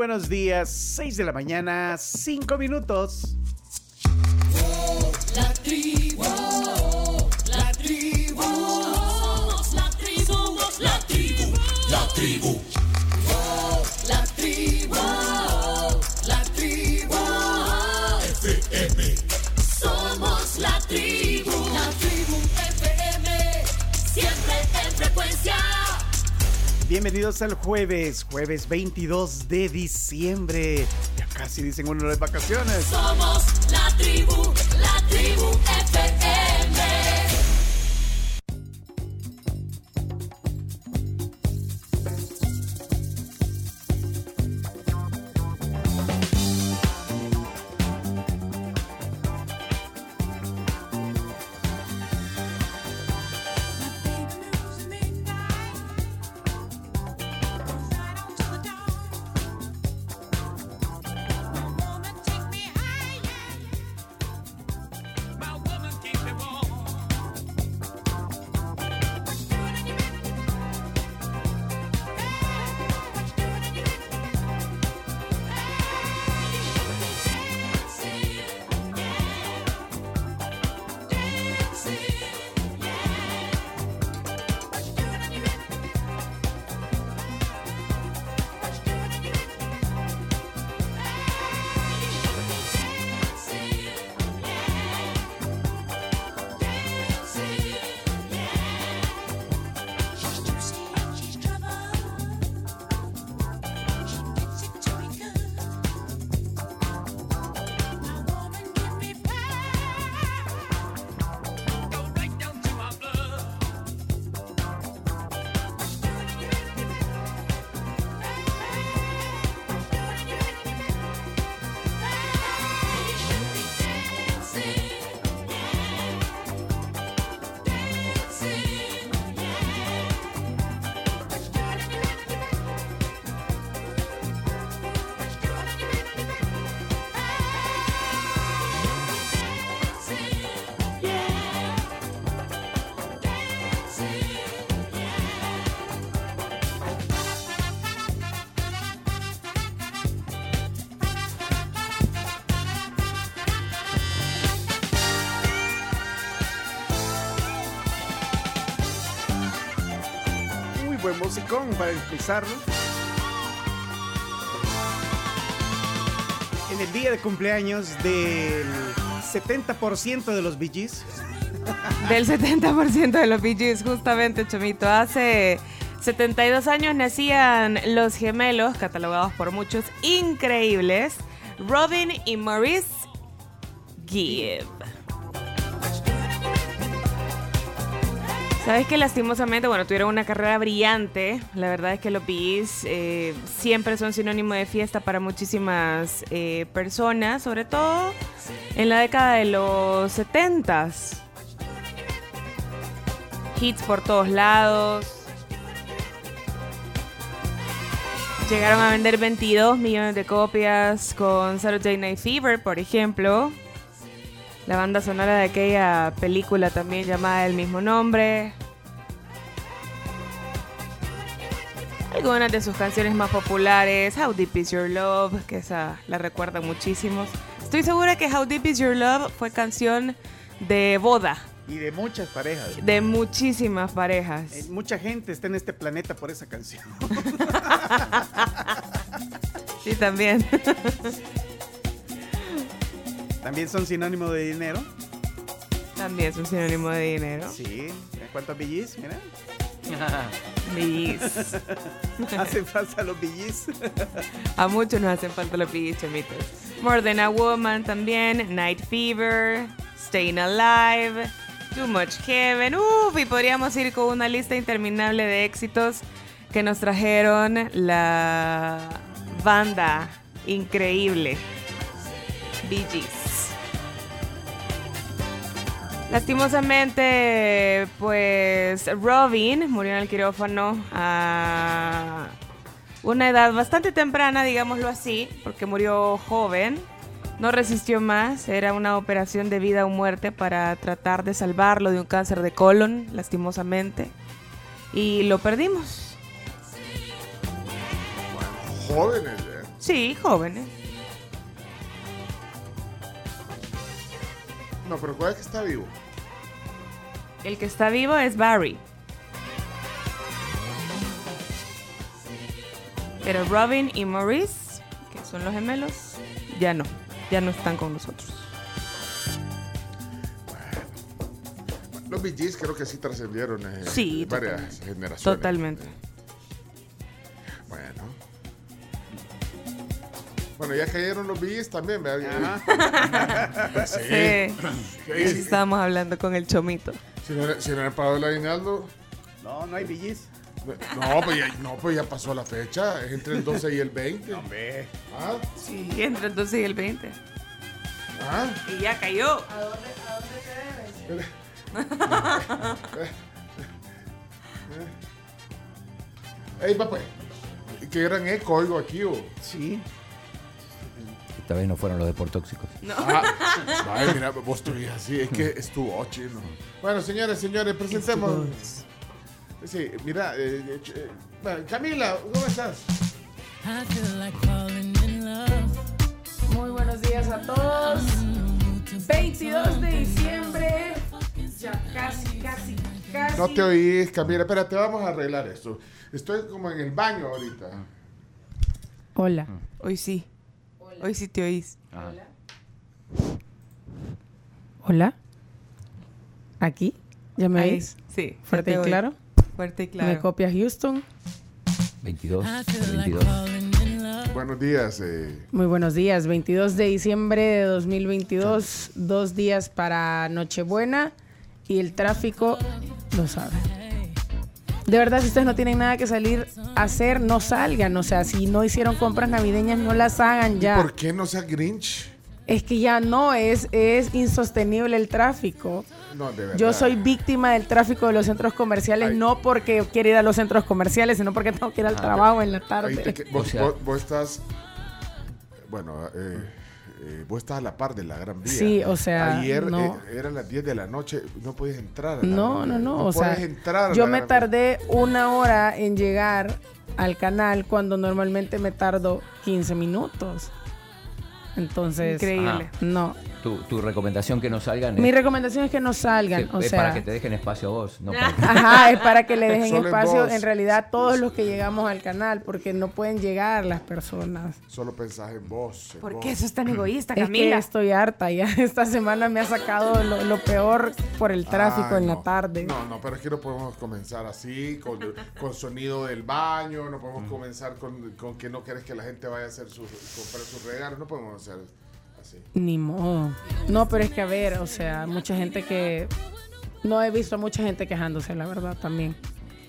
buenos días. 6 de la mañana, 5 minutos. La tribu, la tribu, somos la tribu, somos la tribu, la tribu. Bienvenidos al jueves, jueves 22 de diciembre. Ya casi dicen uno de vacaciones. Somos la tribu, la tribu para empezarlo. En el día de cumpleaños del 70% de los Bee Gees. Del 70% de los Bee Gees, justamente, Chomito. Hace 72 años nacían los gemelos, catalogados por muchos increíbles, Robin y Maurice Gibb. Sabes que lastimosamente, bueno, tuvieron una carrera brillante. La verdad es que los Bees eh, siempre son sinónimo de fiesta para muchísimas eh, personas, sobre todo en la década de los 70s. Hits por todos lados. Llegaron a vender 22 millones de copias con Saturday Night Fever, por ejemplo. La banda sonora de aquella película también llamada del mismo nombre. Algunas de sus canciones más populares, How Deep Is Your Love, que esa la recuerda muchísimo. Estoy segura que How Deep Is Your Love fue canción de boda Y de muchas parejas. de muchísimas parejas. Eh, Mucha gente está en este planeta por esa canción. Sí, también. También son sinónimo de dinero. también es un sinónimo de dinero. Sí. Mira ¿Cuántos Gees? Mira. Bis. Hacen falta los Gees. A muchos nos hacen falta los pillos, chamitos. More Than a Woman también, Night Fever, Staying Alive, Too Much Heaven. Uf, y podríamos ir con una lista interminable de éxitos que nos trajeron la banda increíble Bee Gees. Lastimosamente, pues Robin murió en el quirófano a una edad bastante temprana, digámoslo así, porque murió joven. No resistió más, era una operación de vida o muerte para tratar de salvarlo de un cáncer de colon, lastimosamente. Y lo perdimos. Jóvenes, ¿eh? Sí, jóvenes. No, pero ¿cuál es que está vivo? El que está vivo es Barry. Pero Robin y Maurice, que son los gemelos, ya no. Ya no están con nosotros. Los Bee Gees creo que sí trascendieron eh, Sí, varias totalmente. generaciones. Totalmente. Bueno. Bueno, ya cayeron los Bee también, ¿verdad? Sí. Sí. Estábamos hablando con el chomito. Si no, era- si no era pagado el aguinaldo, No, no hay billis. no pues, ya, no, pues ya pasó la fecha, es entre el 12 y el 20. Hombre. ¿Ah? Sí, entre el 12 y el 20. ¿Ah? Y ya cayó. Ey, papá, qué gran eco oigo aquí, oh. Sí. Esta vez no fueron los deportóxicos. Ah, ay, mira, vos tú así, es que estuvo chino. Bueno, señores, señores, presentemos. Sí, mira, eh, eh, eh, bueno, Camila, ¿cómo estás? I feel like falling in love. Muy buenos días a todos. 22 de diciembre. Ya casi, casi, casi. No te oís, Camila, espérate, vamos a arreglar esto. Estoy como en el baño ahorita. Hola. Hoy sí. Hoy sí te oís. Hola. ¿Aquí? ¿Ya me Ahí. veis? Sí. ¿Fuerte te y oí. claro? Fuerte y ¿Me claro. copia Houston? 22, I feel like 22. falling in love. Buenos días. eh, Muy buenos días. 22 de diciembre de 2022. Dos días para Nochebuena. Y el tráfico lo sabe. De verdad, si ustedes no tienen nada que salir a hacer, no salgan. O sea, si no hicieron compras navideñas, no las hagan ya. ¿Por qué no sea Grinch? Es que ya no, es, es insostenible el tráfico. No, de verdad. Yo soy víctima del tráfico de los centros comerciales, Ay. no porque quiero ir a los centros comerciales, sino porque tengo que ir al trabajo en la tarde. te que- vos, O sea- vos- vos estás. Bueno, eh, eh, vos estás a la par de la Gran Vía. Sí, o sea, Ayer no. eh, eran las 10 de la noche, no podías entrar. a la No, no, Vía. no, o sea, puedes entrar a yo la me Gran Vía. tardé una hora en llegar al canal cuando normalmente me tardo 15 minutos. Entonces, Increíble. Ajá. no. Tu, tu recomendación que no salgan Mi es, recomendación es que no salgan, que- o es sea, para que te dejen espacio a vos. No para que- Ajá, es para que le dejen Solo en espacio vos. en realidad todos los que llegamos al canal, porque no pueden llegar las personas. Solo pensás en vos. en ¿Por vos. qué eso es tan egoísta, Es que Camila? estoy harta ya. Esta semana me ha sacado lo, lo peor por el tráfico Ay, en no. la tarde. No, no, pero es que no podemos comenzar así, con, con sonido del baño, no podemos comenzar con, con que no quieres que la gente vaya a hacer sus, comprar sus regalos, no podemos hacer Ni modo. No, pero es que a ver, o sea, mucha gente que... No he visto a mucha gente quejándose, la verdad, también.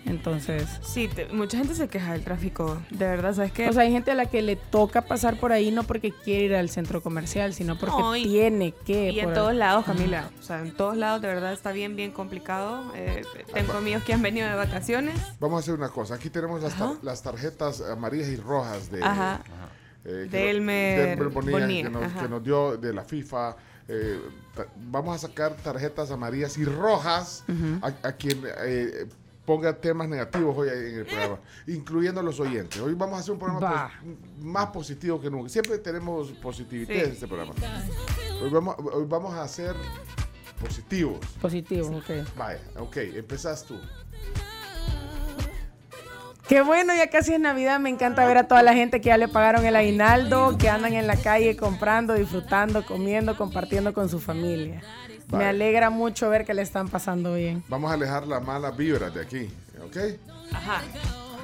Entonces... Sí, te- mucha gente se queja del tráfico. De verdad, ¿sabes qué? O sea, hay gente a la que le toca pasar por ahí no porque quiere ir al centro comercial, sino porque No, y- tiene que. y en todos lados, Camila. O sea, en todos lados de verdad está bien, bien complicado. Eh, tengo amigos que han venido de vacaciones. Vamos a hacer una cosa, aquí tenemos las, tar- las tarjetas amarillas y rojas de... Ajá. Eh, De no- Elmer de Bonilla, Bonilla, que, nos, ajá. que nos dio de la FIFA. eh, vamos a sacar tarjetas amarillas y rojas a, a quien eh, ponga temas negativos hoy en el programa, incluyendo a los oyentes. Hoy vamos a hacer un programa pos- más positivo que nunca. Siempre tenemos positividad Sí. en este programa. Hoy vamos, hoy vamos a ser positivos. Positivo, ok. Vaya, ok, empezás tú. Qué bueno, ya casi es Navidad. Me encanta ver a toda la gente que ya le pagaron el aguinaldo, que andan en la calle comprando, disfrutando, comiendo, compartiendo con su familia. Me alegra mucho ver que le están pasando bien. Vamos a alejar las malas vibras de aquí, ¿ok? Ajá.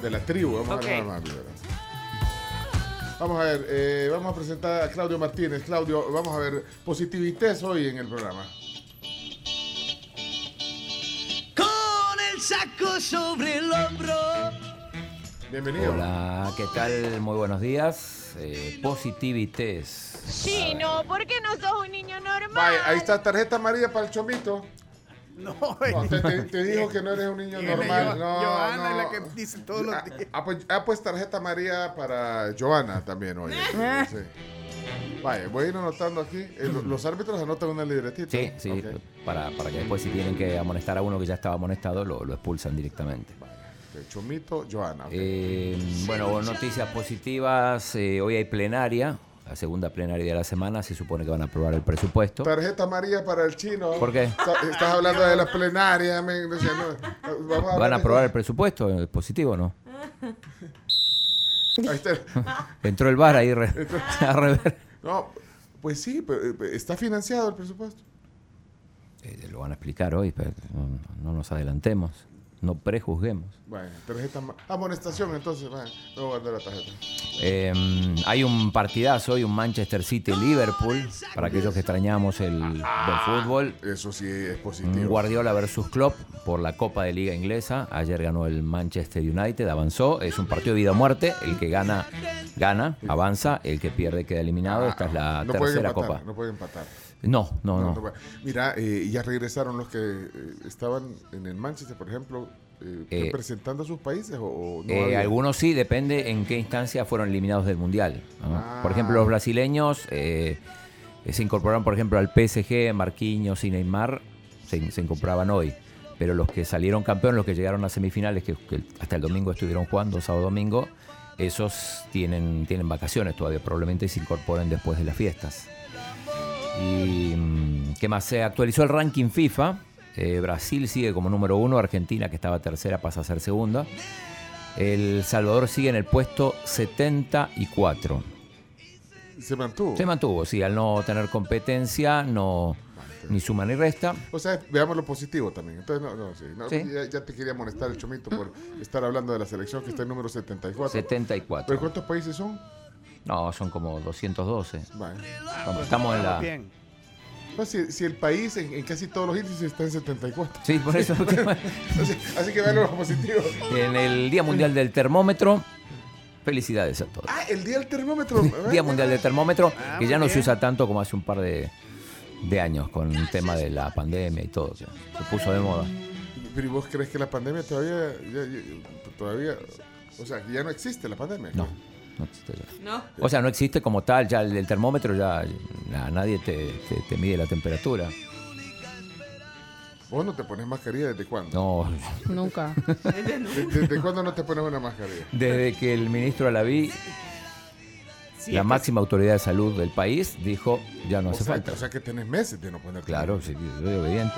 De la tribu, vamos a alejar las malas vibras. Vamos a ver, eh, vamos a presentar a Claudio Martínez. Claudio, vamos a ver positivités hoy en el programa. con el saco sobre el hombro. Bienvenido. Hola, ¿qué tal? Muy buenos días. Eh, positivités. Chino, ¿por qué no sos un niño normal? Vaya, ahí está tarjeta amarilla para el chomito. No, No, te, te- te dijo que no eres un niño normal. Jo- No, Johanna no. es la que dice todos los Ah, días. Ah, pues, ah, pues tarjeta amarilla para Joana también hoy. sí. Vaya, voy a ir anotando aquí. Eh, lo- los árbitros anotan una libretita. Sí, sí, Ok. para, para que después si tienen que amonestar a uno que ya estaba amonestado, lo, lo expulsan directamente. Ok, Chomito, Joana. Eh, bueno, noticias positivas. eh, hoy hay plenaria, la segunda plenaria de la semana. Se supone que van a aprobar el presupuesto. Tarjeta amarilla para el chino. ¿Por qué? Está- Estás hablando de la plenaria. men, decía, no, vamos ¿Van a aprobar el presupuesto? ¿Es positivo o no? Ahí está. Entró el bar ahí re- a rever. No, pues sí, pero eh, está financiado el presupuesto. Eh, lo van a explicar hoy, pero no, no nos adelantemos. No prejuzguemos. Bueno, tarjeta amonestación, entonces, bueno, no voy a guardar la tarjeta. Eh, hay un partidazo hoy, un Manchester City-Liverpool, para aquellos que extrañamos el, del fútbol. Eso sí es Un positivo. Guardiola versus Klopp por la Copa de Liga Inglesa. Ayer ganó el Manchester United, avanzó. Es un partido de vida o muerte. El que gana, gana, avanza. El que pierde queda eliminado. Esta es la no pueden tercera empatar, Copa. No pueden empatar. No, no, no. puede- Mira, eh, ya regresaron los que eh, estaban en el Manchester, por ejemplo, eh, Eh, representando a sus países o, o no. Eh, algunos sí, depende en qué instancia fueron eliminados del Mundial. ¿no? Ah. Por ejemplo, los brasileños eh, eh, se incorporaron, por ejemplo, al PSG, Marquinhos y Neymar, se, se incorporaban hoy. Pero los que salieron campeones, los que llegaron a semifinales, que, que hasta el domingo estuvieron jugando, sábado domingo, esos tienen, tienen vacaciones todavía, probablemente se incorporen después de las fiestas. Y mm, qué más, se actualizó el ranking FIFA. Eh, Brasil sigue como número uno, Argentina, que estaba tercera, pasa a ser segunda. El Salvador sigue en el puesto 74. Se mantuvo. Se mantuvo, sí, al no tener competencia, no ni suma ni resta. O sea, veamos lo positivo también. Entonces, no, no, sí. no, Sí. Ya, ya te quería molestar el chomito por estar hablando de la selección que está en número 74. 74. ¿Pero cuántos países son? No, son como 212. Vale. Estamos en la... Pues si, si el país en, en casi todos los índices está en 74. Sí, por eso. Así, así que vean lo positivo. en el Día Mundial del Termómetro, felicidades a todos. Ah, el día del termómetro. Día Mundial del Termómetro, Ah, que ya no se bien. usa tanto como hace un par de, de años con el tema de la pandemia y todo. que se puso de moda. Pero ¿y vos crees que la pandemia todavía, ya- ya- todavía, o sea, que ya no existe la pandemia? No, no existe ya. No. O sea, no existe como tal, ya el del termómetro ya, ya nadie te, te- te mide la temperatura. ¿Vos no te pones mascarilla desde cuándo? No, Nunca. ¿De- ¿Desde cuándo no te pones una mascarilla? desde que el ministro Alaví, Sí, la máxima autoridad de salud del país, dijo ya no o, hace sea, falta. o sea que tenés meses de no ponerte. Claro, sí, soy obediente.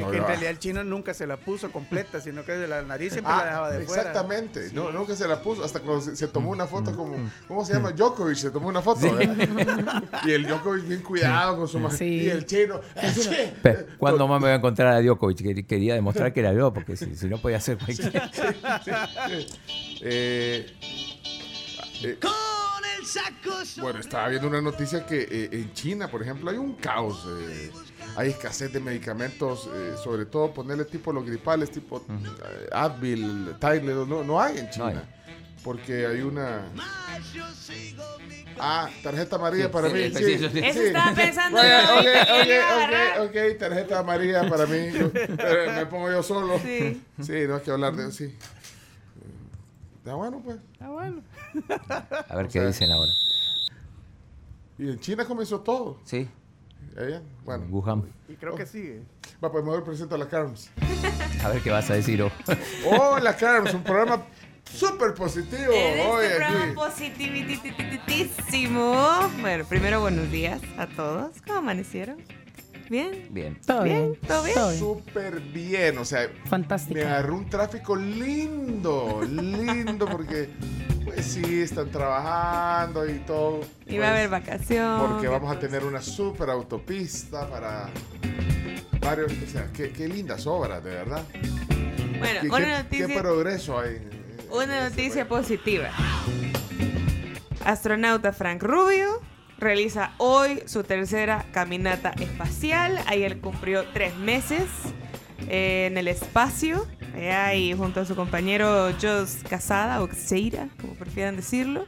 Es No, que en realidad el chino nunca se la puso completa, sino que de la nariz siempre la Ah, dejaba de fuera. exactamente. No, nunca se la puso. Hasta cuando se, se tomó una foto como. ¿Cómo se llama? Djokovic se tomó una foto. ¿verdad? Y el Djokovic bien cuidado con su. Sí. Y el chino. "Eh, che". Pe- ¿Cuándo más me voy a encontrar a Djokovic? Que- Quería demostrar que era yo, porque si, si no podía ser cualquiera. Eh, eh, Con el saco sobre Bueno, estaba viendo una noticia que eh, en China, por ejemplo, hay un caos. eh, hay escasez de medicamentos, eh, sobre todo ponerle tipo los gripales, tipo eh, Advil, Tylenol, no, no hay en China. hay. Porque hay una... Ah, tarjeta amarilla para sí, mí. sí, Sí, sí, sí. Eso estaba pensando ok, ok, tarjeta amarilla para mí. Yo- me pongo yo solo. Sí. Sí, no hay que hablar de sí. Está bueno, pues. Ah, bueno. A ver O qué sea, dicen ahora. Y en China comenzó todo. Sí, Ella, bueno. Wuhan. Y creo que sigue. Va, pues mejor presento a la Carms. A ver qué vas a decir. oh. Hola, Carms, un programa súper positivo En hoy este programa aquí. positivitísimo. Bueno, primero buenos días a todos. ¿Cómo amanecieron? ¿Bien? Bien. Todo Bien, bien. ¿todo bien? Todo bien. Súper bien, o sea, me Fantástico. agarró un tráfico lindo, lindo, porque pues sí, están trabajando y todo. Y va a haber pues, vacaciones. Porque vamos a tener una súper autopista para varios, o sea, qué, qué lindas obras, de verdad. Bueno, Qué, una qué- noticia. qué progreso hay. Una noticia positiva. Astronauta Frank Rubio realiza hoy su tercera caminata espacial. Ayer cumplió tres meses eh, en el espacio. y junto a su compañero Jos Casada o Xeira, como prefieran decirlo.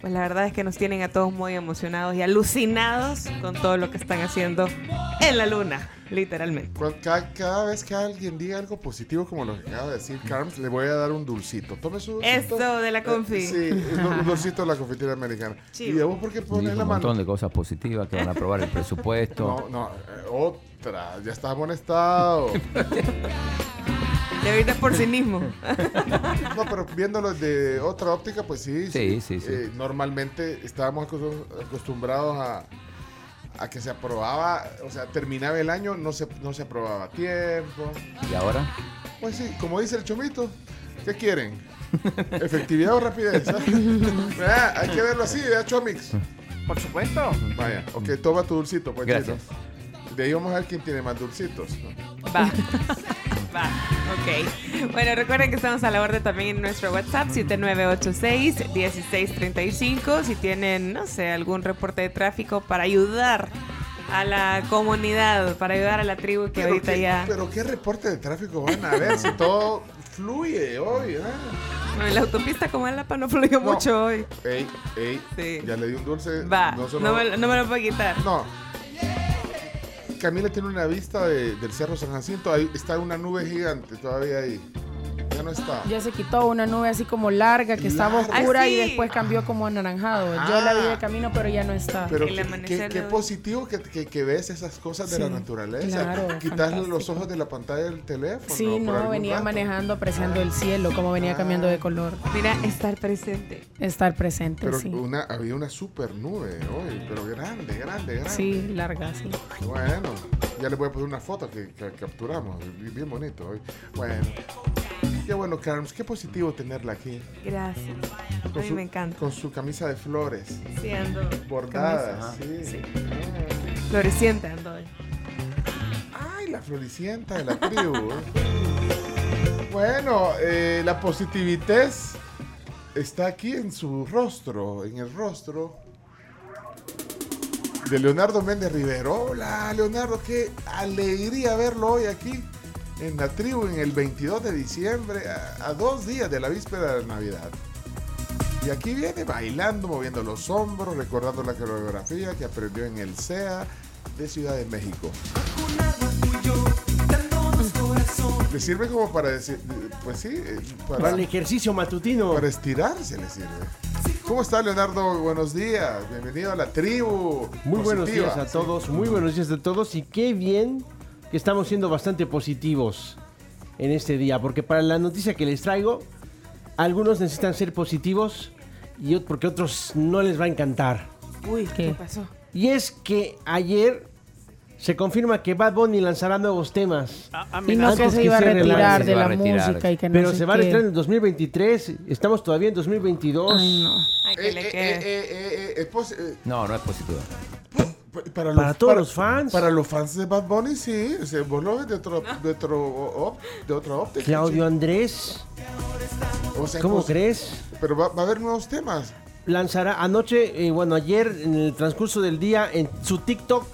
Pues la verdad es que nos tienen a todos muy emocionados y alucinados con todo lo que están haciendo en la luna, literalmente. Cada, cada vez que alguien diga algo positivo como lo que acaba de decir Carms, le voy a dar un dulcito. Tome su dulcito. Eso de la Eh, confi. sí, un dulcito de la confitería americana. Chivo. ¿Y vos por qué pones la un montón mano? de cosas positivas que van a aprobar el presupuesto. No, no, eh, otra. Ya estás amonestado. De ahorita por cinismo. No, pero viéndolo de otra óptica, pues sí. Sí, sí, sí. Eh, normalmente estábamos acostum- acostumbrados a, a que se aprobaba, o sea, terminaba el año, no se, no se aprobaba a tiempo. ¿Y ahora? Pues sí, como dice el chomito, ¿qué quieren? ¿Efectividad o rapidez? ¿ah? Vea, Hay que verlo así, ¿verdad, Chomix? Por supuesto. Vaya, ok, toma tu dulcito, pues. Gracias. De ahí vamos a ver quién tiene más dulcitos. Va. Va. Ok. Bueno, recuerden que estamos a la orden también en nuestro WhatsApp 7986-1635. Si tienen, no sé, algún reporte de tráfico para ayudar a la comunidad, para ayudar a la tribu que Pero ahorita qué, ya. pero qué reporte de tráfico van a ver si todo fluye hoy. No, en la autopista como el Lapa no fluyó No. mucho hoy. Ey, ey, Sí. ya le di un dulce. Va. no me, no me lo puedo quitar. No. Camila tiene una vista de- del Cerro San Jacinto. Está una nube gigante todavía ahí. Ya no está. Ya se quitó una nube así como larga que estaba Larga. oscura Ah, y sí. después cambió como anaranjado. Yo la vi de camino, pero ya no está. Pero qué, positivo que, que- que ves esas cosas de la naturaleza. claro, Quitarle los ojos de la pantalla del teléfono. sí, por no, venía rato. manejando, apreciando el cielo, como venía cambiando de color. Mira, estar presente. Estar presente, Pero sí. una, había una super nube hoy, pero grande, grande, grande. Sí, larga, sí. Bueno, ya les voy a poner una foto que, que capturamos. Bien bonito hoy. Bueno. Qué bueno, Carms. Qué positivo tenerla aquí. Gracias. A Con mí su, me encanta. Con su camisa de flores. Sí, ando. Bordadas. Sí. Sí. Floreciente ando hoy. Ay, la floricienta de la tribu. bueno, eh, la positividad está aquí en su rostro, en el rostro de Leonardo Méndez Rivero. Hola, Leonardo, qué alegría verlo hoy aquí en la tribu en el 22 de diciembre, a, a dos días de la víspera de Navidad. Y aquí viene bailando, moviendo los hombros, recordando la coreografía que aprendió en el CEA de Ciudad de México. Le sirve como para decir, pues sí, eh, Para para, el ejercicio matutino. para estirarse le sirve. ¿Cómo está Leonardo? Buenos días, bienvenido a la tribu. Muy buenos días a Sí. todos, muy buenos días a todos y qué bien que estamos siendo bastante positivos en este día, porque para la noticia que les traigo, algunos necesitan ser positivos y porque otros no les va a encantar. Uy, ¿qué, ¿Qué? pasó? Y es que ayer se confirma que Bad Bunny lanzará nuevos temas, Y no que se iba a retirar de la música y que no pero se va a retirar en el 2023, estamos todavía en 2022. Ay, no. Ay, que Eh, le eh, quede. eh, eh, eh, es pos- eh, No, no es positivo. Para, Para todos los fans. Para los fans de Bad Bunny, sí. O sea, vos lo ves de, otro, de, otro, op- de otra óptica. Claudio. Andrés, O sea, ¿cómo pues, crees? Pero va, va a haber nuevos temas. lanzará anoche, eh, bueno, ayer en el transcurso del día en su TikTok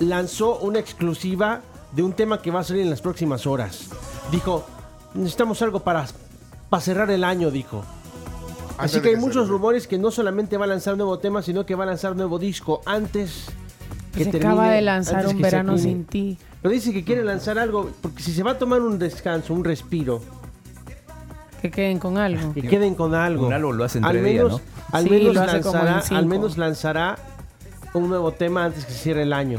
lanzó una exclusiva de un tema que va a salir en las próximas horas. Dijo, necesitamos algo para, para cerrar el año, dijo. Así que hay muchos rumores que no solamente va a lanzar nuevo tema, sino que va a lanzar nuevo disco antes que Se termine- acaba de lanzar un verano sin ti. Pero dice que quiere lanzar algo, porque si se va a tomar un descanso, un respiro, Que queden con algo. que queden con algo. Un álbum lo hace al entre menos, ¿no? al Sí, menos lo hace como en lanzará, cinco. al menos lanzará un nuevo tema antes que se cierre el año.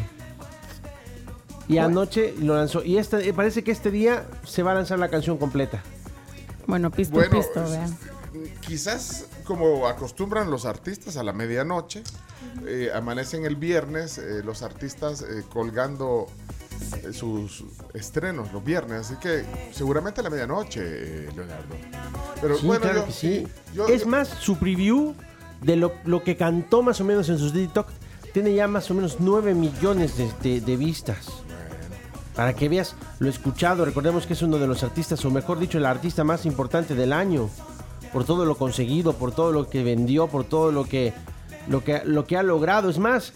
Y anoche lo lanzó. Y este, eh, parece que este día se va a lanzar la canción completa. Bueno, pisto, Bueno, pisto, vean. Quizás como acostumbran los artistas a la medianoche, eh, amanecen el viernes eh, los artistas eh, colgando sus estrenos los viernes, así que seguramente a la medianoche, eh, Leonardo. Pero Sí, bueno, claro yo- que sí. yo- es más, su preview de lo, lo que cantó más o menos en sus TikTok tiene ya más o menos 9 millones de, de- de vistas. Para que veas lo escuchado, recordemos que es uno de los artistas, o mejor dicho, el artista más importante del año. Por todo lo conseguido, por todo lo que vendió, por todo lo que, lo que, lo que ha logrado. Es más,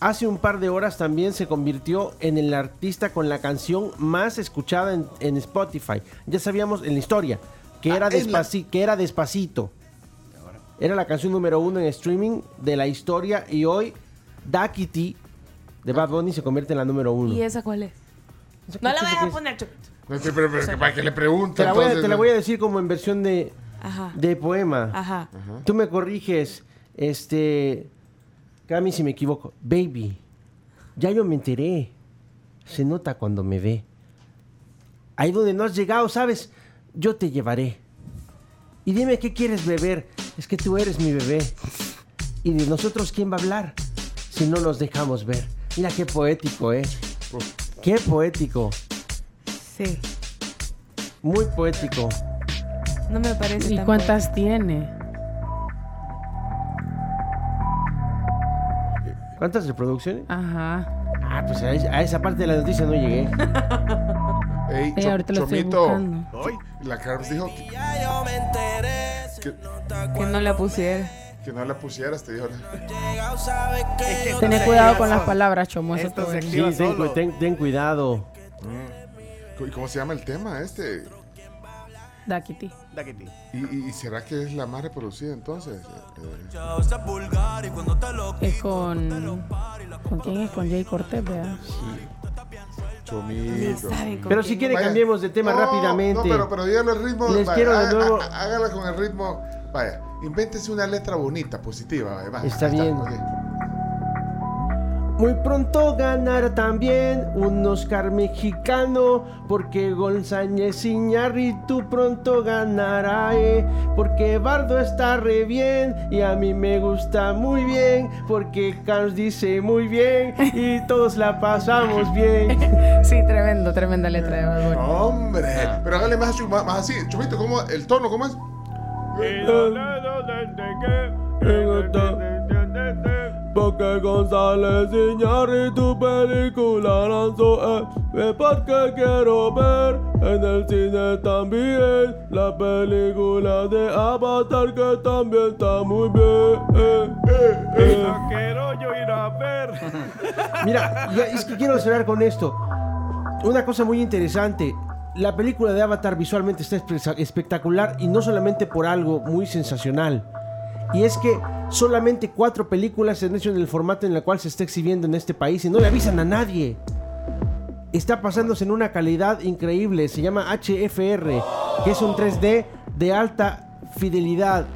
hace un par de horas también se convirtió en el artista con la canción más escuchada en, en Spotify. Ya sabíamos en la historia que, Ah, era la- que era despacito. Era la canción número uno en streaming de la historia y hoy Dakiti de Bad Bunny se convierte en la número uno. ¿Y esa cuál es? Esa No la vayas a poner, Chupito. No, que- pero- pero que para que le pregunte. Te la, voy a, entonces, te la voy a decir como en versión de, Ajá. de poema. Ajá. Tú me corriges, este, Cami, si me equivoco. Baby, ya yo me enteré. Se nota cuando me ve. Ahí donde no has llegado, ¿sabes? Yo te llevaré. Y dime qué quieres beber. Es que tú eres mi bebé. ¿Y de nosotros quién va a hablar? Si no nos dejamos ver. Mira qué poético, ¿eh? Qué poético. Sí. Muy poético. No me parece ¿Y tan cuántas tiene? ¿Cuántas reproducciones? Ajá. Ah, pues a esa, a esa parte de la noticia no llegué. Ey, ahorita lo estoy Chomito, buscando. Hoy, la Carms dijo que, que, Que no la pusiera. que no la pusieras, te dijo. es que esto Tené se cuidado con las palabras, Chomo. Eso Sí, ten, ten- ten cuidado. ¿Y cómo se llama el tema este? Daquiti. Daquiti. ¿Y, será que es la más reproducida entonces? Eh, Es con. ¿Con quién es? Con Jay Cortés, ¿verdad? Chomito. ¿Saben con Pero si quiere Vaya. cambiemos de tema No, rápidamente. No, pero, pero el ritmo. Les vaya, quiero de nuevo- há- Hágala con el ritmo. Vaya, invéntese una letra bonita, positiva. Vaya, Está bien. ok. Muy pronto ganará también un Oscar mexicano, porque González Iñárritu pronto ganará, eh, porque Bardo está re bien y a mí me gusta muy bien, porque Carlos dice muy bien y todos la pasamos bien. Sí, tremendo, tremenda letra de Bad Bunny. Hombre, pero hágale más, más, más así. Chomito, ¿cómo? ¿El tono cómo es? Porque González Iñárritu película lanzó, eh, eh, porque quiero ver en el cine también la película de Avatar que también está muy bien. eh, eh, eh. quiero yo ir a ver. Mira, es que quiero cerrar con esto. Una cosa muy interesante. La película de Avatar visualmente está espe- espectacular y no solamente por algo muy sensacional. Y es que solamente cuatro películas se han hecho en el formato en el cual se está exhibiendo en este país y no le avisan a nadie. Está pasándose en una calidad increíble. Se llama HFR, que es un 3D de alta fidelidad.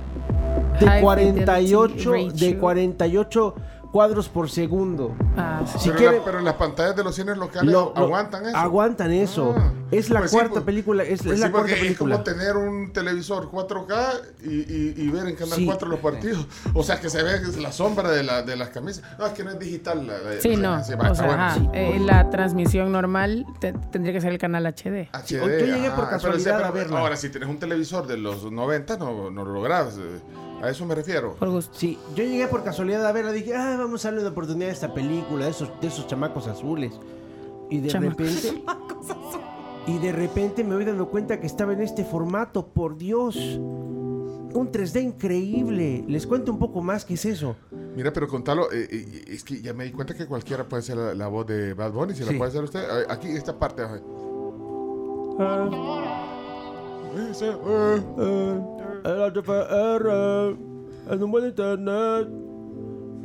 De High 48, fidelity de ratio. 48 cuadros por segundo. Ah, sí. Si pero, quiere- la- pero las pantallas de los cines locales Lo- lo- aguantan eso. Aguantan eso. Ah. Es la Pues sí, cuarta pues- película. Es, Pues es sí, la cuarta película. es como tener un televisor 4K y, y- y ver en Canal Sí. 4 los partidos. O sea, que se ve la sombra de, la, de las camisas. No, es que no es digital. la- la- Sí, no. sí, va, O sea, bueno, ajá, sí. eh, la transmisión normal te- tendría que ser el canal HD. HD, Yo llegué por casualidad pero, a verla. Ahora, si tienes un televisor de los 90, no, no lo logras. eh, A eso me refiero. Por gusto. Sí, yo llegué por casualidad a verla. Dije, ah, vamos a darle una oportunidad a esta película, de esos, de esos chamacos azules. Y de Chamacos. repente. Y de repente me voy dando cuenta que estaba en este formato, por Dios. Un 3D increíble. Les cuento un poco más qué es eso. Mira, pero contalo. eh, eh, es que ya me di cuenta que cualquiera puede ser la, la voz de Bad Bunny. Si Sí. la puede hacer usted. Eh, Aquí, esta parte. ajá. El HFR es un buen internet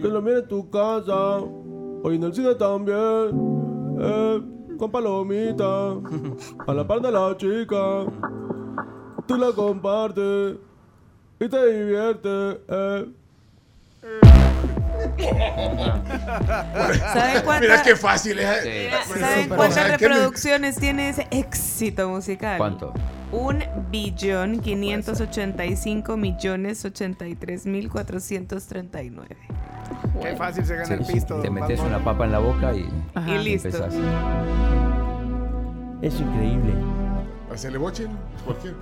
que lo mire en tu casa o en el cine también. eh, con palomita a la par de la chica. Tú la compartes y te diviertes. eh. ¿Saben Mira cuántas, qué fácil es. Mira, Bueno, ¿saben cuántas o sea, ¿qué me- reproducciones tiene ese éxito musical? ¿Cuánto? Un billón 585 millones 83 mil 439. Qué fácil se gana Sí, el sí, pisto. te metes una papa en la boca y, Ajá. Y listo. empezás. Es increíble. Hacerle boche, ¿no? Cualquiera.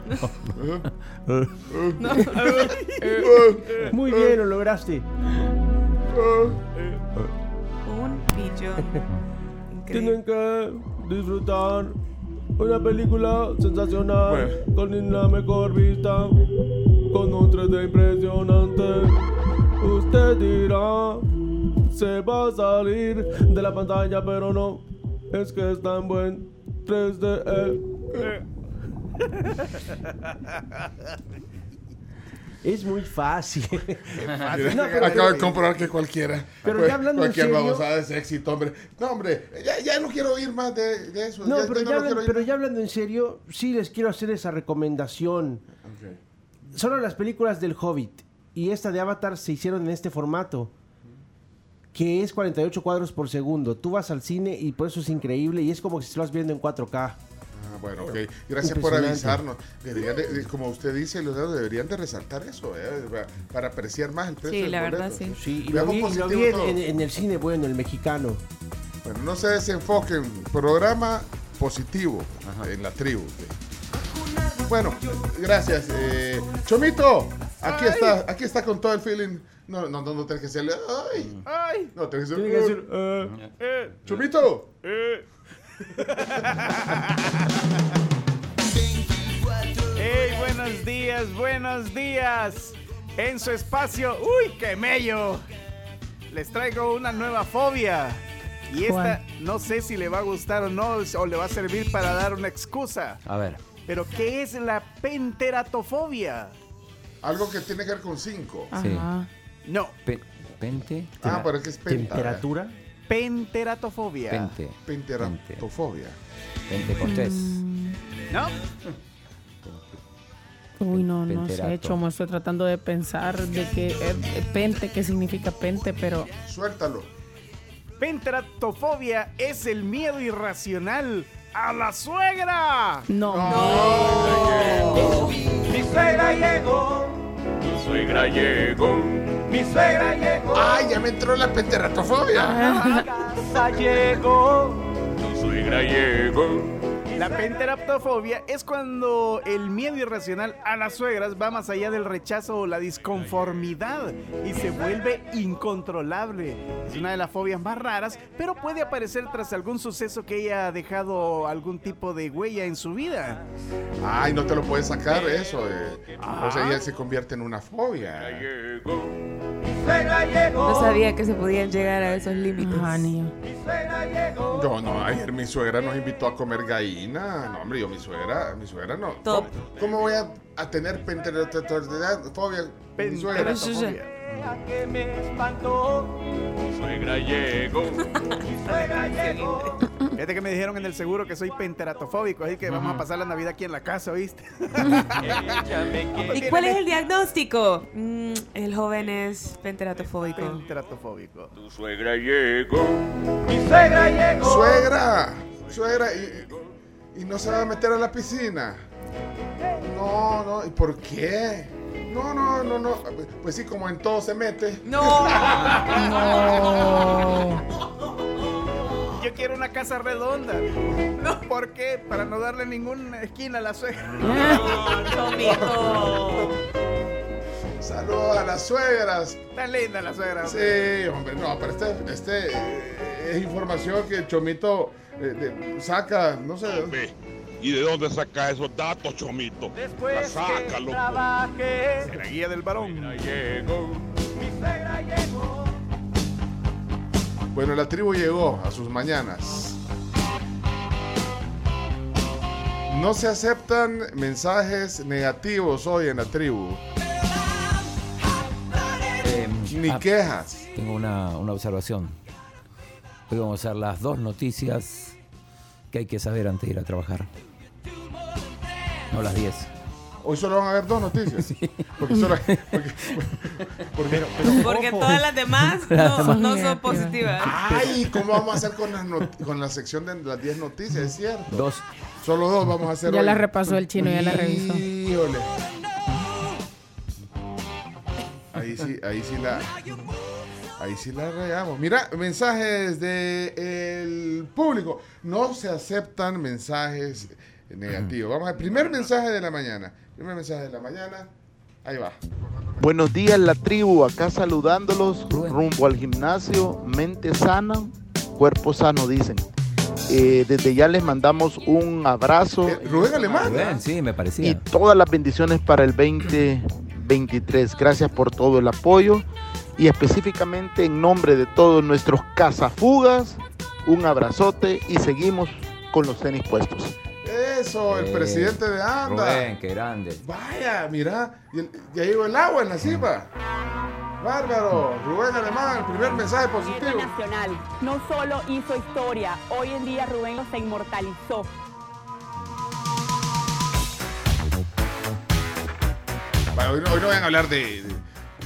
Muy bien, lo lograste. Un billón. Tienen que disfrutar una película sensacional con la mejor vista, con un 3D impresionante. Usted dirá, se va a salir de la pantalla, pero no, es que es tan buen 3D. Es muy fácil. No, pero- acabo de comprobar que cualquiera. Pero pues, ya hablando en Cualquier serio- babosada es éxito, hombre. No, hombre, ya, ya no quiero oír más de, de eso. No, ya, pero, ya no hablan- pero ya hablando en serio, sí les quiero hacer esa recomendación. Ok. Solo las películas del Hobbit y esta de Avatar se hicieron en este formato. Que es 48 cuadros por segundo. Tú vas al cine y por eso es increíble. Y es como si estás viendo en 4K. Ah, bueno, ok. Gracias por avisarnos. Deberían de- de- como usted dice, los dedos deberían de resaltar eso, eh, para- apreciar más el precio Sí, del la verdad, boleto. sí. Sí, y lo Veamos vi, y lo positivo vi en, todo. en- en el cine, bueno, el mexicano. Bueno, no se desenfoquen. Programa positivo en la tribu. Bueno, gracias. eh, Chomito, aquí está, aquí está con todo el feeling. No, no, no, no tenés que hacerle. Ay, Ay, no tenés que Tiene que hacerle. decir, eh, Chomito. Hey, buenos días, buenos días. En su espacio, uy, qué mello. Les traigo una nueva fobia. Y esta ¿Cuál? no sé si le va a gustar o no, o le va a servir para dar una excusa. A ver. Pero, ¿qué es la penteratofobia? Algo que tiene que ver con 5. Sí. No, Pe- pente. Ah, pero es que es penta. Temperatura. Penteratofobia. Pente. Penteratofobia. Pentecostés. ¿No? Uy, no, no sé. Chomo, estoy tratando de pensar de que eh, eh, pente, qué significa pente, pero Suéltalo. Penteratofobia es el miedo irracional a la suegra. no. Mi suegra llegó. Mi suegra llegó. Mi suegra llegó. ¡Ay, ya me entró la penteratofobia! A casa llegó. Mi suegra llegó. La penteratofobia es cuando el miedo irracional a las suegras va más allá del rechazo o la disconformidad y se vuelve incontrolable. Es una de las fobias más raras, pero puede aparecer tras algún suceso que haya dejado algún tipo de huella en su vida. Ay, no te lo puedes sacar eso. eh. O sea, ya se convierte en una fobia. No sabía que se podían llegar a esos límites. Ajá, niño. Mi suegra llegó. Yo no, ayer mi suegra nos invitó a comer gallina. No, hombre, yo mi suegra, mi suegra no. Top. ¿Cómo, cómo voy a, a tener penteratofobia? Mi suegra. Que me espantó. Mi suegra llegó. Mi suegra llegó. Fíjate que me dijeron en el seguro que soy penteratofóbico, así que vamos a pasar la Navidad aquí en la casa, quiere. ¿Y cuál es el diagnóstico? Mm, el joven es penteratofóbico. Penteratofóbico. Tu suegra llegó. Mi suegra llegó. Suegra, suegra, y, y no se va a meter a la piscina. No, no, ¿y por qué? No, no, no, no. Pues sí, como en todo se mete. No. Yo quiero una casa redonda. No, ¿por qué? Para no darle ninguna esquina a la suegra. No. Saludos a las suegras. Tan linda la suegra. Sí, hombre, no, pero este, este eh, es información que Chomito eh, de- saca, no sé. Ve, ¿Y de dónde saca esos datos, Chomito? Después que Sácalo, pues. trabajé. La guía del varón. Llegó. Mi suegra llegó. Bueno, la tribu llegó a sus mañanas. No se aceptan mensajes negativos hoy en la tribu, Eh, ni ah, quejas. Tengo una, una observación. Hoy vamos a hacer las dos noticias que hay que saber antes de ir a trabajar. No las 10. Hoy solo van a haber dos noticias. Porque solo porque- porque- Porque Ojo. todas las demás no, Son no son negativas. positivas. Ay, ¿cómo vamos a hacer con, las not- con la sección de las 10 noticias? Es cierto. Dos. Solo dos vamos a hacer Ya hoy. la repasó el chino, ya la revisó. Híjole. Ahí sí, ahí sí la. Ahí sí la regamos. Mira, mensajes del público. No se aceptan mensajes negativos. Vamos al primer mensaje de la mañana. Primer mensaje de la mañana. Ahí va. Buenos días la tribu, acá saludándolos rumbo al gimnasio, mente sana, cuerpo sano dicen. Eh, desde ya les mandamos un abrazo Eh, Rubén Alemán. Bien, sí, me y parecía. todas las bendiciones para el 2023. Gracias por todo el apoyo y específicamente en nombre de todos nuestros cazafugas, un abrazote y seguimos con los tenis puestos. Eso, el Eh, presidente de ANDA. Rubén, qué grande. Vaya, mira, ya llegó el agua en la cima. Bárbaro, Rubén Alemán, el primer mensaje positivo. nacional. No solo hizo historia, hoy en día Rubén los inmortalizó. Hoy, no, hoy no van a hablar de, de-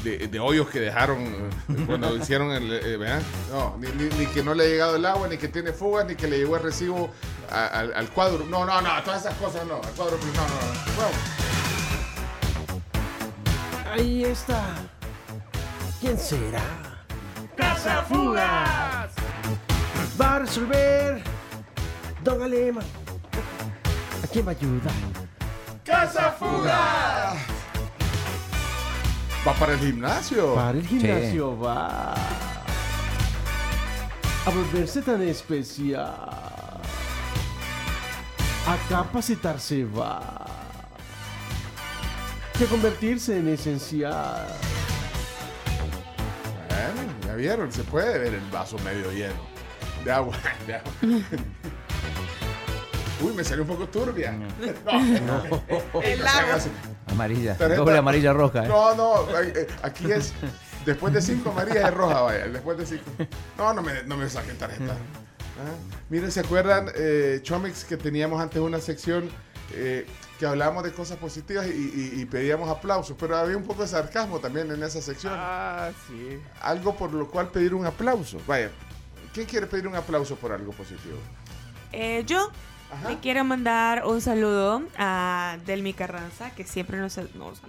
de, de hoyos que dejaron eh, cuando hicieron el. eh, ¿verdad? No, ni, ni- ni que no le ha llegado el agua, ni que tiene fugas, ni que le llegó el recibo a- al, al cuadro. No, no, no, todas esas cosas no. Al cuadro, no, no, no. Bueno, Ahí está. ¿Quién será? Casa Fugas. Va a resolver. Don Alema. ¿A quién va a ayudar? ¡Casa Fugas! Va para el gimnasio. Para el gimnasio va. A volverse tan especial. A capacitarse va. Que convertirse en esencial. Bueno, ya vieron, se puede ver el vaso medio lleno de agua. de agua. Uy, me salió un poco turbia. No, no. Así. Amarilla. Tarjeta- Doble amarilla roja. ¿eh? No, no, aquí es después de cinco amarillas es roja, vaya. Después de cinco. No, no me, no me saquen tarjeta. Ah, Miren, ¿se acuerdan, eh, Chomix, que teníamos antes una sección eh, que hablábamos de cosas positivas y, y- y pedíamos aplausos? Pero había un poco de sarcasmo también en esa sección. Ah, sí. Algo por lo cual pedir un aplauso. Vaya, ¿quién quiere pedir un aplauso por algo positivo? Eh, yo le quiero mandar un saludo a Delmi Carranza, que siempre nos, nos- nos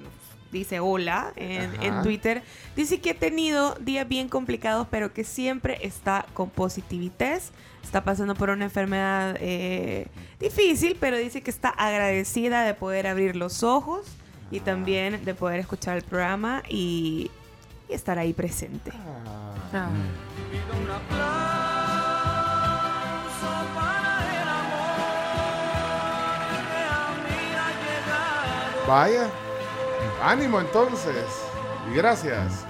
dice hola en, Ajá. en Twitter. Dice que ha tenido días bien complicados, pero que siempre está con positividad. Está pasando por una enfermedad eh, difícil, pero dice que está agradecida de poder abrir los ojos y también de poder escuchar el programa y, y estar ahí presente. Ah. Vaya, ánimo entonces. Y gracias.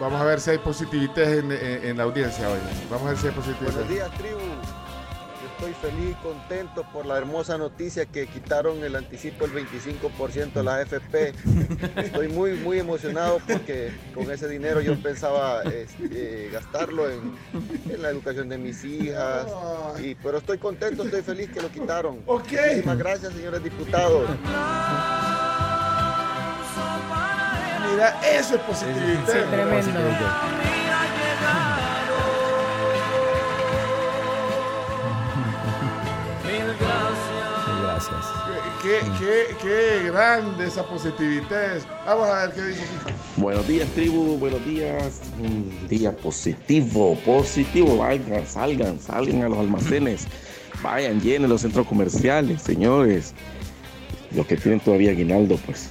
Vamos a ver si hay positividad en, en- en la audiencia hoy. Vamos a ver si hay positividad. Buenos días, tribu. Estoy feliz contento por la hermosa noticia que quitaron el anticipo del 25% de la AFP. Estoy muy, muy emocionado porque con ese dinero yo pensaba este, gastarlo en, en la educación de mis hijas. Y, pero estoy contento, estoy feliz que lo quitaron. Muchísimas gracias, señores diputados. Mira, eso es positividad. Sí, tremendo. Gracias. Qué, qué, qué grande esa positividad. Vamos a ver qué dice. Buenos días, tribu, buenos días. Un día positivo, positivo. Vayan, salgan, salgan a los almacenes. Vayan, llenen los centros comerciales, señores. Los que tienen todavía aguinaldo, pues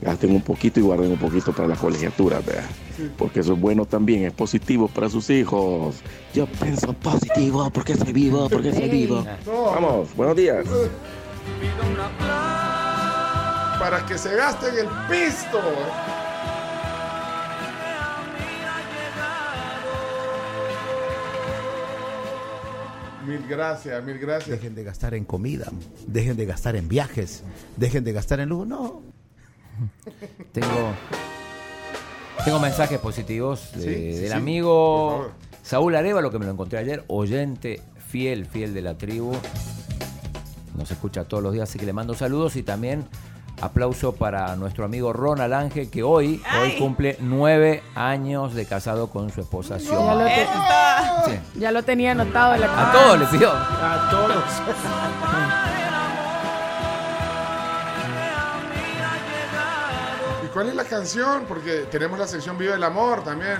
gasten un poquito y guarden un poquito para la colegiatura, vea. Porque eso es bueno también, es positivo para sus hijos. Yo pienso positivo porque soy vivo, porque soy vivo. Vamos, buenos días. Para que se gasten el pisto. Mil gracias, mil gracias. Dejen de gastar en comida, dejen de gastar en viajes, dejen de gastar en lujo. No. Tengo, tengo mensajes positivos de- Sí, sí, del sí, amigo. Saúl Arevalo, que me lo encontré ayer, oyente fiel, fiel de la tribu. Nos escucha todos los días, así que le mando saludos y también aplauso para nuestro amigo Ronald Ángel, que hoy, hoy cumple nueve años de casado con su esposa Ya lo, te- Sí. ya lo tenía anotado en la A todos le pidió. A todos. cuál es la canción? Porque tenemos la sección Viva el Amor también.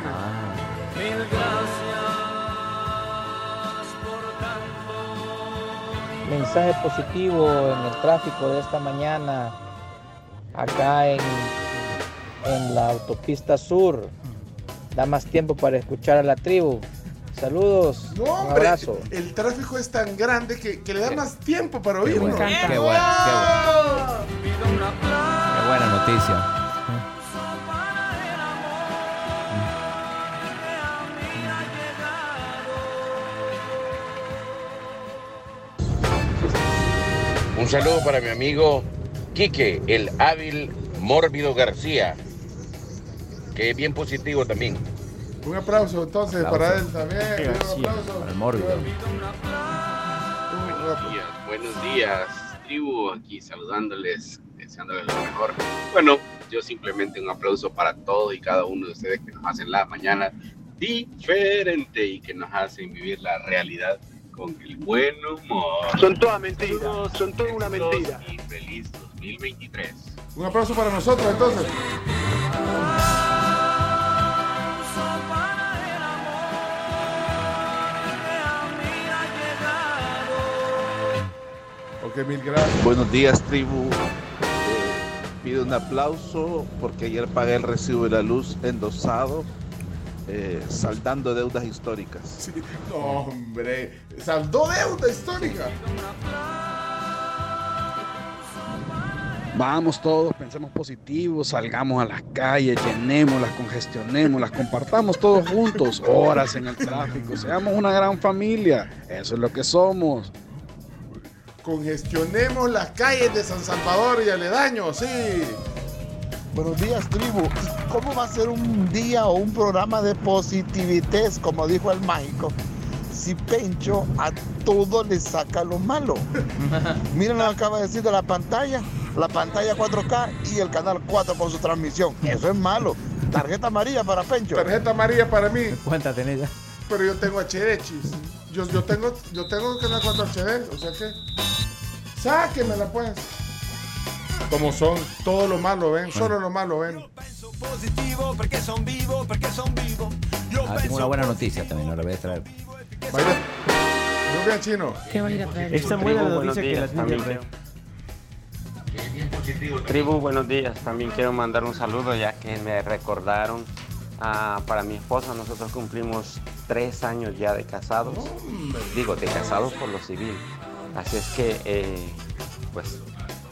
Mensaje positivo en el tráfico de esta mañana acá en, en la autopista sur. Da más tiempo para escuchar a la tribu. Saludos. No, un hombre, abrazo. el tráfico es tan grande que, que le da más tiempo para oírlo. bueno, qué bueno, qué bueno. Qué buena noticia. Un saludo para mi amigo Quique, el hábil Mórbido García, que es bien positivo también. Un aplauso entonces Aplauso. para él también. Un aplauso. Para el mórbido. Buenos días, buenos días, tribu, aquí saludándoles deseándole lo mejor. Bueno, yo simplemente un aplauso para todos y cada uno de ustedes que nos hacen la mañana diferente y que nos hacen vivir la realidad con el buen humor. Son todas mentiras, son toda una mentira. Y feliz 2023. Un aplauso para nosotros entonces. Ok, mil gracias. Buenos días, tribu. Eh, pido un aplauso porque ayer pagué el recibo de la luz endosado, eh, saldando deudas históricas. Sí, no, hombre. Saldó deuda histórica. Vamos todos, pensemos positivo, salgamos a las calles, llenémoslas, congestionémoslas, compartamos todos juntos, horas en el tráfico, seamos una gran familia, eso es lo que somos. Congestionemos las calles de San Salvador y aledaños, sí. Buenos días, tribu. ¿Y cómo va a ser un día o un programa de positividad, como dijo el mágico, si Pencho a todo le saca lo malo? Miren lo que acaba de decir de la pantalla, la pantalla 4K y el canal 4 con su transmisión. Eso es malo. Tarjeta amarilla para Pencho. Tarjeta amarilla para mí. ¿Cuántas tenés ya? Pero yo tengo HD, chis. Yo, yo tengo, yo tengo canal 4 HD, o sea que. Sáquemela pues. Como son, todo lo malo ven, solo lo malo ven. Positivo son son Ah, tengo una buena noticia también, ahora voy a traer. Vaya. Chino. ¿Qué va a ir a traer? Es tan buena la Buenos noticia que la días, tiene también. Tribu, buenos días. También quiero mandar un saludo ya que me recordaron ah, para mi esposa. Nosotros cumplimos tres años ya de casados. Digo, de casados por lo civil. Así es que, eh, pues,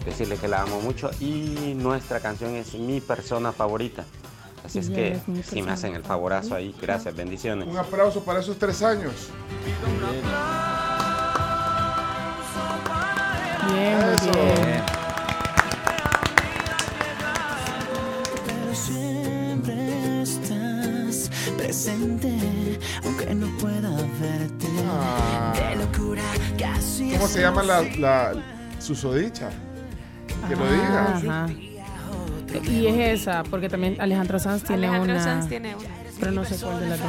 decirle que la amo mucho. Y nuestra canción es mi persona favorita. Así es que, si me hacen el favorazo ahí, gracias, bendiciones. Un aplauso para esos tres años. Bien, Eso. bien. Pero siempre estás presente, aunque no pueda verte. De locura casi Ah. ¿Cómo se llama la, la susodicha? Que lo diga. Ajá. Y es esa, porque también Alejandro Sanz tiene Alejandro una. Sanz tiene una. Pero no sé cuál de las dos.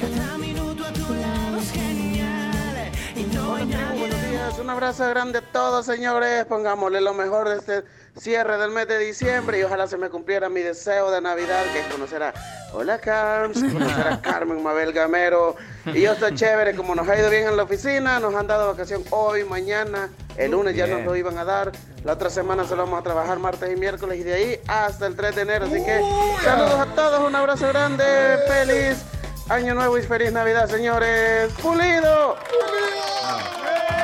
Cada minuto a tu lado es genial. Y no hay nadie. Buenos días, un abrazo grande a todos, señores. Pongámosle lo mejor de este cierre del mes de diciembre y ojalá se me cumpliera mi deseo de Navidad, que es conocer a Hola Carms, conocer a Carmen Mabel Gamero. Y yo estoy chévere, como nos ha ido bien en la oficina, nos han dado vacación hoy, mañana, el lunes ya nos lo iban a dar. La otra semana solo vamos a trabajar martes y miércoles y de ahí hasta el 3 de enero. Así que saludos a todos, un abrazo grande, feliz año nuevo y feliz Navidad, señores. ¡Pulido! Mi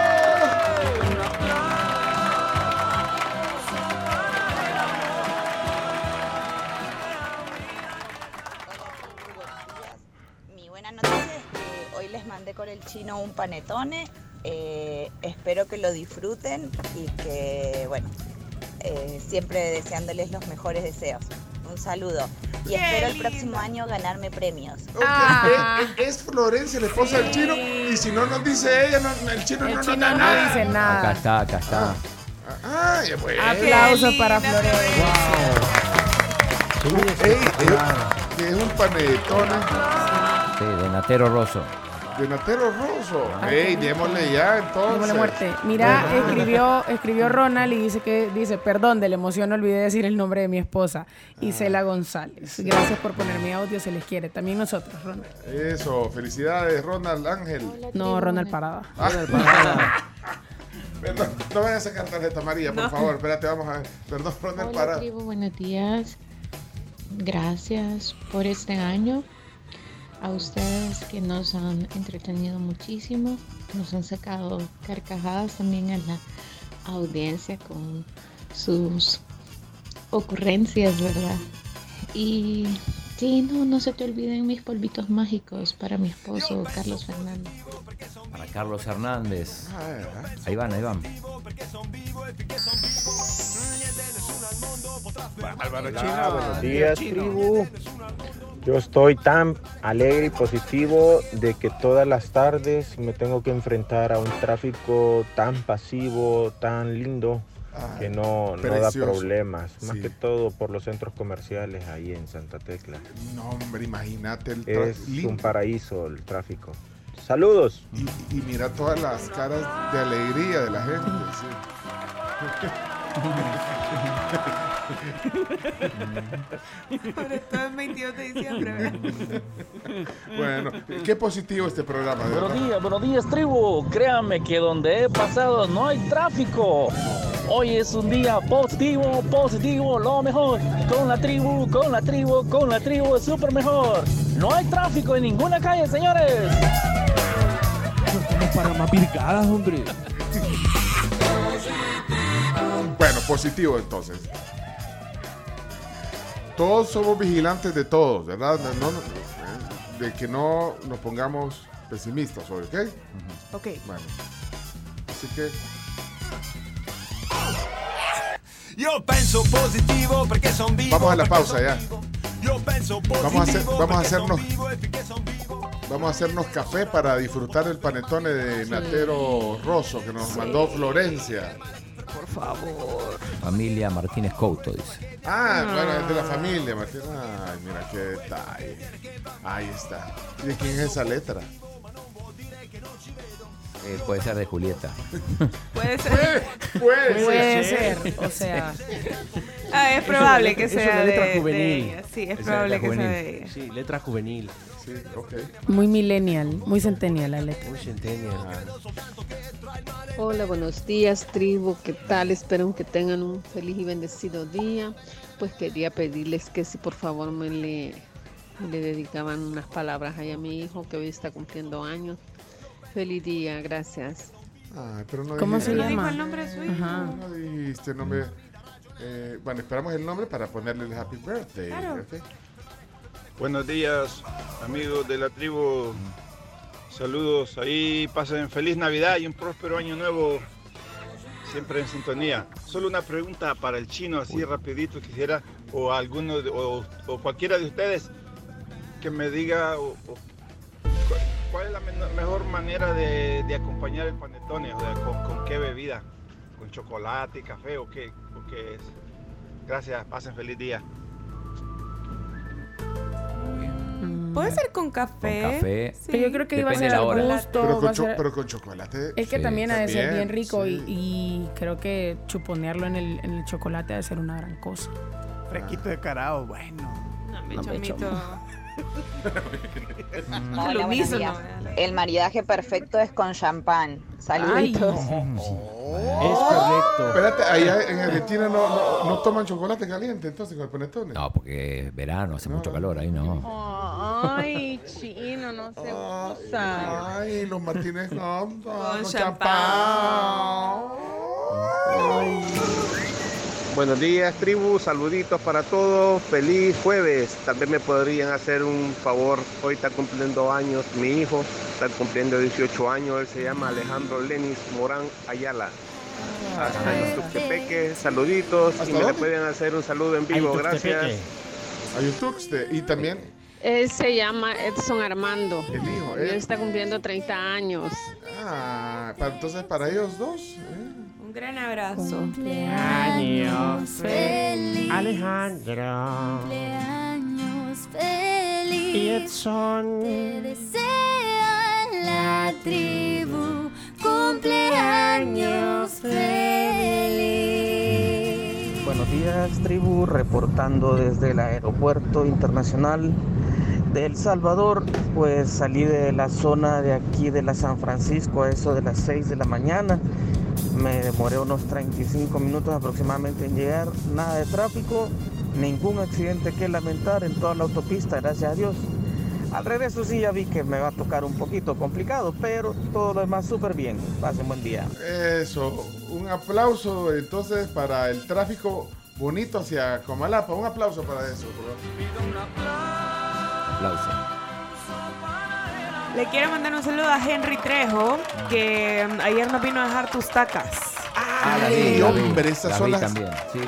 chino un panetone. eh, espero que lo disfruten y que, bueno, eh, siempre deseándoles los mejores deseos. Un saludo. Y espero el próximo año ganarme premios. Ok, Es, es Florencia, la esposa del chino. Y si no nos dice ella, no- el chino El no chino nos da no nada. dice nada. Acá está, acá está. Ah, ya pues. Aplausos para Florencia. Ey, es- que es un panetone Sí, de Natero Rosso. De Natero Rosso. Ey, démosle ya entonces. Démosle muerte. Mira, escribió, escribió Ronald y dice que dice, perdón, de la emoción olvidé decir el nombre de mi esposa, Isela González. Gracias por poner mi audio, se les quiere. También nosotros, Ronald. Eso, felicidades, Ronald Ángel. No, Ronald Parada. Ah. Perdón, no vayan a sacar tarjeta María, por No. favor. Espérate, vamos a ver. Perdón, Ronald Hola Parada. tribu, buenos días. Gracias por este año. A ustedes que nos han entretenido muchísimo, nos han sacado carcajadas también a la audiencia con sus ocurrencias, ¿verdad? Y sí, no, no se te olviden mis polvitos mágicos para mi esposo Carlos Fernández. Para Carlos Hernández. Ah, Ahí van, ahí van. Álvaro Hola, buenos días, tribu. Yo estoy tan alegre y positivo de que todas las tardes me tengo que enfrentar a un tráfico tan pasivo, tan lindo. que no, no da problemas, más Sí. que todo por los centros comerciales ahí en Santa Tecla. No, hombre, imagínate el Es lindo. un paraíso el tráfico. Saludos. Y, y mira todas las caras de alegría de la gente. Sobre todo el 22 de diciembre, bueno, qué positivo este programa. de Buenos días, buenos días, tribu. Créanme que donde he pasado no hay tráfico. Hoy es un día positivo, positivo, lo mejor. Con la tribu, con la tribu, con la tribu es súper mejor. No hay tráfico en ninguna calle, señores. Estamos para más virgadas, hombre. Bueno, positivo entonces. Todos somos vigilantes de todos, ¿verdad? No- no- de que no nos pongamos pesimistas hoy, ¿ok? Ok. Bueno. Así que Io penso positivo perché son vivo. vamos a la pausa ya. Io penso positivo Vamos a, hacer, vamos a hacernos vamos a hacernos café para disfrutar el panetone de Natero Rosso que nos mandó Florencia. Por favor. Familia Martínez Couto, dice. Ah, bueno, es de la familia, Martín. Ay, mira qué detalle. Ahí está. ¿Y de quién es esa letra? Eh, puede ser de Julieta. Puede ser. Puede, Puede ser, o sea. Ah, es probable que es sea una letra de, de juvenil. ella. Sí, es probable letra que sea juvenil. de ella. Sí, letra juvenil. Sí, ok. Muy millennial, muy centennial la letra. Muy centennial. Hola, buenos días, tribu. ¿Qué tal? Espero que tengan un feliz y bendecido día. Pues quería pedirles que si por favor me le, me le dedicaban unas palabras ahí a mi hijo que hoy está cumpliendo años. Feliz día, gracias. Ay, pero no ¿Cómo se dijiste- ¿No dijo llama? el nombre de su hijo? Ajá. No dijiste el nombre. Eh, bueno, esperamos el nombre para ponerle el happy birthday. Buenos días, amigos de la tribu. Saludos ahí, pasen feliz Navidad y un próspero año nuevo. Siempre en sintonía. Solo una pregunta para el chino, así rapidito quisiera, o alguno, de- o, o cualquiera de ustedes, que me diga o- o cu- cuál es la mejor manera de, de acompañar el panetone, o sea, con, con qué bebida, con chocolate, café o qué, o qué es. Gracias, pasen feliz día. Puede ser con café. Con café. Sí. Pero yo creo que iba a ser al gusto. Pero con, a cho- ser- pero con chocolate. Es que Sí, también ha de ser bien rico y, sí. y creo que chuponearlo en el, en el chocolate ha de ser una gran cosa. Fresquito de carao, bueno. No, me No, me Hola, buenos días. El maridaje perfecto es con champán. Saluditos. Es correcto. Espérate, allá en Argentina no, no, no toman chocolate caliente entonces con el panetone. No, porque es verano, hace mucho calor, ahí no. Ay, chino, no se usa. Ay, los Martínez con, con champán. Buenos días, tribu. Saluditos para todos. Feliz jueves. Tal vez me podrían hacer un favor. Hoy está cumpliendo años mi hijo. Está cumpliendo 18 años. Él se llama Alejandro Lenis Morán Ayala. Hasta en Tuxtepeque. Saluditos. ¿Hasta Y me le pueden hacer un saludo en vivo. Gracias. Tuxtepeque. Hay un tuxte. Y también Él se llama Edson Armando. el hijo. Y él ¿eh? está cumpliendo 30 años. Ah, para, entonces para ellos dos. ¿eh? Un gran abrazo. Años feliz. Alejandro. Cumpleaños feliz. Y Edson. Te desea la tribu. Cumpleaños feliz. Buenos días, tribu, reportando desde el Aeropuerto Internacional de El Salvador. Pues salí de la zona de aquí de la San Francisco a eso de las 6 de la mañana. Me demoré unos 35 minutos aproximadamente en llegar. Nada de tráfico, ningún accidente que lamentar en toda la autopista, gracias a Dios. Al regreso sí ya vi que me va a tocar un poquito complicado, pero todo lo demás súper bien. Pasen buen día. Eso. Un aplauso entonces para el tráfico bonito hacia Comalapa. Un aplauso para eso. por favor. Aplauso. Le quiero mandar un saludo a Henry Trejo, que mm, ayer nos vino a dejar tus tacas. Ah, Ay, la vi. hombre, esas son las- también, sí.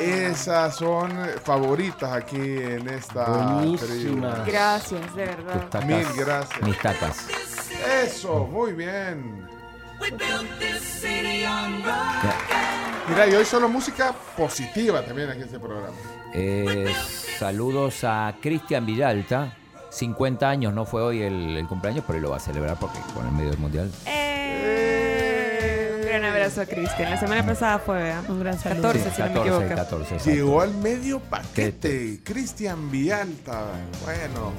Esas son favoritas aquí en esta Buenísimas. Gracias, de verdad. Tus tacas, Mil gracias. Mis tacas. Eso, muy bien. Mira, y hoy solo música positiva también aquí en este programa. Eh, saludos a Cristian Villalta. 50 años, no fue hoy el, el cumpleaños, pero él lo va a celebrar porque con el medio del mundial. Eh, un gran abrazo a Cristian. La semana pasada fue, ¿verdad? Un gran saludo. 14, si no me 14, equivoco. 14, exacto. Llegó al medio paquete. Cristian Villalta. Bueno.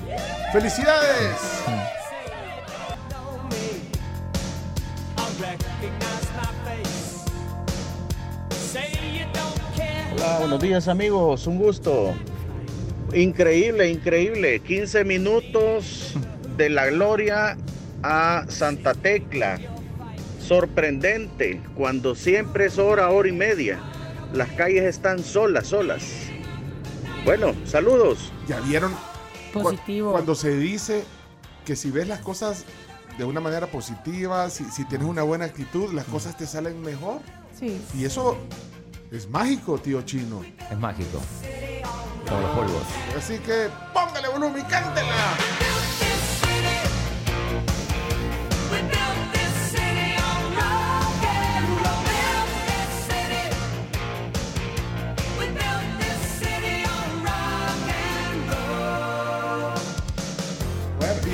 ¡Felicidades! Hola, buenos días amigos, un gusto. Increíble, increíble. 15 minutos de la gloria a Santa Tecla. Sorprendente, cuando siempre es hora, hora y media. Las calles están solas, solas. Bueno, saludos. Ya vieron Positivo. cuando se dice que si ves las cosas de una manera positiva, si, si tienes una buena actitud, las cosas te salen mejor. Sí. Y eso es mágico, tío chino. Es mágico. Así que póngale volumen y cántela.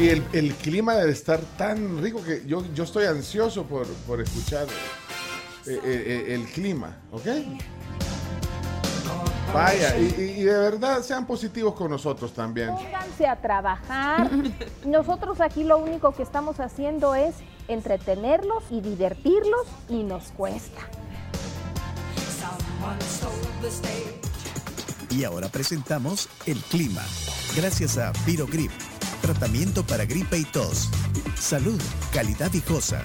Y el, el clima debe estar tan rico que yo, yo estoy ansioso por, por escuchar eh, eh, eh, el clima, ¿ok? Vaya, y, y- y de verdad sean positivos con nosotros también. Pónganse a trabajar. Nosotros aquí lo único que estamos haciendo es entretenerlos y divertirlos y nos cuesta. Y ahora presentamos el clima. Gracias a Virogrip, tratamiento para gripe y tos. Salud, calidad viejosa.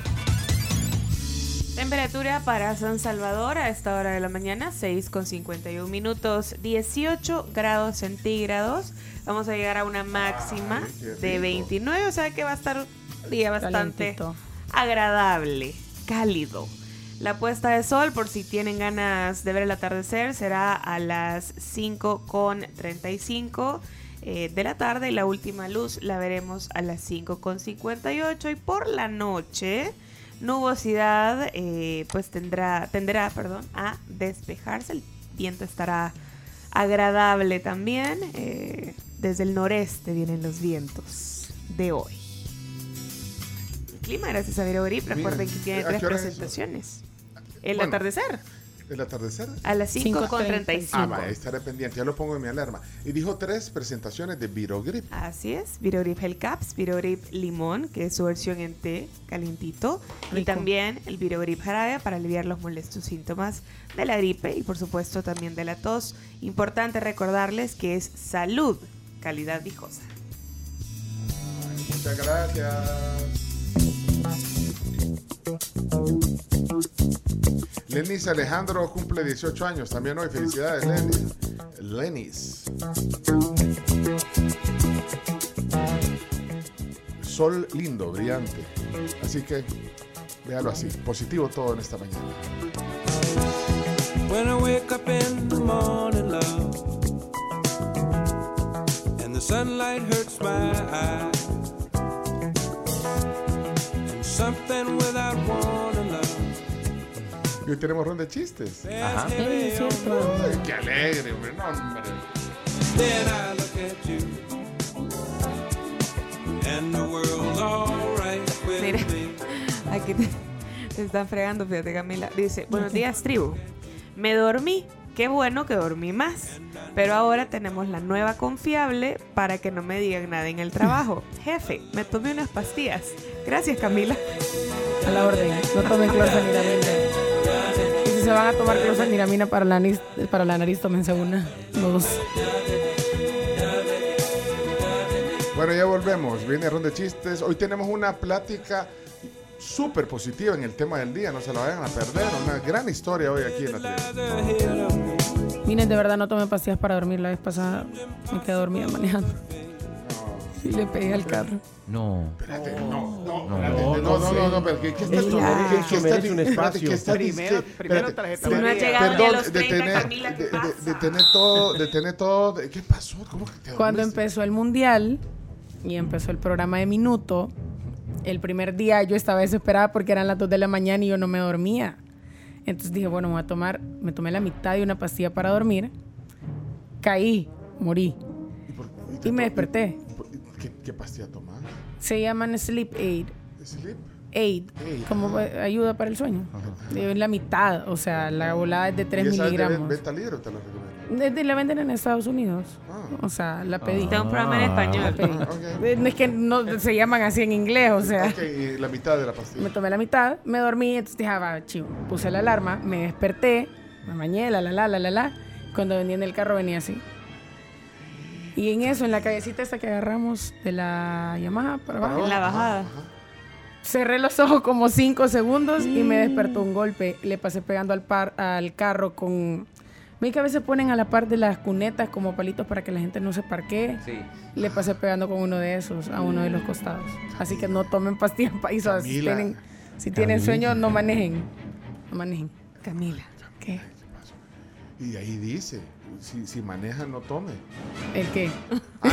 Temperatura para San Salvador a esta hora de la mañana, 6 con 51 minutos, 18 grados centígrados. Vamos a llegar a una máxima de rico. 29, o sea que va a estar un día bastante Calentito. agradable, cálido. La puesta de sol, por si tienen ganas de ver el atardecer, será a las 5 con 35 eh, de la tarde y la última luz la veremos a las 5 con 58 y por la noche nubosidad eh, pues tendrá tendrá perdón a despejarse. El viento estará agradable también eh, desde el noreste vienen los vientos de hoy. El clima gracias a Vero recuerden que tiene ¿a tres presentaciones. El Bueno. atardecer ¿El atardecer? A las 5 con 35. Ah, va, estaré pendiente, ya lo pongo en mi alarma. Y dijo tres presentaciones de Virogrip. Así es, Virogrip Hell Caps, Virogrip Limón, que es su versión en té calientito, y también el Virogrip Jarabe para aliviar los molestos síntomas de la gripe y por supuesto también de la tos. Importante recordarles que es salud, calidad viejosa. Muchas gracias. Lenis Alejandro cumple 18 años también hoy. Felicidades, Lenis. Lenis. Sol lindo, brillante. Así que véalo así. Positivo todo en esta mañana. When I wake up in the morning, love, and the sunlight hurts my eyes, and something without warning, love. Y hoy tenemos ronda de chistes. Ajá. Sí, es cierto. Ay, qué alegre, hombre. No, hombre. Then I look at you, and the world's alright with Mira, me. aquí te, te están fregando, fíjate Camila. Dice, buenos días tribu, me dormí, qué bueno que dormí más, pero ahora tenemos la nueva confiable para que no me digan nada en el trabajo. Jefe, me tomé unas pastillas. Gracias Camila. A la orden, no tomen clorfeniramina. Si se van a tomar clorfeniramina para la nariz, para la nariz tómense una, no dos. Bueno, ya volvemos. Viene ronda de chistes. Hoy tenemos una plática súper positiva en el tema del día. No se la vayan a perder. Una gran historia hoy aquí en la tribu. Miren, de verdad no tomé pastillas para dormir. La vez pasada me quedé dormida manejando. Y le pegué al carro. No. Espérate, no, no, No, espérate, no, no, no, no, no, sí. no, pero ¿qué, qué está está- un espacio. ¿qué está- Primero- primero tarjeta Si no has llegado ni a Perdón, los 30, detener, Camila, ¿qué de- de- pasa? detener todo, detener todo. ¿Qué pasó? ¿Cómo que te Cuando empezó el mundial y empezó el programa de Minuto, El primer día yo estaba desesperada porque eran las 2 de la mañana y yo no me dormía. Entonces dije, bueno, voy a tomar, me tomé la mitad de una pastilla para dormir. Caí, morí. Y me desperté. ¿Qué, qué pastilla tomás? Se llaman Sleep Aid. ¿Sleep? Aid, Aid, como ayuda para el sueño. Es la mitad, o sea, la volada es de 3 ¿Y esa es de miligramos. libre o te la recomiendo? Desde la venden en Estados Unidos. O sea, la pedí. Está un programa en español. Pedí. Ah. Eh, Es que no se llaman así en inglés, o sea. La mitad de la pastilla. Me tomé la mitad, me dormí, entonces dije, ah, va, chivo. Puse la alarma, me desperté, me bañé, la, la, la, la, la, la. Cuando venía en el carro venía así. Y en eso, en la callecita esta que agarramos de la Yamaha para abajo. En la bajada. Cerré los ojos como cinco segundos y me despertó un golpe. Le pasé pegando al, par, al carro con... ¿Ven que a veces ponen a la par de las cunetas como palitos para que la gente no se parquee? Sí. Le pasé pegando con uno de esos a uno de los costados. Así que no tomen pastillas paisas. Si tienen, si tienen sueño, no manejen. No manejen. Camila. ¿Qué? Y ahí dice, si, si maneja, no tome. ¿El qué?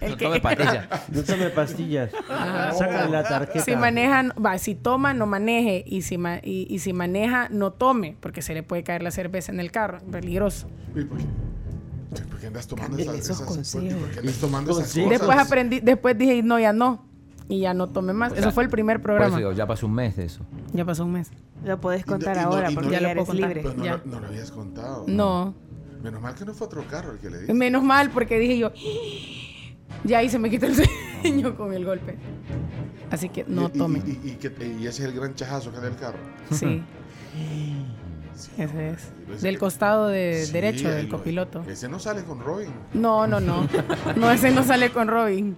El ¿El que- qué? No tome pastillas. Ajá. Sácale la tarjeta. Si maneja, va, si toma, no maneje. Y si, ma- y, y si maneja, no tome, porque se le puede caer la cerveza en el carro. Peligroso. ¿Y por qué? ¿Por qué andas tomando esas, esos esas consejos. ¿Por qué andas tomando esas cosas? Después aprendí, después dije, no, ya no. Y ya no tomé más. O Eso sea, fue el primer Por eso programa. digo, ya pasó un mes de eso. Ya pasó un mes. Lo puedes contar Y no- ahora y no- porque Ya ya, eres contar. libre. No, Ya. lo- no lo habías contado. No. Menos mal que no fue otro carro el que le diste. Menos mal, porque dije yo, ya ahí se me quitó el sueño con el golpe. Así que no Y- y- ese es el gran chajazo que da el carro. Sí. Ese es. Del costado de Sí, derecho del lo- copiloto. Ese no sale con Robin. No, no, no. No, ese no sale con Robin.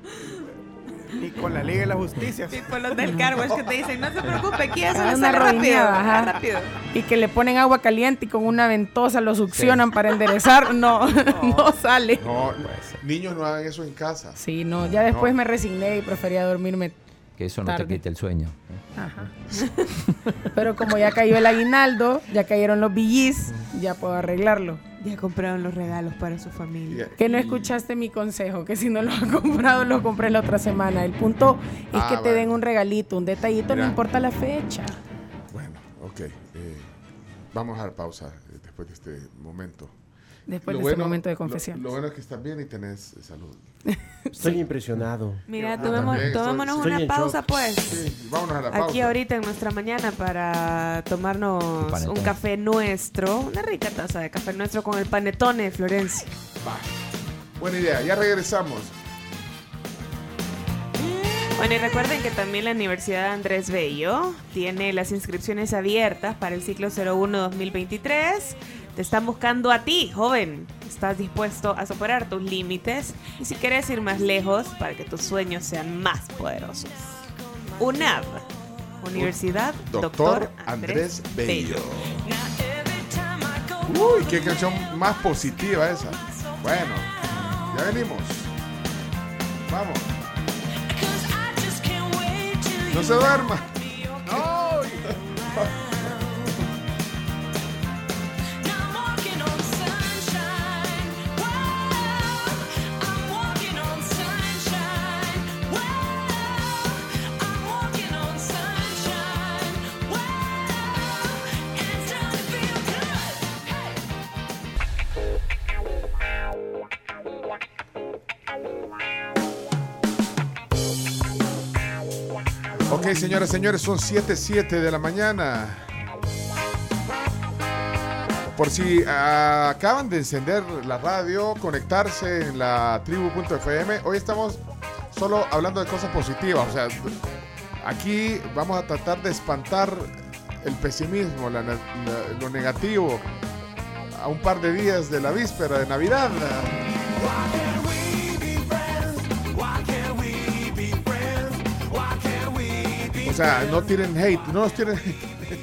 Y con la Liga de la Justicia. Y por los del cargo es que te dicen, no se preocupe, aquí a una salir rápido. ajá. rápido. Y que le ponen agua caliente y con una ventosa lo succionan para enderezar. No, no sale. No, niños no hagan eso en casa. Sí, no. Ya después No. me resigné y prefería dormirme. Que eso no Tarde. te quite el sueño. Ajá. Pero como ya cayó el aguinaldo, ya cayeron los billis, ya puedo arreglarlo. Ya compraron los regalos para su familia. Que no escuchaste mi consejo, que si no lo has comprado, lo compré la otra semana. El punto es Ah, que te den un regalito, un detallito, Mira. no importa la fecha. Bueno, ok. eh, vamos a dar pausa eh, después de este momento. Después Lo de este momento de confesión. Lo, lo bueno es que estás bien y tenés salud. Estoy impresionado. Mira, tomemos- también estoy- tomémonos estoy una en pausa, pues. Sí, vámonos a la pausa. Aquí ahorita en nuestra mañana para tomarnos panetón. un café nuestro, una rica taza de café nuestro con el panetone de Florencia. Va. Buena idea, ya regresamos. Bueno, y recuerden que también la Universidad Andrés Bello tiene las inscripciones abiertas para el ciclo 01-2023. Te están buscando a ti, joven. ¿Estás dispuesto a superar tus límites? Y si quieres ir más lejos para que tus sueños sean más poderosos. UNAV, Universidad Doctor Andrés Bello. Uy, qué canción más positiva esa. Bueno, ya venimos. Vamos. No se duerma. Ok, señoras señores, son 7.07 de la mañana. Por si ah, acaban de encender la radio, conectarse en la tribu.fm, hoy estamos solo hablando de cosas positivas. O sea, aquí vamos a tratar de espantar el pesimismo, lo negativo, a un par de días de la víspera de Navidad. Sea, no tienen hate, no nos tienen hate.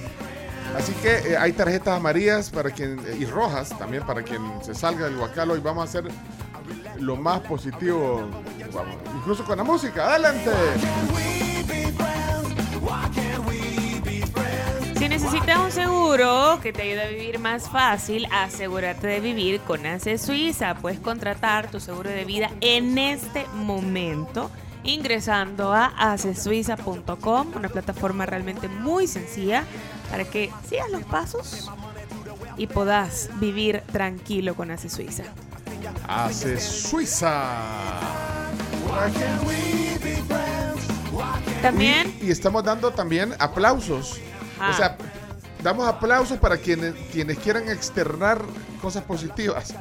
Así que eh, hay tarjetas amarillas para quien y rojas también para quien se salga del guacalo y vamos a hacer lo más positivo, vamos, incluso con la música. Adelante. Si necesitas un seguro que te ayude a vivir más fácil, asegúrate de vivir con ACE Suiza. Puedes contratar tu seguro de vida en este momento ingresando a acesuiza.com, una plataforma realmente muy sencilla para que sigas los pasos y puedas vivir tranquilo con Ace Suiza. Hace Suiza. También Y, y estamos dando también aplausos. O sea, damos aplausos para quienes, quienes quieran externar cosas positivas.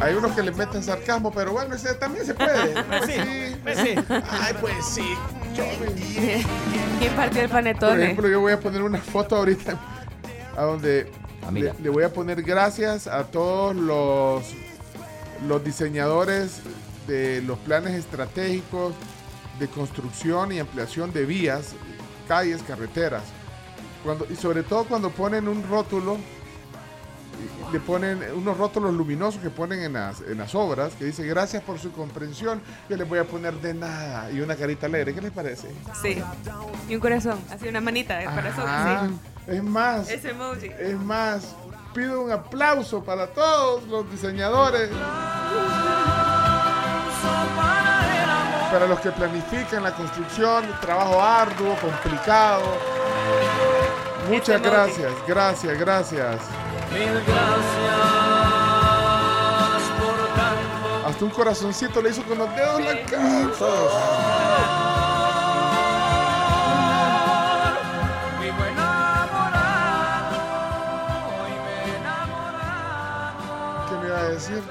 Hay unos que le meten sarcasmo, pero bueno, ese también se puede. Pues sí, pues sí. Ay, pues sí. ¿Quién partió el Por panetone? ejemplo, yo voy a poner una foto ahorita a donde le, le voy a poner gracias a todos los, los diseñadores de los planes estratégicos de construcción y ampliación de vías, calles, carreteras. Cuando, y sobre todo cuando ponen un rótulo, le ponen unos rótulos luminosos que ponen en las, en las obras, que dice gracias por su comprensión, yo les voy a poner de nada y una carita alegre. ¿Qué les parece? Sí. Y un corazón, así una manita de corazón. Es más, Ese emoji. es más, pido un aplauso para todos los diseñadores. Para los que planifican la construcción, trabajo arduo, complicado. Muchas gracias, gracias, gracias. Mil gracias por tanto. Hasta un corazoncito le hizo con los dedos la cara. Vivo enamorado y me he enamorado. ¿Qué me iba a decir?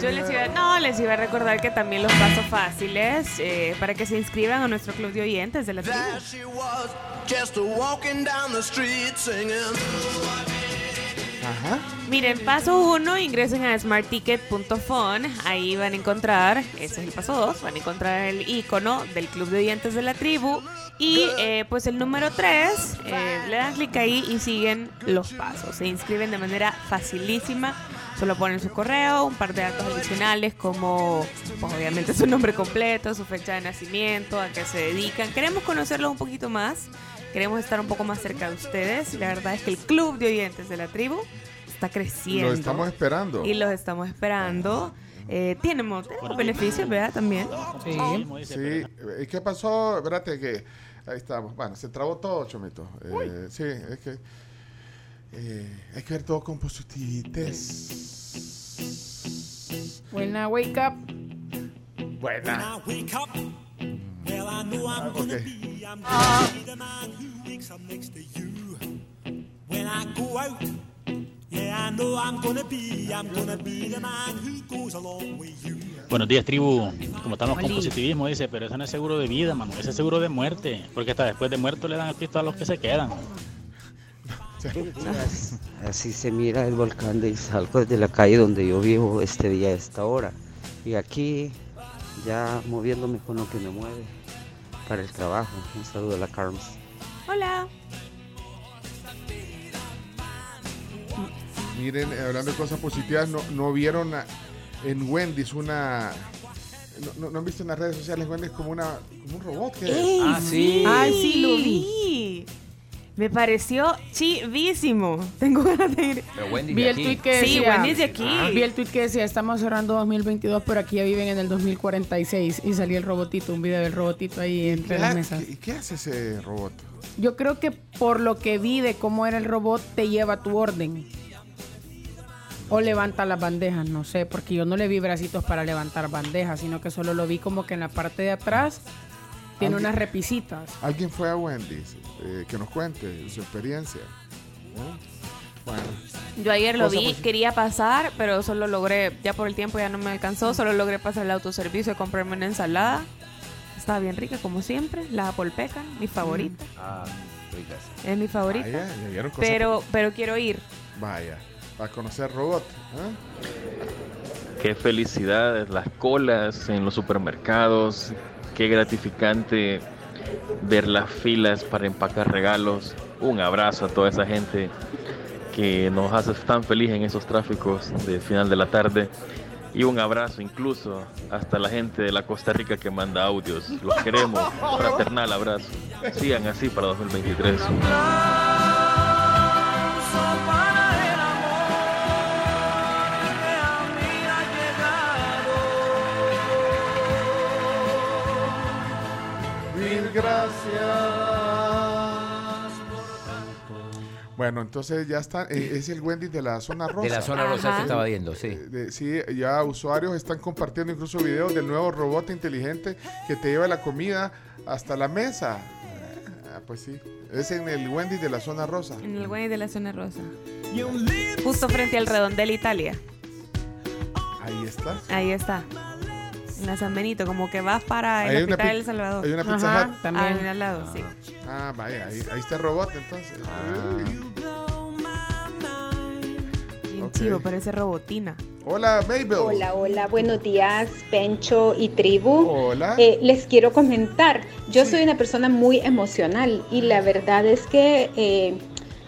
Yo les iba, no, les iba a recordar que también los pasos fáciles eh, para que se inscriban a nuestro club de oyentes de la tribu. Miren, paso 1, ingresen a smartticket.fon. Ahí van a encontrar, ese es el paso 2, van a encontrar el icono del club de oyentes de la tribu. Y eh, pues el número 3, le dan clic ahí y siguen los pasos. Se inscriben de manera facilísima. Solo ponen su correo, un par de datos adicionales como pues, obviamente su nombre completo, su fecha de nacimiento, a qué se dedican. Queremos conocerlos un poquito más. Queremos estar un poco más cerca de ustedes. La verdad es que el club de oyentes de la tribu está creciendo. Lo estamos esperando. Y los estamos esperando. Eh, tenemos, tenemos beneficios, ¿verdad? También. Sí. ¿Y qué pasó? Espérate que ahí estamos. Bueno, se trabó todo, Chomito. Eh, sí, es que eh, hay que ver todo con positivites. Buena wake up. Buena. Ah, ok. When I go out, yeah, I know I'm gonna be, I'm gonna be the man who goes along with you. Buenos días, tribu. Como estamos con positivismo, dice, pero eso no es seguro de vida, mano. Ese es seguro de muerte. Porque hasta después de muerto le dan el pisto a los que se quedan. Así se mira el volcán de Izalco desde la calle donde yo vivo este día a esta hora. Y aquí ya moviéndome con lo que me mueve para el trabajo. Un saludo a la Carms. Hola. Miren, eh, hablando de cosas positivas, no, no vieron a- en Wendy's una. No, no- no han visto en las redes sociales Wendy's como, una, como un robot? ¿qué es? ¡Ey, Ah, sí! ¡Ay, sí, lo vi! Me pareció chivísimo. Tengo ganas de ir. Pero Wendy Vi de el aquí. tweet que Sí, decía, Wendy es de aquí. Ah, Vi el tweet que decía, estamos cerrando 2022, pero aquí ya viven en el 2046 y salía el robotito, un video del robotito ahí entre ¿Qué las mesas. ¿Y qué hace ese robot? Yo creo que por lo que vi de cómo era el robot, te lleva tu orden. O levanta las bandejas, no sé, porque yo no le vi bracitos para levantar bandejas, sino que solo lo vi como que en la parte de atrás tiene unas repisitas. ¿Alguien fue a Wendy's? Eh, que nos cuente su experiencia. ¿Eh? Bueno. Yo ayer lo vi, quería pasar, pero solo logré, ya por el tiempo ya no me alcanzó, solo logré pasar el autoservicio y comprarme una ensalada. Estaba bien rica como siempre, la Apple Pecan, mi favorita. Ah, ricas. Es mi favorita. Vaya, pero, pero quiero ir. Vaya, para conocer robot. ¿eh? Qué felicidad, las colas en los supermercados, qué gratificante ver las filas para empacar regalos. Un abrazo a toda esa gente que nos hace tan feliz en esos tráficos de final de la tarde. Y un abrazo incluso hasta la gente de la Costa Rica que manda audios. Los queremos. Fraternal abrazo. Sigan así para 2023. Gracias. Bueno, entonces ya está, eh, es el Wendy de la zona rosa. De la zona rosa Ajá. se estaba viendo, sí. Eh, de- sí, ya usuarios están compartiendo incluso videos del nuevo robot inteligente que te lleva la comida hasta la mesa. Ah, pues sí, es en el Wendy de la zona rosa. En el güey de la zona rosa. Justo frente al redondel Italia. Ahí está. Ahí está. En la San Benito, como que vas para el hospital pi- de El Salvador. hay una Pizza Ajá, también. al lado, sí. Ah, vaya, ahí, ahí está el robot entonces. Bien Ok. chivo, parece robotina. Hola, Mabel. Hola, hola, buenos días, Pencho y tribu. Hola. Eh, les quiero comentar, yo soy una persona muy emocional y la verdad es que eh,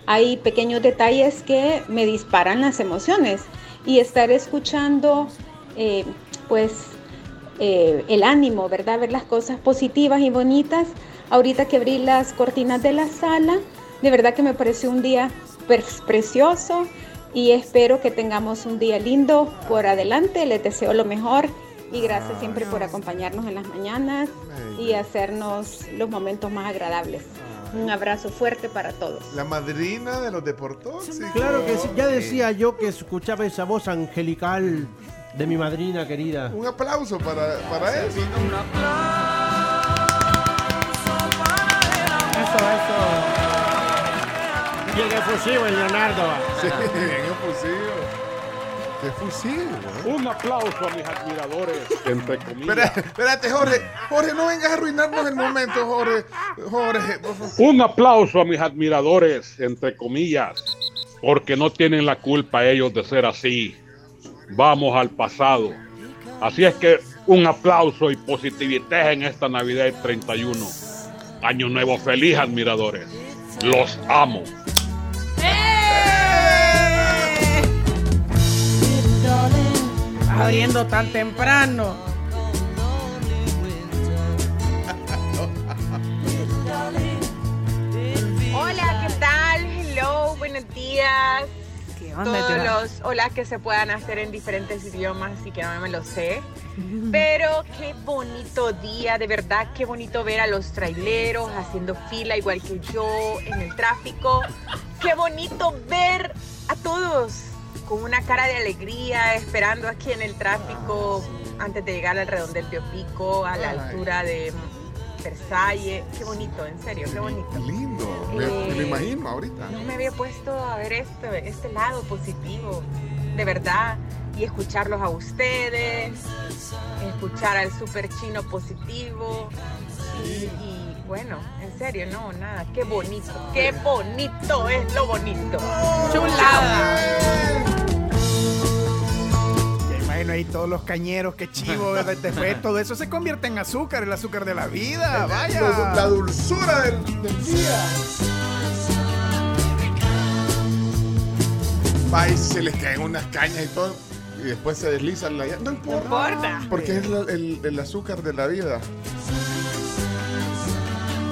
hay pequeños detalles que me disparan las emociones y estar escuchando, eh, pues, eh, el ánimo, ¿verdad? Ver las cosas positivas y bonitas. Ahorita que abrí las cortinas de la sala, de verdad que me pareció un día per- precioso y espero que tengamos un día lindo por adelante. Les deseo lo mejor y gracias siempre por acompañarnos en las mañanas y hacernos los momentos más agradables. Un abrazo fuerte para todos. La madrina de los deportóxicos. Claro que sí, ya decía yo que escuchaba esa voz angelical de mi madrina querida. Un aplauso para, para eso. Eso, eso. Bien efusivo el Leonardo. Sí, bien efusivo. Qué efusivo. ¿eh? Un aplauso a mis admiradores, entre comillas. Espera- Espérate, Jorge. Jorge, no vengas a arruinarnos el momento, Jorge. Jorge, por favor. Un aplauso a mis admiradores, entre comillas, porque no tienen la culpa ellos de ser así. Vamos al pasado. Así es que un aplauso y positividad en esta Navidad del 31. Año Nuevo feliz, admiradores. Los amo. Abriendo tan temprano. Hola, ¿qué tal? Hello, buenos días. Todos los hola que se puedan hacer en diferentes idiomas, así que no me lo sé. Pero qué bonito día, de verdad, qué bonito ver a los traileros haciendo fila igual que yo en el tráfico. Qué bonito ver a todos con una cara de alegría, esperando aquí en el tráfico antes de llegar al redondel de Opico, a la altura de Versalles. Qué bonito, en serio, qué bonito. Lindo. Me, me lo Eh, imagino ahorita. No me había puesto a ver este, este lado positivo, de verdad, y escucharlos a ustedes, escuchar al super chino positivo. Y, y, bueno, en serio, no, nada, qué bonito, qué bonito es lo bonito. Chulada. Imagino ahí todos los cañeros, qué chivo, ¿verdad? Después todo eso se convierte en azúcar, el azúcar de la vida, vaya. La dulzura del, del día. Va y se les caen unas cañas y todo. Y después se deslizan la No importa. importa. Porque es la- el, el azúcar de la vida.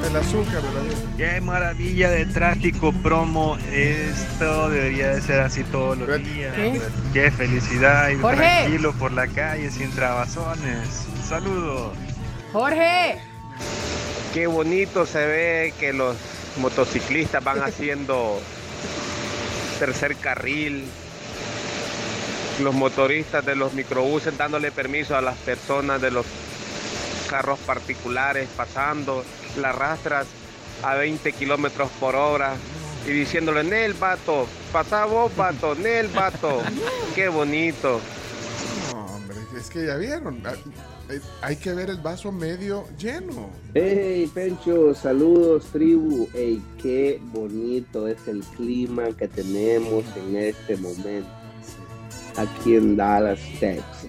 El azúcar vida. Qué maravilla de tráfico promo. Esto debería de ser así todos los días. ¿Qué? Qué felicidad y Jorge. tranquilo por la calle sin trabazones. Saludos. Jorge. Qué bonito se ve que los motociclistas van haciendo tercer carril. Los motoristas de los microbuses dándole permiso a las personas de los carros particulares pasando, las rastras a 20 kilómetros por hora y diciéndole, Nel, vato, pasá vos, vato, Nel, vato. Qué bonito. No, hombre, es que ya vieron. Hay que ver el vaso medio lleno. Hey Pencho, saludos tribu. Hey, qué bonito es el clima que tenemos en este momento. Aquí en Dallas, Texas.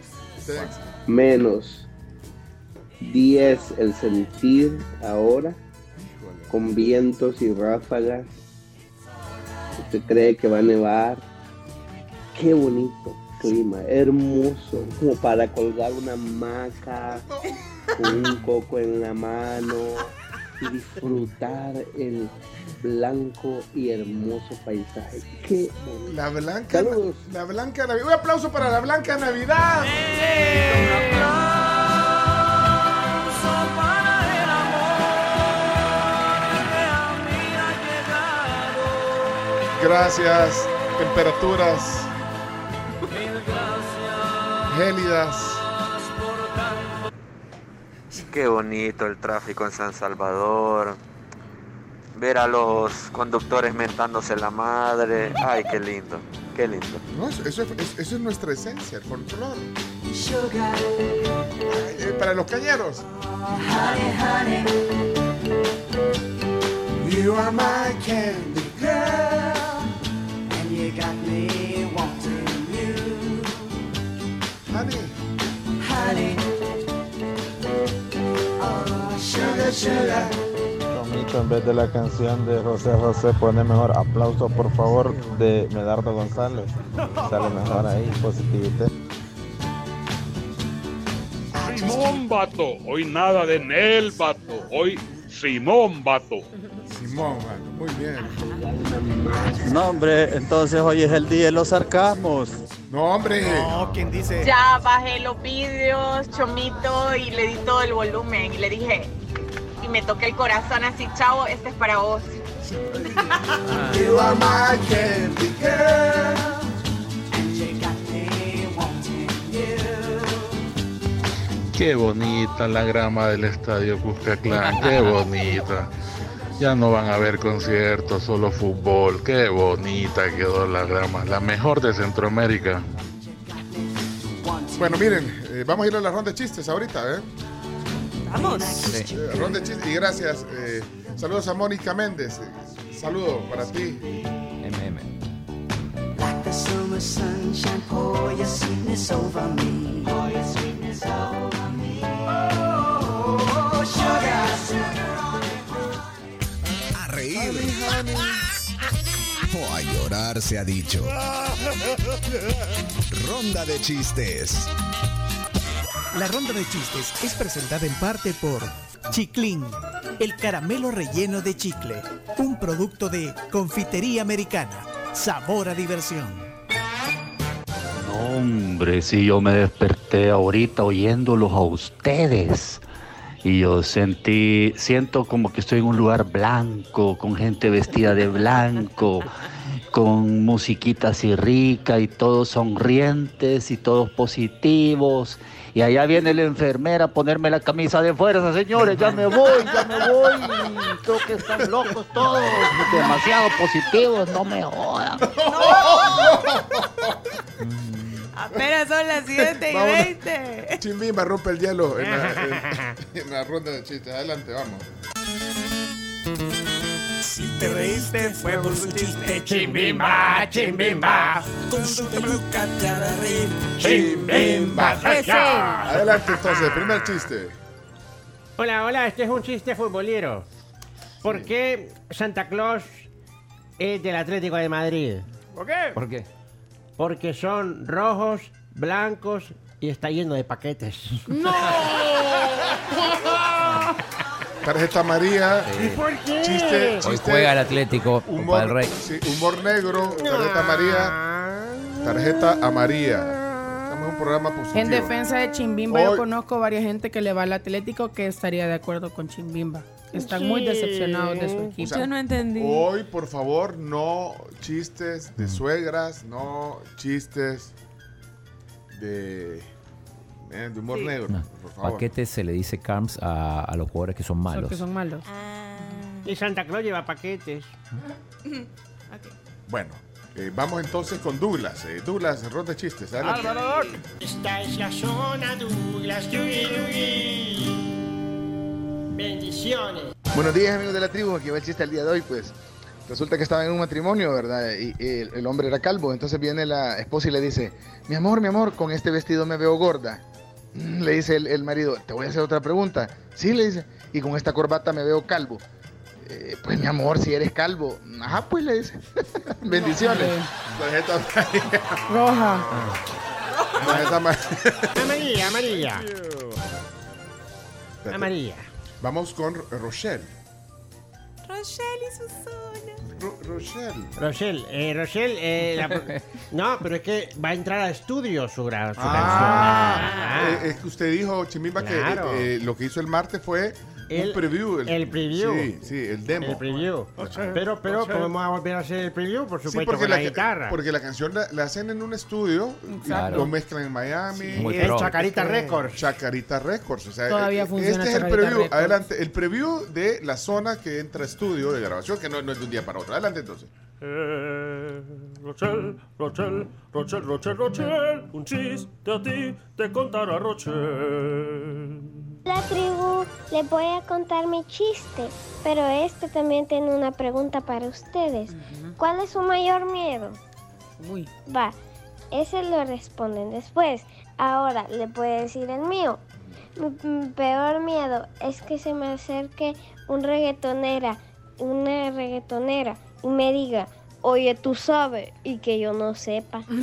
Menos 10 el sentir ahora, con vientos y ráfagas. ¿Usted cree que va a nevar? Qué bonito clima, hermoso, como para colgar una hamaca con un coco en la mano y disfrutar el blanco y hermoso paisaje. Qué bonito. La blanca, Saludos. la blanca Navidad. Un aplauso para la blanca Navidad. Gracias, temperaturas gélidas. Qué bonito el tráfico en San Salvador. Ver a los conductores mentándose la madre. Ay, qué lindo, qué lindo. Eso, es, eso es nuestra esencia, el control. Ay, eh, para los cañeros. You are my candy girl, and you got me wanting you. Honey. Honey. Oh, sugar, sugar. Tomito, en vez de la canción de José José, pone mejor aplauso, por favor, de Medardo González. Sale mejor ahí, positividad. Simón, vato. Hoy nada de Nel, vato. Hoy Simón, vato. Simón, mano, muy bien. No, hombre, entonces hoy es el día de los sarcasmos. No, hombre. No, ¿quién dice? Ya bajé los vídeos, Chomito, y le di todo el volumen. Y le dije, y me toqué el corazón así, chavo, este es para vos. You are my candy girl, Qué bonita la grama del estadio Cuscatlán, qué bonita. Ya no van a haber conciertos, solo fútbol. Qué bonita quedó la grama, la mejor de Centroamérica. Bueno, miren, eh, vamos a ir a la ronda de chistes ahorita, ¿eh? Vamos. Eh, ronda de chistes y gracias. eh, saludos a Mónica Méndez. saludo para ti. MM. Like O a llorar se ha dicho. Ronda de chistes. La ronda de chistes es presentada en parte por Chiclin, el caramelo relleno de chicle, un producto de confitería americana. Sabor a diversión. Hombre, si yo me desperté ahorita oyéndolos a ustedes. Y yo sentí, siento como que estoy en un lugar blanco, con gente vestida de blanco, con musiquita así rica y todos sonrientes y todos positivos. Y allá viene la enfermera a ponerme la camisa de fuerza, señores, ya me voy, ya me voy. Creo que están locos todos, demasiado positivos, no me jodan. Apenas son las 7 y Vámonos. 20. Chimbimba rompe el hielo en la, en- en la ronda de chistes. Adelante, vamos. Si te reíste fue por su chiste. Chimbimba, chimbimba. Con su peluca te hará reír. Chimbimba. Adelante, entonces, primer chiste. Hola, hola, este es un chiste futbolero. ¿Por qué Santa Claus es del Atlético de Madrid? ¿Por qué? ¿Por qué? Porque son rojos, blancos y está lleno de paquetes. ¡No! Tarjeta María. ¿Y por qué? Chiste, Hoy juega el Atlético, Humor, del Rey. sí, humor negro, tarjeta María. Tarjeta a María. Estamos en un programa positivo. En defensa de Chimbimba, yo conozco varias gente que le va al Atlético que estaría de acuerdo con Chimbimba. Están muy decepcionados de su equipo. O sea, Hoy, por favor, no chistes de suegras, no chistes de, eh, de humor negro, No. por favor. Paquetes se le dice carms a, a los jugadores que son malos. Porque son malos. Y Santa Claus lleva paquetes. Bueno, eh, vamos entonces con Douglas. eh, Douglas, ronda de chistes. adelante. Esta es la zona Douglas. Yugi, yugi. Bendiciones. Buenos días amigos de la tribu, aquí va el chiste el día de hoy, pues resulta que estaba en un matrimonio, ¿verdad? Y, y el, el hombre era calvo, entonces viene la esposa y le dice, mi amor, mi amor, con este vestido me veo gorda. Mm, Le dice el, el marido, te voy a hacer otra pregunta. Sí, le dice, y con esta corbata me veo calvo. "Eh, pues mi amor, si eres calvo. Ajá, pues le dice. Bendiciones. Tarjeta. Roja. Tarjeta María. Amarilla, amarilla. Amarilla. Vamos con Rochelle. Rochelle y Susana. Ro- Rochelle. Rochelle, eh, Rochelle, eh, la- no, pero es que va a entrar a estudio su, gra- su Ah, canción. eh, es que usted dijo, Chimimba, Claro. que eh, eh, lo que hizo el martes fue El- un preview. el preview. Sí, sí, el demo. El preview. Pero, pero, Ocho. ¿cómo vamos a volver a hacer el preview? Por Sí, supuesto, porque con la, la, guitarra. porque la canción la, la hacen en un estudio, Claro. lo mezclan en Miami. Sí, Muy es pro. Chacarita Records. Chacarita Records. O sea, Todavía eh, funciona Este es el preview. Records. Adelante, el preview de la zona que entra a estudio de grabación, que no, no es de un día para otro. Adelante entonces. Eh, Rochelle, Rochelle, Rochelle, Rochelle, Rochelle, un chiste a ti te contará Rochelle. La tribu, les voy a contar mi chiste, pero este también tiene una pregunta para ustedes. ¿Cuál es su mayor miedo? Uy. Va, ese lo responden después. Ahora le voy a decir el mío. Mi, mi peor miedo es que se me acerque un reggaetonera, una reggaetonera y me diga, oye, tú sabes, y que yo no sepa. Muy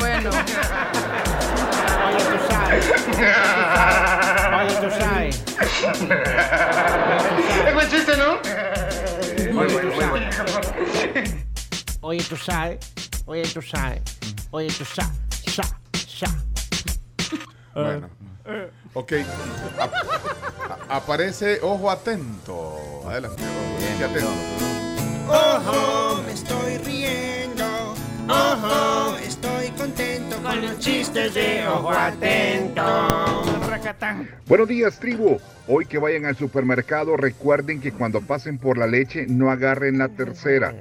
bueno. Oye, tú sabes. Es buen chiste, ¿no? Oye, tú sabes. Oye, tú sabes. Oye, tú sabes. Oye, tú sabes. Sa, sa. Bueno. Ok. A- aparece Ojo Atento. Adelante. Ojo atento. Ojo, me estoy riendo. Ojo, estoy contento con los chistes de ojo atento. Buenos días, tribu. Hoy que vayan al supermercado, recuerden que cuando pasen por la leche no agarren la tercera,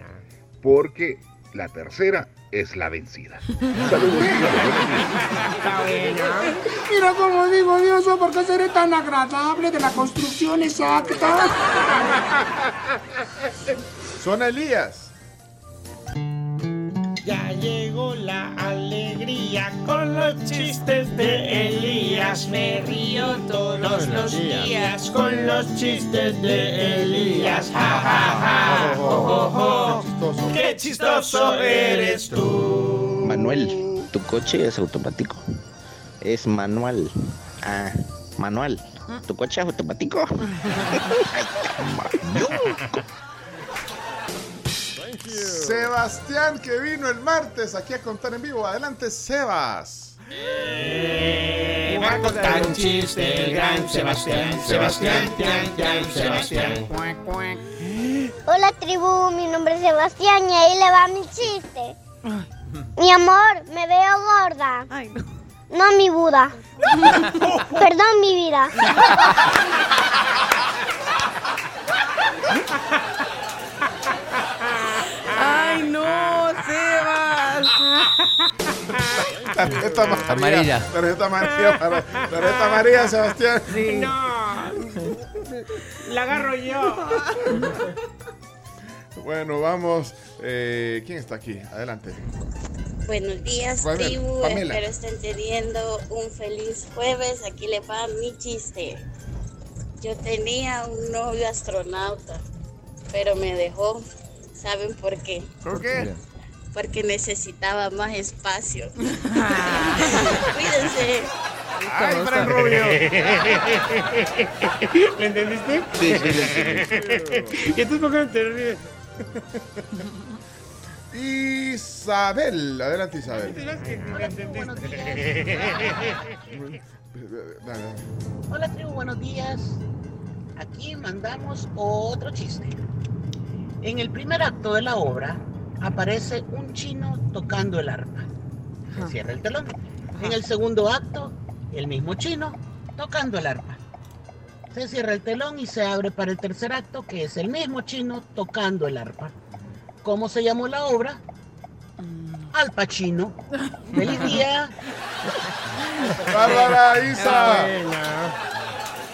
porque la tercera es la vencida. Saludos, tío. Mira cómo digo Dioso, ¿por qué seré tan agradable de la construcción exacta? Zona Elías. Ya llegó la alegría con los chistes de Elías. Me río todos los días con los chistes de Elías. Ja, ja, ja. Jo, jo, jo. ¡Qué chistoso eres tú! Manuel, tu coche es automático. Es manual. Ah, manual. ¿Tu coche es automático? Sebastián que vino el martes aquí a contar en vivo. Adelante, Sebas. va a contar un chiste el gran Sebastián. Sebastián, Tian, Tian, Sebastián. Hola tribu, mi nombre es Sebastián y ahí le va mi chiste. Mi amor, me veo gorda. no. mi Buda. Perdón, mi vida. ¡Ay, no, Sebas! Tarjeta amarilla. Amarilla. Tarjeta amarilla. para- Tarjeta amarilla, Sebastián. No. La agarro yo. Bueno, vamos. eh, ¿Quién está aquí? Adelante. Buenos días, Pamela, tribu. Pamela. Espero estén teniendo un feliz jueves. Aquí le va mi chiste. Yo tenía un novio astronauta, pero me dejó. ¿Saben por qué? ¿Por qué? Porque necesitaba más espacio. Cuídense. ¡Ay, Fran Rubio! ¿Le entendiste? Sí, sí, entendí. ¿Y entonces por qué no te ríes? Isabel. Adelante, Isabel. Dale, dale. Hola tribu, buenos días. Aquí mandamos otro chiste. En el primer acto de la obra aparece un chino tocando el arpa. Se cierra el telón. En el segundo acto, el mismo chino tocando el arpa. Se cierra el telón y se abre para el tercer acto, que es el mismo chino tocando el arpa. ¿Cómo se llamó la obra? Al Pacino. ¡Feliz día! Bárbara, Isa.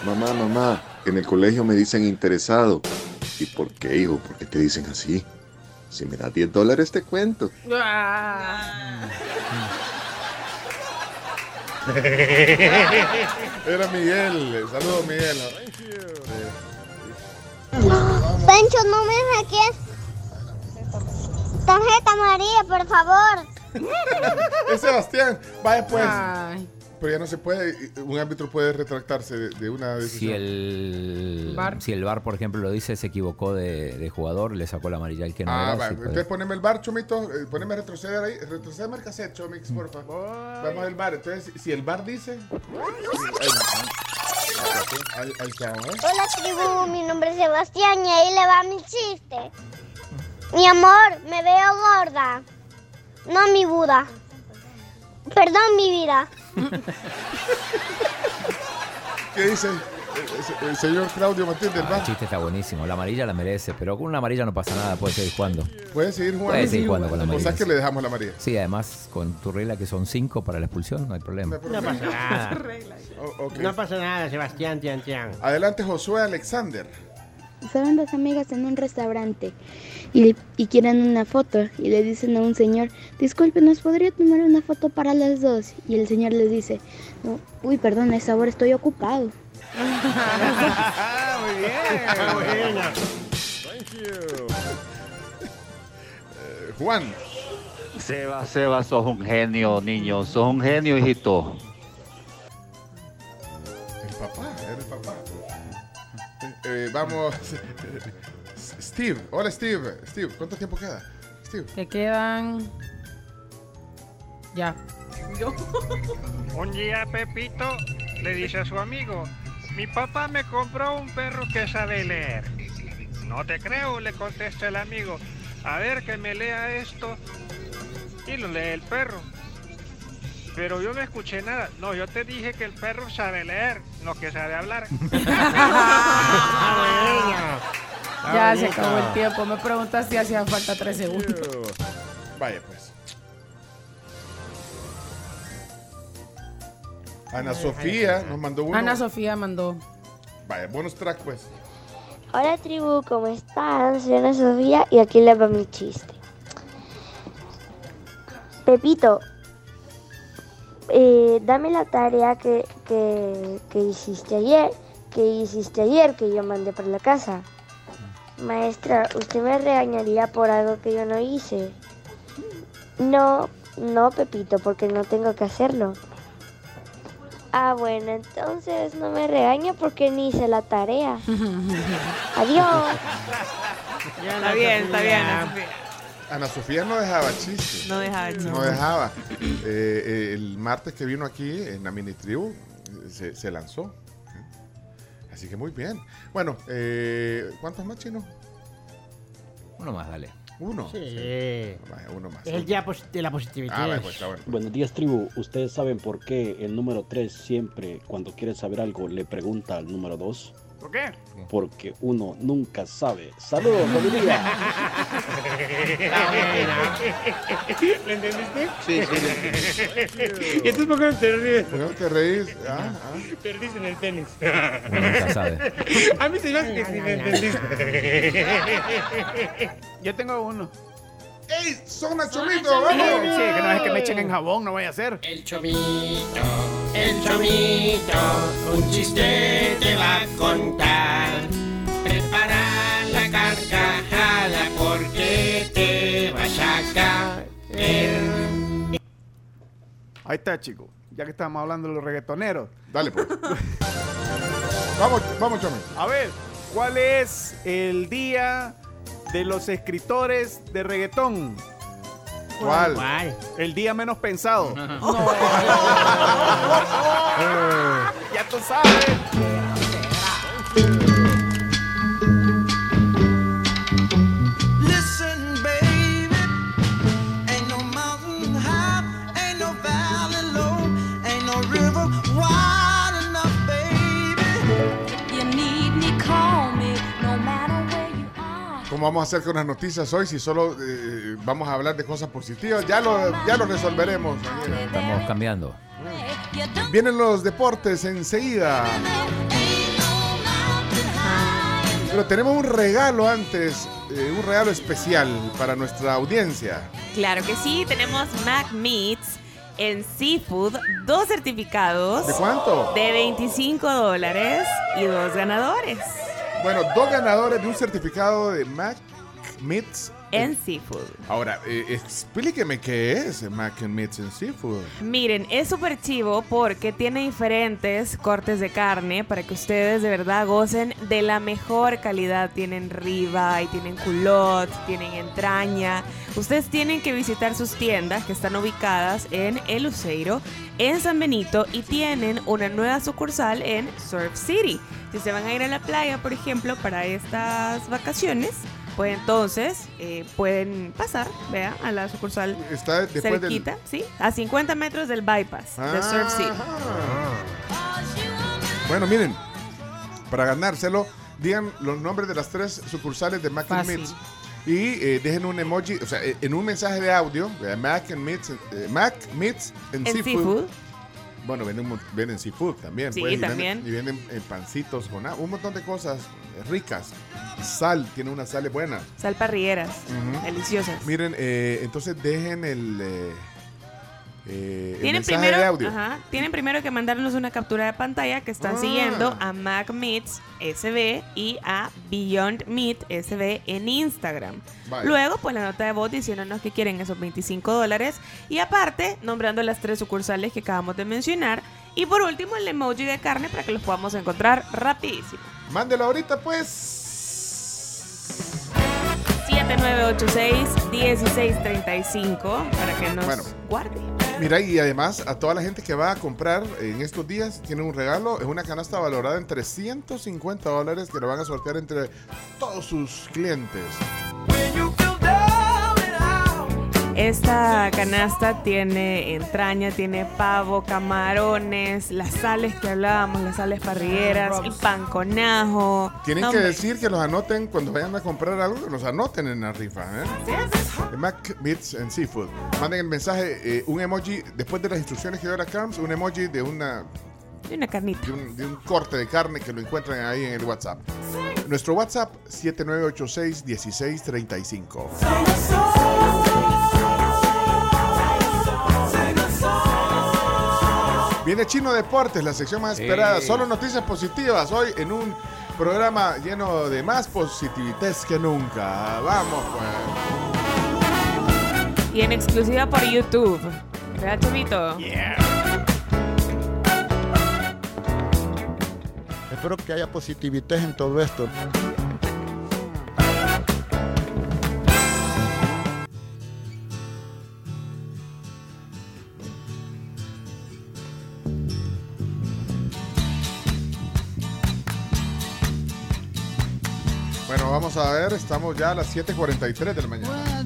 Mamá, mamá, en el colegio me dicen interesado. ¿Y por qué, hijo? ¿Por qué te dicen así? Si me das 10 dólares te cuento. Era Miguel. Saludos, Miguel. Pencho, no me saques. Tarjeta María, por favor. Es Sebastián. Vaya pues. Pero ya no se puede, un árbitro puede retractarse de, de una Si decisión. el, VAR. si el VAR, por ejemplo, lo dice, se equivocó de, de jugador, le sacó la amarilla al que no Ah, era, va, puede. entonces poneme el bar, Chomito, eh, poneme retroceder ahí, retroceder el cassette, Chomix, por favor. Vamos al bar, entonces, si el bar dice... Ahí, ahí, ahí está, ¿eh? Hola tribu, mi nombre es Sebastián y ahí le va mi chiste. Mi amor, me veo gorda. No mi Buda. Perdón mi vida. ¿Qué dice el, el- el señor Claudio Martín del Ah, el chiste está buenísimo. La amarilla la merece, pero con una amarilla no pasa nada, puede seguir jugando. ¿Puede seguir jugando? Puede seguir jugando con la O sea amarilla. que le dejamos la amarilla. Sí, además, con tu regla que son cinco para la expulsión, no hay problema. No pasa nada. O- ok. No pasa nada, Sebastián, tian, tian. Adelante, Josué Alexander. Fueron dos amigas en un restaurante y, y quieren una foto y le dicen a un señor, disculpe, ¿nos podría tomar una foto para las dos? Y el señor les dice, "No, uy, perdón, a esa hora estoy ocupado. Muy bien. buena. Eh, Juan. Seba, Seba, sos un genio, niño. Sos un genio, hijito. El papá, eres papá. Eh, vamos. Steve, hola Steve. Steve, ¿cuánto tiempo queda? Steve. Te quedan. Ya. Un día Pepito le dice a su amigo, mi papá me compró un perro que sabe leer. No te creo, le contesta el amigo. A ver que me lea esto. Y lo lee el perro. Pero yo no escuché nada. No, yo te dije que el perro sabe leer, no que sabe hablar. Ya se acabó el tiempo. Me preguntas si hacía falta tres segundos. Vaya pues. Ana Sofía nos mandó uno. Ana Sofía mandó. Vaya, bonus track pues. Hola tribu, ¿cómo están? Soy Ana Sofía y aquí les va mi chiste. Pepito, eh, dame la tarea que, que, que hiciste ayer, que hiciste ayer, que yo mandé para la casa. Maestra, ¿usted me regañaría por algo que yo no hice? No, no, Pepito, porque no tengo que hacerlo. Ah, bueno, entonces no me regaña porque ni hice la tarea. Adiós. Está bien, está bien, Ana Sofía. Ana Sofía no dejaba chistes. No dejaba chistes. No dejaba. Eh, eh, el martes que vino aquí en la mini tribu eh, se, se lanzó. Así que muy bien. Bueno, eh, ¿cuántos más chinos? Uno más, dale. Uno. Sí. Vaya, uno más. Es ya posi- de la positividad. Ah, bueno, pues, bueno. Buenos días, tribu. ¿Ustedes saben por qué el número 3 siempre, cuando quiere saber algo, le pregunta al número 2? ¿Por qué? Porque uno nunca sabe. ¡Saludos, familia! ¿Le entendiste? Sí, sí, ¿Y entonces por qué no te ríes? ¿Por qué no te reís? Ah, ah. Perdiste en el tenis. nunca sabe. A mí se me hace que sí me entendiste. Yo tengo uno. ¡Ey! ¡Zona Chomito! ¡Vamos! Sí, que no es que me echen en jabón, no vaya a ser. El chomito, el chomito, un chiste te va a contar. Prepara la carcajada porque te vas a caer. Ahí está, chico. Ya que estamos hablando de los reggaetoneros. Dale, pues. vamos, vamos, Chomito. A ver, ¿cuál es el día de los escritores de reggaetón? ¿Cuál? El día menos pensado. ya tú sabes. ¿Cómo vamos a hacer con las noticias hoy si solo eh, vamos a hablar de cosas positivas? Ya lo, ya lo resolveremos. Estamos cambiando. Vienen los deportes enseguida. Pero tenemos un regalo antes, eh, un regalo especial para nuestra audiencia. Claro que sí, tenemos Mac Meats en Seafood, dos certificados. ¿De cuánto? De 25 dólares y dos ganadores. Bueno, dos ganadores de un certificado de Mac Meats. En Seafood. Ahora, eh, explíqueme qué es Mac and Meats and Seafood. Miren, es súper chivo porque tiene diferentes cortes de carne para que ustedes de verdad gocen de la mejor calidad. Tienen ribeye, tienen culot, tienen entraña. Ustedes tienen que visitar sus tiendas que están ubicadas en El Luceiro, en San Benito y tienen una nueva sucursal en Surf City. Si se van a ir a la playa, por ejemplo, para estas vacaciones, pues entonces eh, pueden pasar, vea, a la sucursal Está después del... cerquita, ¿sí? A 50 metros del bypass de Surf City. Bueno, miren, para ganárselo, digan los nombres de las tres sucursales de Mac and. Meats y eh, dejen un emoji, o sea, eh, en un mensaje de audio, de Mac and Meats, eh, Mac Meats and seafood. Bueno, venden, venden seafood también. Sí, pues, y venden- también. Y venden, eh, pancitos con un montón de cosas eh, ricas. Sal, tiene unas sales buenas. Sal parrilleras, Ujú. deliciosas. Miren, eh, entonces dejen el, eh, eh, Tienen primero, de audio. ajá, tienen primero que mandarnos una captura de pantalla que están Ah. siguiendo a Mac SB y a Beyond Meat SB en Instagram. Vale. Luego, pues la nota de voz diciéndonos que quieren esos 25 dólares y aparte, nombrando las tres sucursales que acabamos de mencionar. Y por último, el emoji de carne para que los podamos encontrar rapidísimo. Mándelo ahorita, pues. 7986-1635 para que nos Bueno. guarde. Mira, y además a toda la gente que va a comprar en estos días, tiene un regalo, es una canasta valorada en 350 dólares que lo van a sortear entre todos sus clientes. Esta canasta tiene entraña, tiene pavo, camarones, las sales que hablábamos, las sales parrilleras, el pan con ajo. Tienen que decir que los anoten cuando vayan a comprar algo, que los anoten en la rifa. ¿eh? De Mac Meats and Seafood. Manden el mensaje, eh, un emoji, después de las instrucciones que dio la Carms, un emoji de una De una carnita. de un, de un corte de carne que lo encuentran ahí en el WhatsApp. Nuestro WhatsApp 7986-1635. Viene Chino Deportes, la sección más esperada. Sí. Solo noticias positivas hoy en un programa lleno de más positividad que nunca. Vamos, pues. Y en exclusiva por YouTube. ¿Verdad, Chomito? Espero que haya positividad en todo esto. Vamos a ver, estamos ya a las 7.43 de la mañana.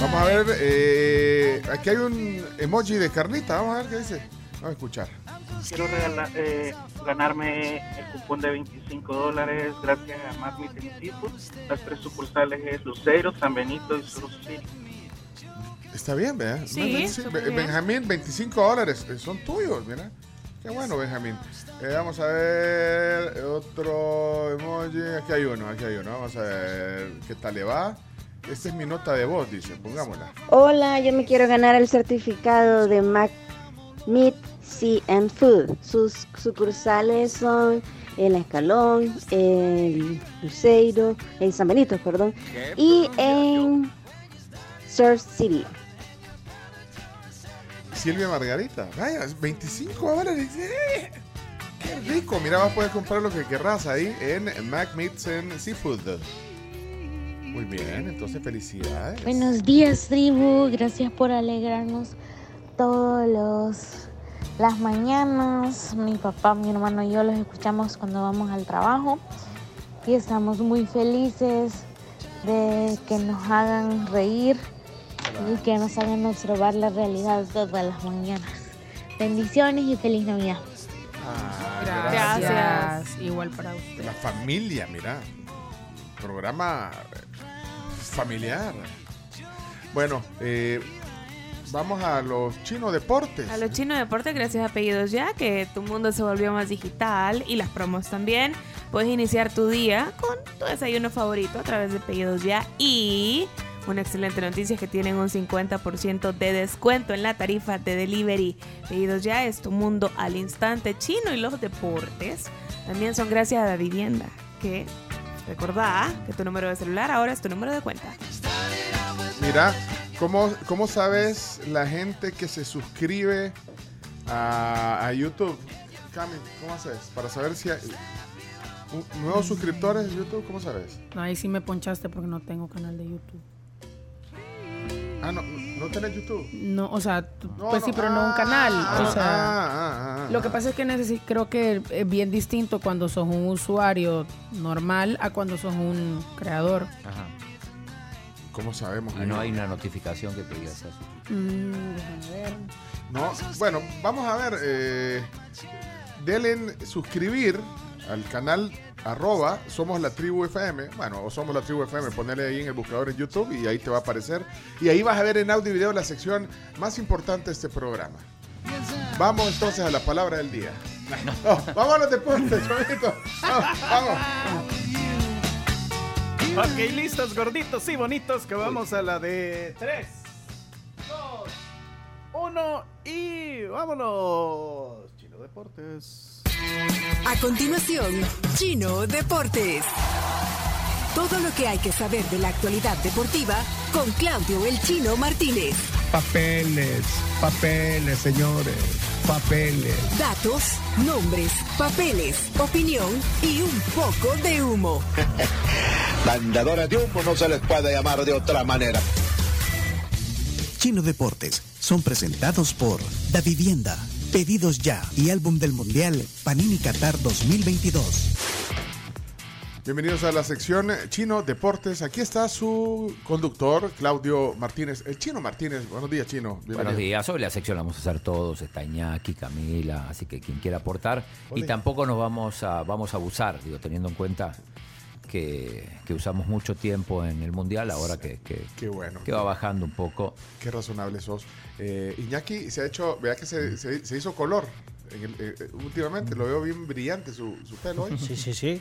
Vamos a ver, eh, aquí hay un emoji de carnita, vamos a ver qué dice. Vamos a escuchar. Quiero regalar, eh, ganarme el cupón de 25 dólares gracias a Meat and Seafood. Las tres sucursales es Lucero, San Benito y Sur. Está bien, ¿verdad? Sí. Benjamín, 25 dólares, eh, son tuyos, mira. Qué bueno, Benjamín. Eh, vamos a ver otro emoji. Aquí hay uno, aquí hay uno. Vamos a ver qué tal le va. Esta es mi nota de voz, dice. Pongámosla. Hola, yo me quiero ganar el certificado de Mac Meat Sea and Food. Sus sucursales son el Escalón, el Luceiro, en San Benito, perdón, y en Surf City. Silvia Margarita. Vaya, 25 dólares. ¡eh! Qué rico. Mira, vas a poder comprar lo que querrás ahí en Mac Seafood. Muy bien, entonces felicidades. Buenos días, tribu. Gracias por alegrarnos todos los las mañanas. Mi papá, mi hermano y yo los escuchamos cuando vamos al trabajo y estamos muy felices de que nos hagan reír y que nos hagan observar la realidad todas las mañanas. Bendiciones y feliz Navidad. Ah, Gracias. Igual para usted. La familia, mira. Programa familiar. Bueno, eh, vamos a los chinos deportes. A los chinos deportes, gracias a Pedidos Ya, que tu mundo se volvió más digital y las promos también. Puedes iniciar tu día con tu desayuno favorito a través de Pedidos Ya y una excelente noticia es que tienen un 50% de descuento en la tarifa de delivery. Pedidos Ya es tu mundo al instante chino y los deportes también son gracias a la vivienda, que Recordá que tu número de celular ahora es tu número de cuenta. Mira, ¿cómo, ¿cómo sabes la gente que se suscribe a, a YouTube? Cami, ¿cómo haces? Para saber si hay nuevos suscriptores en YouTube, ¿cómo sabes? No, ahí sí me ponchaste porque no tengo canal de YouTube. Ah, no, no tenés YouTube. No, o sea, No, pues no, sí, pero no un canal. ah, o sea, ah, ah, ah, lo que pasa es que creo que es bien distinto cuando sos un usuario normal a cuando sos un creador. Ajá. ¿Cómo sabemos? Y no hay una notificación que te diga eso. Mm, déjame ver. No, bueno, vamos a ver. Eh, denle en suscribir al canal arroba somos la tribu FM. Bueno, o somos la tribu FM. Ponele ahí en el buscador en YouTube y ahí te va a aparecer. Y ahí vas a ver en audio y video la sección más importante de este programa. Vamos entonces a la palabra del día. No, vamos a los deportes, chavito. Vamos, vamos. Ok, listos, gorditos y bonitos, que vamos a la de 3, 2, 1 y vámonos. Chino Deportes. A continuación, Chino Deportes. Todo lo que hay que saber de la actualidad deportiva con Claudio El Chino Martínez. Papeles, papeles, señores, papeles. Datos, nombres, papeles, opinión y un poco de humo. Mandadores de humo no se les puede llamar de otra manera. Chino Deportes son presentados por Da Vivienda, Pedidos Ya y Álbum del Mundial Panini Qatar 2022. Bienvenidos a la sección Chino Deportes. Aquí está su conductor, Claudio Martínez. El Chino Martínez. Buenos días, Chino. Bienvenido. Buenos días, hoy la sección la vamos a hacer todos, está Iñaki, Camila, así que quien quiera aportar. Y tampoco nos vamos a, vamos a abusar, digo, teniendo en cuenta que, que usamos mucho tiempo en el Mundial, ahora que, que, Qué bueno. que va bajando un poco. Qué razonable sos. Eh, Iñaki se ha hecho, vea que se, se- se hizo color. en el- eh, eh, últimamente lo veo bien brillante su, su pelo hoy. Sí, sí, sí.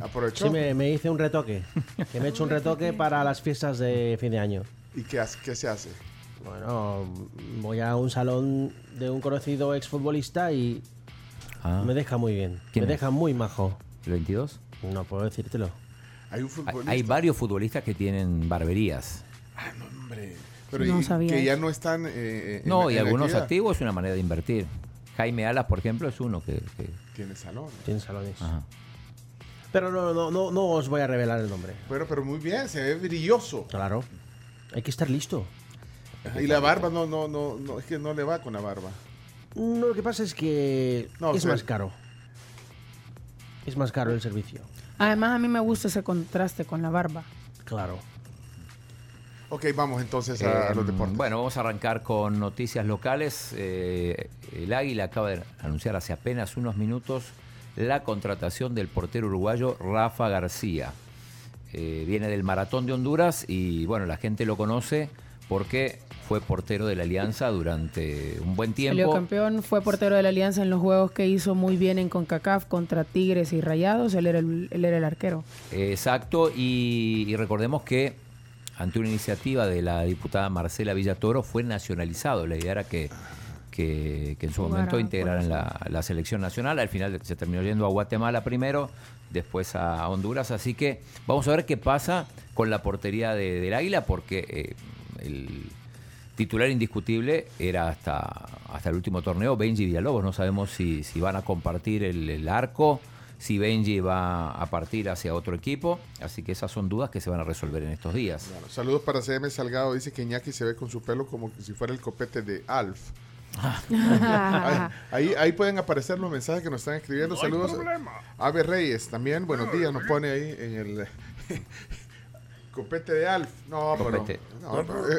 Aprovechó. Sí, me, me hice un retoque. Que me he hecho un retoque para las fiestas de fin de año. ¿Y qué, hace- qué se hace? Bueno, voy a un salón de un conocido exfutbolista y Ah. me deja muy bien. ¿Quién me es? deja muy majo. ¿El 22? No puedo decírtelo. Hay un futbolista. hay varios futbolistas que tienen barberías. Hombre, pero No y- sabía que ya no están. eh, eh, en No, y en algunos actividad. activos es una manera de invertir. Jaime Alas, por ejemplo, es uno que... que- Tiene salón. Tiene salones. Ajá. Pero no, no, no, no os voy a revelar el nombre. Bueno, pero muy bien, se ve brilloso. Claro. Hay que estar listo. Y la barba no, no, no, no, es que no le va con la barba. No, lo que pasa es que No, es o sea- más caro. Es más caro el servicio. Además, a mí me gusta ese contraste con la barba. Claro. Ok, vamos entonces a, a los deportes. Bueno, vamos a arrancar con noticias locales. Eh, el Águila acaba de anunciar hace apenas unos minutos la contratación del portero uruguayo Rafa García. Eh, viene del Maratón de Honduras y bueno, la gente lo conoce porque fue portero de la Alianza durante un buen Salió tiempo. campeón, fue portero de la Alianza en los juegos que hizo muy bien en CONCACAF contra Tigres y Rayados. Él era el, él era el arquero. Exacto, y, y recordemos que ante una iniciativa de la diputada Marcela Villatoro fue nacionalizado. La idea era que, que, que en su Jugara momento integraran la, la selección nacional. Al final se terminó yendo a Guatemala primero, después a Honduras. Así que vamos a ver qué pasa con la portería de- del Águila, porque eh, el titular indiscutible era hasta, hasta el último torneo Benji Villalobos. No sabemos si, si van a compartir el, el arco, si Benji va a partir hacia otro equipo. Así que esas son dudas que se van a resolver en estos días. Bueno, saludos para CM Salgado. Dice que Iñaki se ve con su pelo como si fuera el copete de Alf. ahí, ahí, ahí pueden aparecer los mensajes que nos están escribiendo. No Saludos. problema. Ave Reyes también. Buenos días. Nos pone ahí en el copete de Alf. No, pero. Copete. No, pero, eh,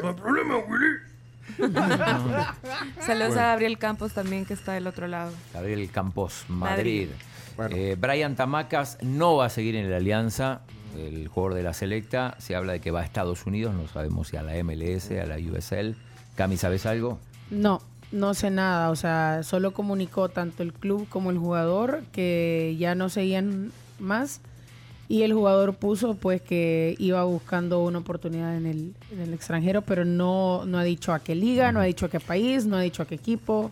Saludos Bueno. a Gabriel Campos también, que está del otro lado. Gabriel Campos, Madrid. Madrid. Eh, Brian Tamacas no va a seguir en la alianza. El jugador de la selecta se habla de que va a Estados Unidos. No sabemos si a la MLS, a la USL. Cami, ¿sabes algo? No, no sé nada. O sea, solo comunicó tanto el club como el jugador que ya no seguían más. Y el jugador puso pues que iba buscando una oportunidad en el, en el extranjero, pero no, no ha dicho a qué liga, no ha dicho a qué país, no ha dicho a qué equipo.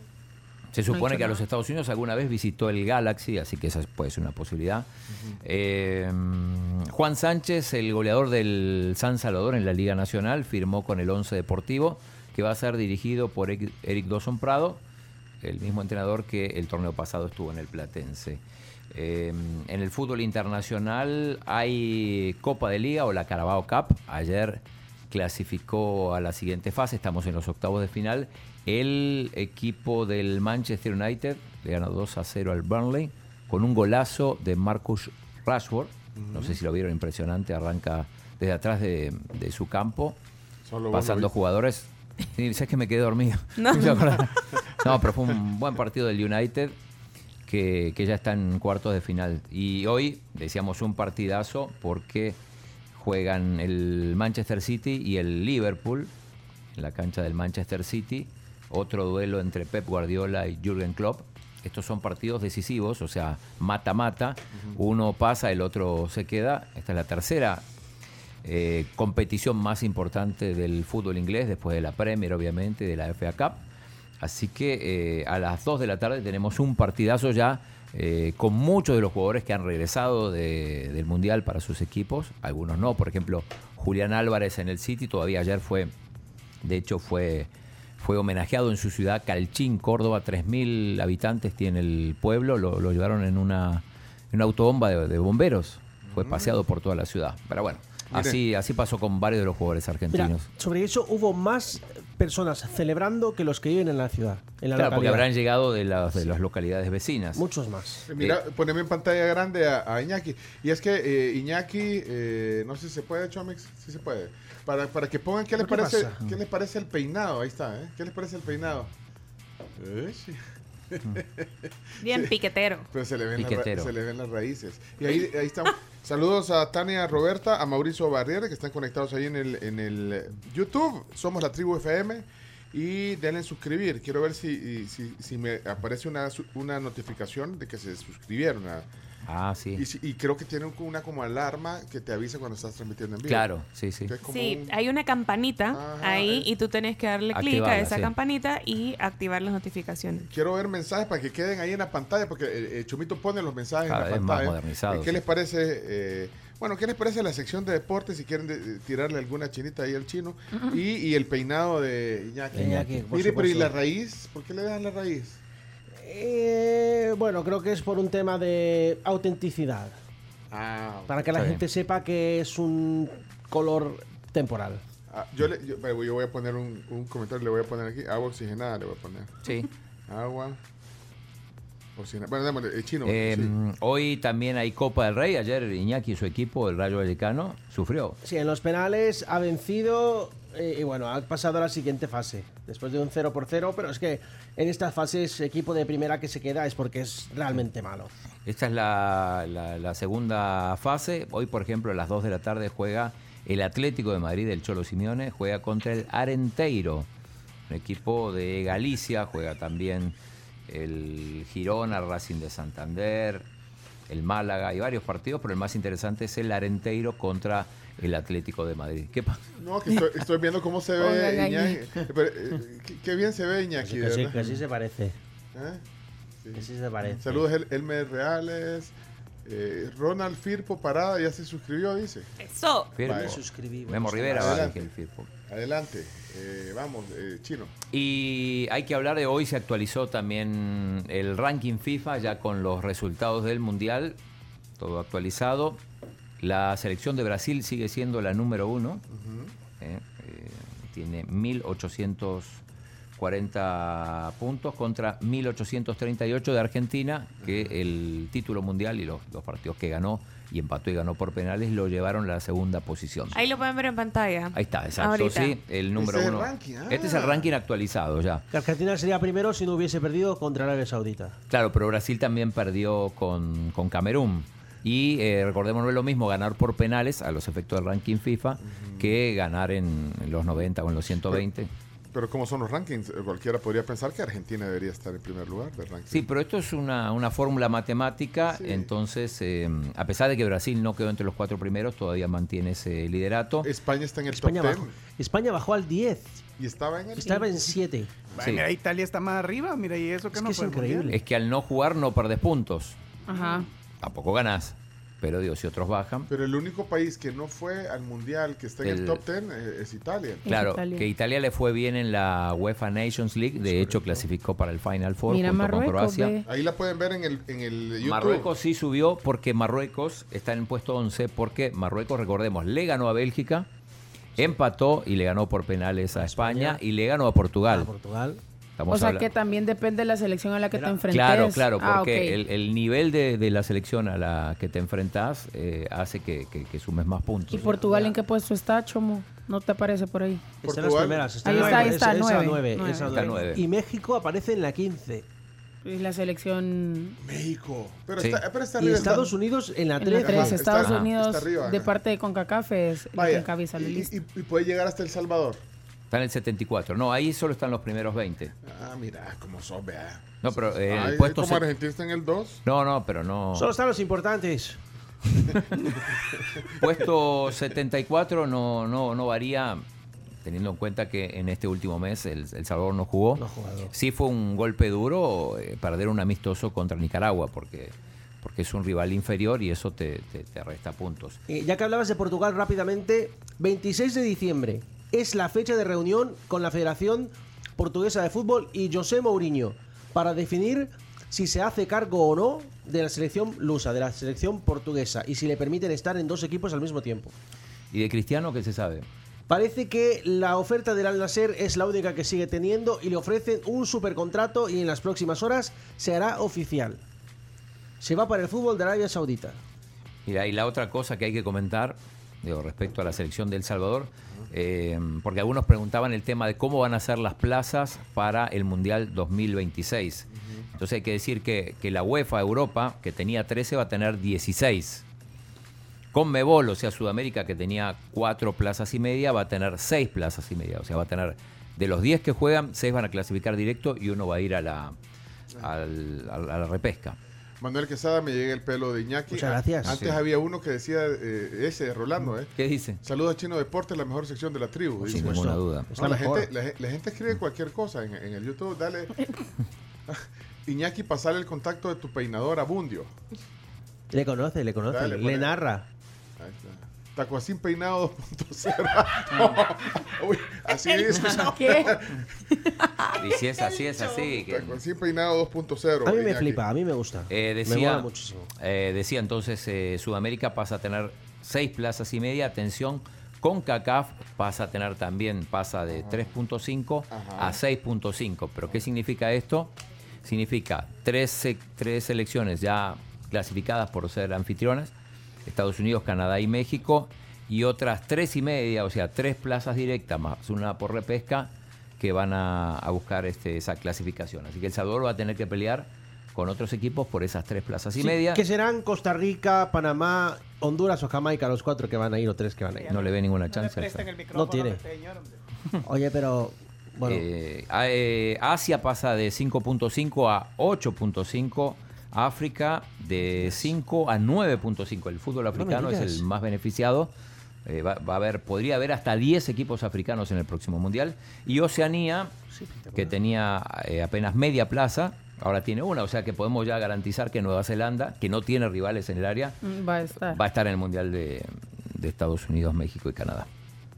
Se supone que a los Estados Unidos alguna vez visitó el Galaxy, así que esa puede ser una posibilidad. Eh, Juan Sánchez, el goleador del San Salvador en la Liga Nacional, firmó con el Once Deportivo, que va a ser dirigido por Eric Eric Dawson Prado, el mismo entrenador que el torneo pasado estuvo en el Platense. Eh, en el fútbol internacional hay Copa de Liga o la Carabao Cup. Ayer clasificó a la siguiente fase, estamos en los octavos de final. El equipo del Manchester United le ganó 2 a 0 al Burnley con un golazo de Marcus Rashford. No sé si lo vieron, impresionante. Arranca desde atrás de, de su campo, Solo pasando jugadores. ¿Sabes que me quedé dormido? No, pero fue un buen partido del United que, que ya está en cuartos de final. Y hoy decíamos un partidazo porque juegan el Manchester City y el Liverpool en la cancha del Manchester City. Otro duelo entre Pep Guardiola y Jürgen Klopp. Estos son partidos decisivos, o sea, mata-mata. Uno pasa, el otro se queda. Esta es la tercera eh, competición más importante del fútbol inglés, después de la Premier, obviamente, de la FA Cup. Así que eh, a las 2 de la tarde tenemos un partidazo ya eh, con muchos de los jugadores que han regresado de- del Mundial para sus equipos, algunos no. Por ejemplo, Julián Álvarez en el City, todavía ayer fue, de hecho fue, fue homenajeado en su ciudad, Calchín, Córdoba, 3.000 habitantes tiene el pueblo, lo, lo llevaron en una, en una autobomba de, de bomberos, fue paseado por toda la ciudad. Pero bueno, así, así pasó con varios de los jugadores Mira, argentinos. sobre eso hubo más personas celebrando que los que viven en la ciudad. En la Claro, porque habrán llegado de las, de las localidades vecinas. Muchos más. Eh, Mira, poneme en pantalla grande a, a Iñaki. Y es que eh, Iñaki, eh, no sé si se puede, Chomix, si se puede. Para, para que pongan qué les ¿Pero qué parece, pasa? qué les parece el peinado. Ahí está, ¿eh? ¿Qué les parece el peinado? Eh, sí. Bien piquetero. Pero se le ven, las se le ven las raíces. Y ahí, ahí están. Saludos a Tania Roberta, a Mauricio Barriere, que están conectados ahí en el, en el eh, YouTube. Somos la tribu FM. Y denle en suscribir. Quiero ver si, si, si me aparece una, una notificación de que se suscribieron. a- Ah, sí. y, creo que tiene un- una como alarma que te avisa cuando estás transmitiendo en vivo. Claro, sí, sí. Sí, un- hay una campanita ahí y tú tenés que darle clic a esa sí. campanita y activar las notificaciones. Quiero ver mensajes para que queden ahí en la pantalla, porque eh, eh, Chumito pone los mensajes Cada en la vez más pantalla. modernizados, Eh, ¿Qué sí. les parece? eh, bueno, ¿qué les parece la sección de deportes? Si quieren de- de tirarle alguna chinita ahí al chino. y, y el peinado de Iñaki. Mire, pero ¿y la raíz? ¿Por qué le dan la raíz? Eh, bueno, creo que es por un tema de autenticidad. Ah, Para que la gente sepa que es un color temporal. Ah, yo, le, yo voy a poner un, un comentario, le voy a poner aquí. Agua oxigenada le voy a poner. Sí. Agua oxigenada. Bueno, démosle, el chino. Eh, sí. Hoy también hay Copa del Rey. Ayer Iñaki y su equipo, el Rayo Vallecano, sufrió. Sí, en los penales ha vencido eh, y bueno, ha pasado a la siguiente fase. Después de un 0 por 0, pero es que en estas fases equipo de primera que se queda es porque es realmente malo. Esta es la, la- la segunda fase. Hoy, por ejemplo, a las 2 de la tarde juega el Atlético de Madrid, el Cholo Simeone, juega contra el Arenteiro, un equipo de Galicia, juega también el Girona, Racing de Santander, el Málaga y varios partidos, pero el más interesante es el Arenteiro contra el Atlético de Madrid. ¿Qué pasa? No, que estoy, estoy viendo cómo se ve. Iñaki. Pero, eh, qué, qué bien se ve Iñaki, Que de sí, que sí se parece. ¿Eh? Sí. Que sí se parece. Saludos El- Elmer Reales. Eh, Ronald Firpo Parada ya se suscribió, dice. Eso. Firpo. Vaya. Memo Rivera, va, Adelante. dije el Firpo. Adelante. Eh, vamos, eh, chino. Y hay que hablar de hoy, se actualizó también el ranking FIFA ya con los resultados del Mundial, todo actualizado. La selección de Brasil sigue siendo la número uno, eh, eh, tiene 1840 puntos contra 1838 de Argentina, que el título mundial y los, los partidos que ganó y empató y ganó por penales lo llevaron a la segunda posición. Ahí lo pueden ver en pantalla. Ahí está, exacto, Ahorita. sí, el número Este es el uno. ranking, ah. Este es el ranking actualizado ya. Que Argentina sería primero si no hubiese perdido contra Arabia Saudita. Claro, pero Brasil también perdió con, con Camerún. Y eh, recordemos, no es lo mismo ganar por penales a los efectos del ranking FIFA que ganar en, en los 90 o en los 120. Pero como son los rankings, eh, cualquiera podría pensar que Argentina debería estar en primer lugar del ranking. Sí, pero esto es una, una fórmula matemática, entonces, eh, a pesar de que Brasil no quedó entre los cuatro primeros, todavía mantiene ese liderato. España está en el España top bajó, España bajó al 10. Y estaba en el Estaba en 7. Bueno, Mira, Italia está más arriba, mira, y eso que no fue el mundial. Es que al no jugar no perdés puntos. Ajá. Tampoco ganás. Pero digo, si otros bajan. Pero el único país que no fue al mundial, que está en el, El- top 10, eh, es Italia. Claro, que Italia le fue bien en la UEFA Nations League. De hecho, clasificó para el Final Four Mira, junto con Marruecos, Croacia. ve. Ahí la pueden ver en el, en el YouTube. Marruecos sí subió porque Marruecos está en el puesto 11 porque Marruecos, recordemos, le ganó a Bélgica, empató y le ganó por penales a España y le ganó a Portugal. Portugal. Estamos o sea habla- que también depende de la selección a la que te enfrentes. Claro, claro, Ah, porque ok. el, el nivel de, de la selección a la que te enfrentas eh, hace que, que- que sumes más puntos. ¿Y Portugal en qué puesto está, Chomo? ¿No te aparece por ahí? Está en las primeras. Está ahí en está, ahí nueve, está, esa- esa nueve. nueve, Nueve. esa Está nueve. nueve. Y México aparece en la 15. Y la selección... México. Pero, Sí. está, pero está Y arriba. Estados está- Unidos en la En la 13. 13, Ajá, Estados está- Unidos, está arriba, de parte de CONCACAF, es la que Vaya, encabeza la y, lista. y- y puede llegar hasta El Salvador. Está en el 74. No, ahí solo están los primeros 20. Ah, mira, cómo sos, vea. No, pero eh, Ay, el puesto... como se- Argentina está en el 2. No, no, pero no... Solo están los importantes. Puesto 74 no, no, no varía, teniendo en cuenta que en este último mes el, El Salvador no jugó. Sí fue un golpe duro eh, perder un amistoso contra Nicaragua, porque, porque es un rival inferior y eso te, te- te resta puntos. Eh, ya que hablabas de Portugal rápidamente, 26 de diciembre es la fecha de reunión con la Federación Portuguesa de Fútbol y José Mourinho para definir si se hace cargo o no de la selección lusa, de la selección portuguesa y si le permiten estar en dos equipos al mismo tiempo. ¿Y de Cristiano qué se sabe? Parece que la oferta del Al Nasser es la única que sigue teniendo y le ofrecen un supercontrato y en las próximas horas se hará oficial. Se va para el fútbol de Arabia Saudita. Mira, y la otra cosa que hay que comentar digo, respecto a la selección de El Salvador, eh, porque algunos preguntaban el tema de cómo van a ser las plazas para el Mundial 2026. Entonces hay que decir que, que la UEFA Europa, que tenía 13, va a tener 16. Con Mebol, o sea, Sudamérica, que tenía 4 plazas y media, va a tener 6 plazas y media. O sea, va a tener de los 10 que juegan, 6 van a clasificar directo y uno va a ir a la, al- a la repesca. Manuel Quesada, me llega el pelo de Iñaki. Muchas gracias. Antes Sí. había uno que decía, eh, ese, Rolando, ¿eh? ¿Qué dice? Saludos a Chino Deportes, la mejor sección de la tribu. Sin dice. ninguna duda. No, la gente, la, ge- la gente escribe cualquier cosa en, en el YouTube. Dale. Iñaki, pasarle el contacto de tu peinador a Bundio. Le conoce, le conoce, Dale, le pone- narra. Está. Tacuacín peinado 2.0. Uy, así dice. ¿Qué? Y si es así, es así. que- Tacuacín peinado 2.0. A mí me Iñaki. flipa, a mí me gusta. Eh, me decía, mola muchísimo. eh, decía entonces, eh, Sudamérica pasa a tener seis plazas y media. Atención, con CACAF pasa a tener también, pasa de 3.5 a 6.5. ¿Pero qué significa esto? Significa tres, tres selecciones ya clasificadas por ser anfitrionas, Estados Unidos, Canadá y México, y otras tres y media, o sea, tres plazas directas más una por repesca, que van a, a buscar este, esa clasificación. Así que El Salvador va a tener que pelear con otros equipos por esas tres plazas y Sí, media. Que serán Costa Rica, Panamá, Honduras o Jamaica, los cuatro que van a ir o tres que van a ir. No le ve ninguna chance. el micrófono tiene. señor, hombre. Oye, pero bueno, Eh, eh, Asia pasa de 5.5 a 8.5. África de 5 a 9.5. El fútbol africano es el más beneficiado. Eh, va, va a haber, podría haber hasta 10 equipos africanos en el próximo mundial. Y Oceanía, que tenía eh, apenas media plaza, ahora tiene una. O sea que podemos ya garantizar que Nueva Zelanda, que no tiene rivales en el área, Mm, Va a estar. va a estar en el mundial de, de Estados Unidos, México y Canadá.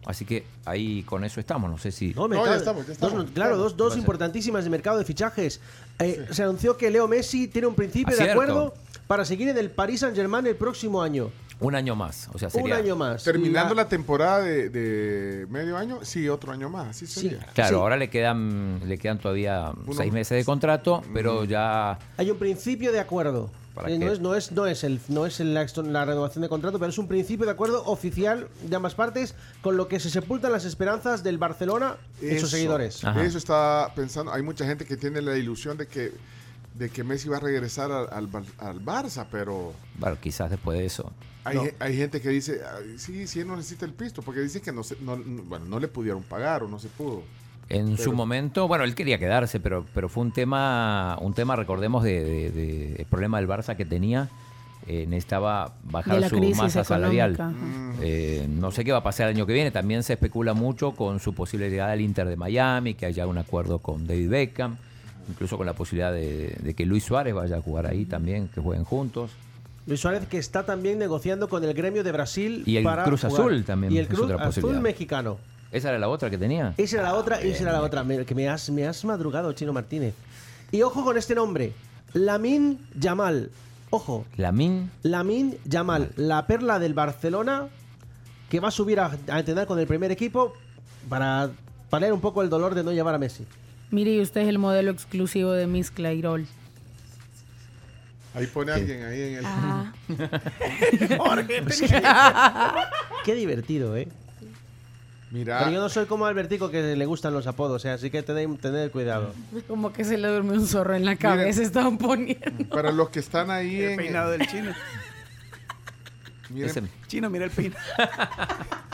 Así que ahí con eso estamos. No sé si. No, mercado- estamos, ya estamos. dos- claro, dos, dos importantísimas de mercado de fichajes. Eh, Se anunció que Leo Messi tiene un principio de acuerdo para seguir en el Paris Saint Germain el próximo año. Un año más. O sea, Un año más. Terminando La- la temporada de, de medio año, sí, otro año más. Así sería. Claro, Sí. ahora le quedan, le quedan todavía Uno- seis meses de contrato, pero ya Hay un principio de acuerdo. No, es, no, es, no es, el, no es el- la, la renovación de contrato, pero es un principio de acuerdo oficial de ambas partes, con lo que se sepultan las esperanzas del Barcelona y sus Eso, seguidores. Ajá. Eso está pensando. Hay mucha gente que tiene la ilusión de que, de que Messi va a regresar al, al, Bar- al Barça, pero bueno, quizás después de eso. hay, No. hay gente que dice, "Ay, sí, sí, no necesita el pisto, porque dicen que no, se- no, no- bueno, no le pudieron pagar o no se pudo. En Pero- su momento, bueno, él quería quedarse, pero, pero fue un tema, un tema, recordemos, de, de- de- el problema del Barça que tenía. eh, necesitaba bajar su masa salarial. económica. Eh, no sé qué va a pasar el año que viene. También se especula mucho con su posible llegada al Inter de Miami, que haya un acuerdo con David Beckham, incluso con la posibilidad de, de que Luis Suárez vaya a jugar ahí también, que jueguen juntos. Luis Suárez que está también negociando con el gremio de Brasil Y el para Cruz jugar. Azul también Y el es Cruz otra Azul posibilidad. mexicano. ¿Esa era la otra que tenía? Esa era la otra, esa era la otra. Me- que me has, me has madrugado, Chino Martínez. Y ojo con este nombre. Lamin Yamal. Ojo. Lamin. Lamin Yamal. La perla del Barcelona que va a subir a, a entrenar con el primer equipo para paliar un poco el dolor de no llevar a Messi. Mire, y usted es el modelo exclusivo de Miss Clairol. Ahí pone alguien ahí en el. Ah. Jorge, Qué divertido, ¿eh? Mira. Pero yo no soy como Albertico que le gustan los apodos, ¿eh? así que tened, tened cuidado. Como que se le durmió un zorro en la cabeza, estaban poniendo. Para los que están ahí El en. peinado del chino. Miren, Chino, mira el peinado.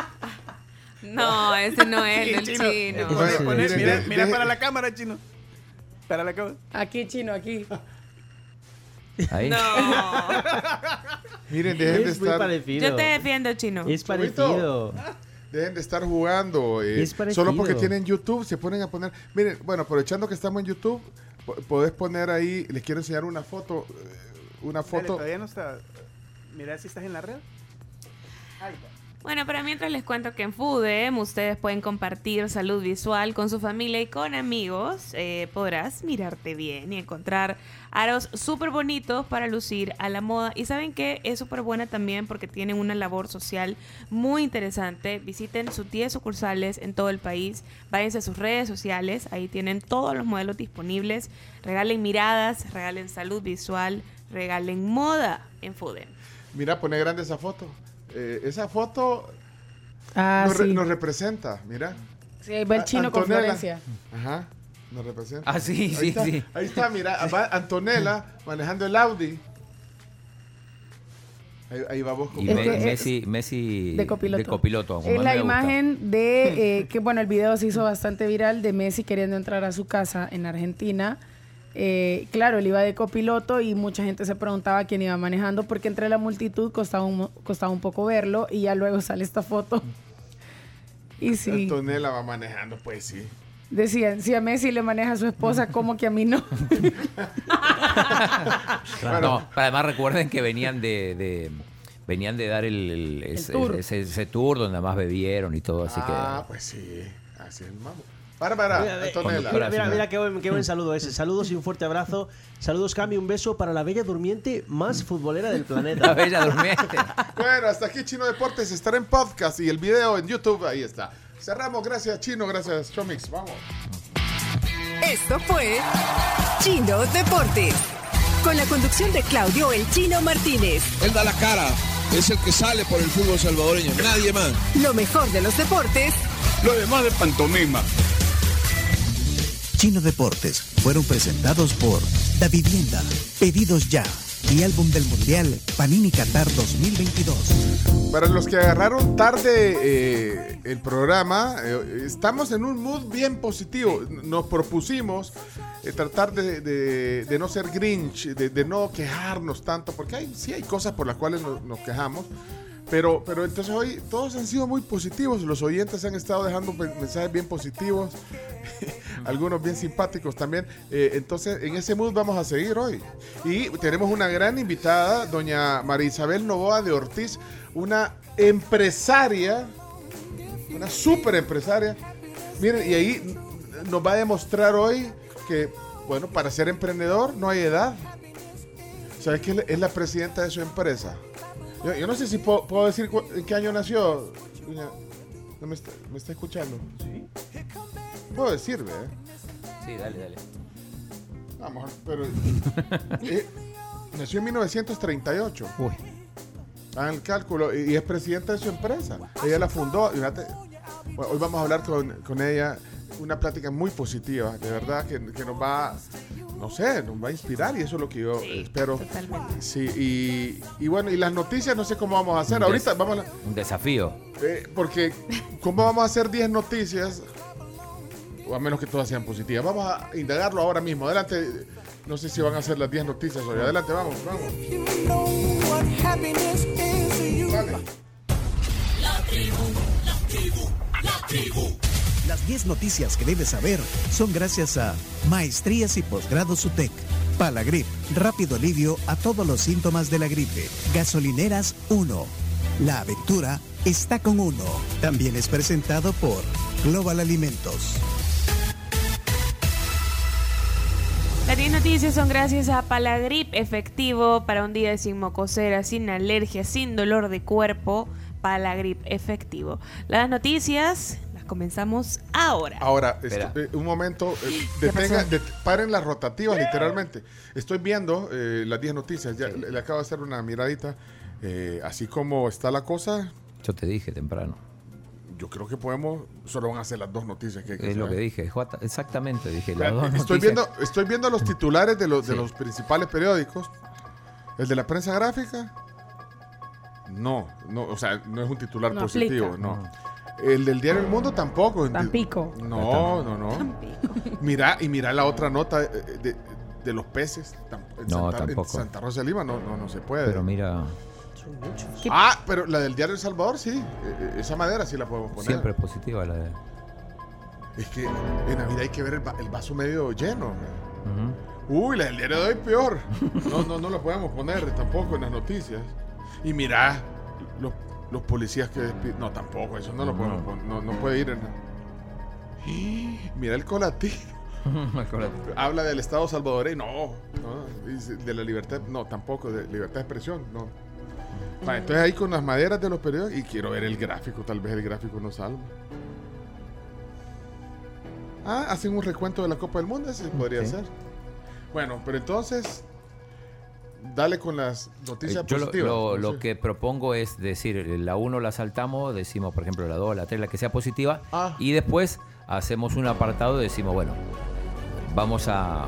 No, ese no es el chino. Miren, mira, para la cámara, chino. Para la cámara. Aquí, chino, aquí. Ahí. No. miren, dejen de Es estar. parecido. Yo te defiendo, chino. Es parecido. Dejen de estar jugando. eh, Es solo porque tienen YouTube, se ponen a poner. Miren, bueno, aprovechando que estamos en YouTube, po- podés poner ahí. Les quiero enseñar una foto. eh, Una Dale, foto. todavía no está. Mira si estás en la red. Ahí está. Bueno, pero mientras les cuento que en Foodem ustedes pueden compartir salud visual con su familia y con amigos. Eh, podrás mirarte bien y encontrar aros súper bonitos para lucir a la moda. Y saben que es súper buena también porque tienen una labor social muy interesante. Visiten sus 10 sucursales en todo el país. Váyanse a sus redes sociales. Ahí tienen todos los modelos disponibles. Regalen miradas, regalen salud visual, regalen moda en Foodem. Mira, pone grande esa foto. Eh, esa foto Ah, nos, re- sí. nos representa, mira. Sí, ahí va el chino con Antonella. Florencia. Ajá, nos representa. Ah, sí, Ahí sí, está, sí. Ahí está, mira, va Antonella manejando el Audi. Ahí, ahí va vos con Y Me- Messi, Messi de copiloto. de copiloto, como Es la imagen de eh, que, bueno, el video se hizo bastante viral de Messi queriendo entrar a su casa en Argentina. Eh, claro, él iba de copiloto y mucha gente se preguntaba quién iba manejando porque entre la multitud costaba un, costaba un poco verlo y ya luego sale esta foto. Y sí, Antonella va manejando, pues sí. decían, si a Messi le maneja a su esposa, ¿cómo que a mí no? No, pero además recuerden que venían de, de- venían de dar el, el- ese, tour. ese- ese tour donde más bebieron y todo, así ah, que pues sí. Así es, vamos. Bárbara, Mira, eh, Antonella. mira, mira, mira qué, buen, qué buen saludo ese. Saludos y un fuerte abrazo. Saludos, Cami, un beso para la bella durmiente más futbolera del planeta. la bella durmiente. Bueno, hasta aquí Chino Deportes estará en podcast y el video en YouTube, ahí está. Cerramos, gracias Chino, gracias Chomix, vamos. Esto fue Chino Deportes. Con la conducción de Claudio El Chino Martínez. Él da la cara, es el que sale por el fútbol salvadoreño, nadie más. Lo mejor de los deportes Lo demás de pantomima. Chino Deportes fueron presentados por Da Vivienda, Pedidos Ya y Álbum del Mundial Panini Qatar 2022. Para los que agarraron tarde eh, el programa, eh, estamos en un mood bien positivo. Nos propusimos eh, tratar de, de- de no ser grinch, de, de no quejarnos tanto, porque hay, sí hay cosas por las cuales nos, nos quejamos. Pero, pero entonces hoy todos han sido muy positivos. Los oyentes han estado dejando mensajes bien positivos, algunos bien simpáticos también. Eh, entonces, en ese mood vamos a seguir hoy. Y tenemos una gran invitada, doña María Isabel Novoa de Ortiz, una empresaria, una super empresaria. Miren, y ahí nos va a demostrar hoy que, bueno, para ser emprendedor no hay edad. ¿Sabes que es la presidenta de su empresa? Yo, yo no sé si puedo, puedo decir en qué año nació. ¿No me, está, me está escuchando? Sí. Puedo decir, ¿ve? Sí, dale, dale. Vamos, pero. eh, nació en 1938. Uy. Hagan el cálculo. Y, y es presidenta de su empresa. Ella la fundó. y bueno, hoy vamos a hablar con, con ella. Una plática muy positiva. De verdad que, que nos va. No sé, nos va a inspirar y eso es lo que yo espero. Totalmente. Sí, y, y bueno, y las noticias no sé cómo vamos a hacer. Un Ahorita vamos a. Un desafío. eh, porque, ¿cómo vamos a hacer 10 noticias O a menos que todas sean positivas. Vamos a indagarlo ahora mismo. Adelante. No sé si van a ser las 10 noticias hoy. Adelante, vamos, vamos. Las 10 noticias que debes saber son gracias a Maestrías y Posgrados UTEC, Palagrip, rápido alivio a todos los síntomas de la gripe. Gasolineras 1. La aventura está con uno. También es presentado por Global Alimentos. Las 10 noticias son gracias a Palagrip, efectivo para un día sin mocosera, sin alergia, sin dolor de cuerpo. Palagrip, efectivo. Las noticias comenzamos ahora. Ahora, esto- eh, un momento, eh, detenga- det- paren las rotativas literalmente. Estoy viendo eh, las 10 noticias, ya le, le acabo de hacer una miradita. eh, así como está la cosa, Yo te dije temprano. yo creo que podemos, solo van a ser las dos noticias que hay que Es lo que dije, Jota, exactamente, dije. las Vean, dos Estoy noticias- viendo, estoy viendo los titulares de los, de los principales periódicos. El de la prensa gráfica, no, no, o sea, no es un titular No positivo, aplica. no. El del diario El Mundo tampoco. Tampico. No, no, no. Mira, y mira la otra nota eh, de, de los peces. En No, Santa, en tampoco. Santa Rosa de Lima no, no, no se puede. Pero mira, Ah, pero la del diario El Salvador sí. Eh, eh, Esa madera sí la podemos poner. siempre es positiva la de. Es que en Navidad hay que ver el, va- el vaso medio lleno. Uy, la del diario de hoy peor. No, no, no la podemos poner tampoco en las noticias. Y mira, los, los policías que despiden. No, tampoco, eso no lo podemos poner. No, no puede ir. Mira el colatino. Habla del Estado salvadoreño. No, De la libertad. No, tampoco. De libertad de expresión. No. Va, entonces ahí con las maderas de los periódicos. Y quiero ver el gráfico. Tal vez el gráfico no salva. Ah, hacen un recuento de la Copa del Mundo. Ese podría Ok. ser. Bueno, pero entonces. Dale con las noticias Eh, Yo lo, positivas. lo- No que propongo es decir, la 1 la saltamos, decimos, por ejemplo, la 2, la 3, la que sea positiva, Ah. y después hacemos un apartado y decimos, bueno, vamos a...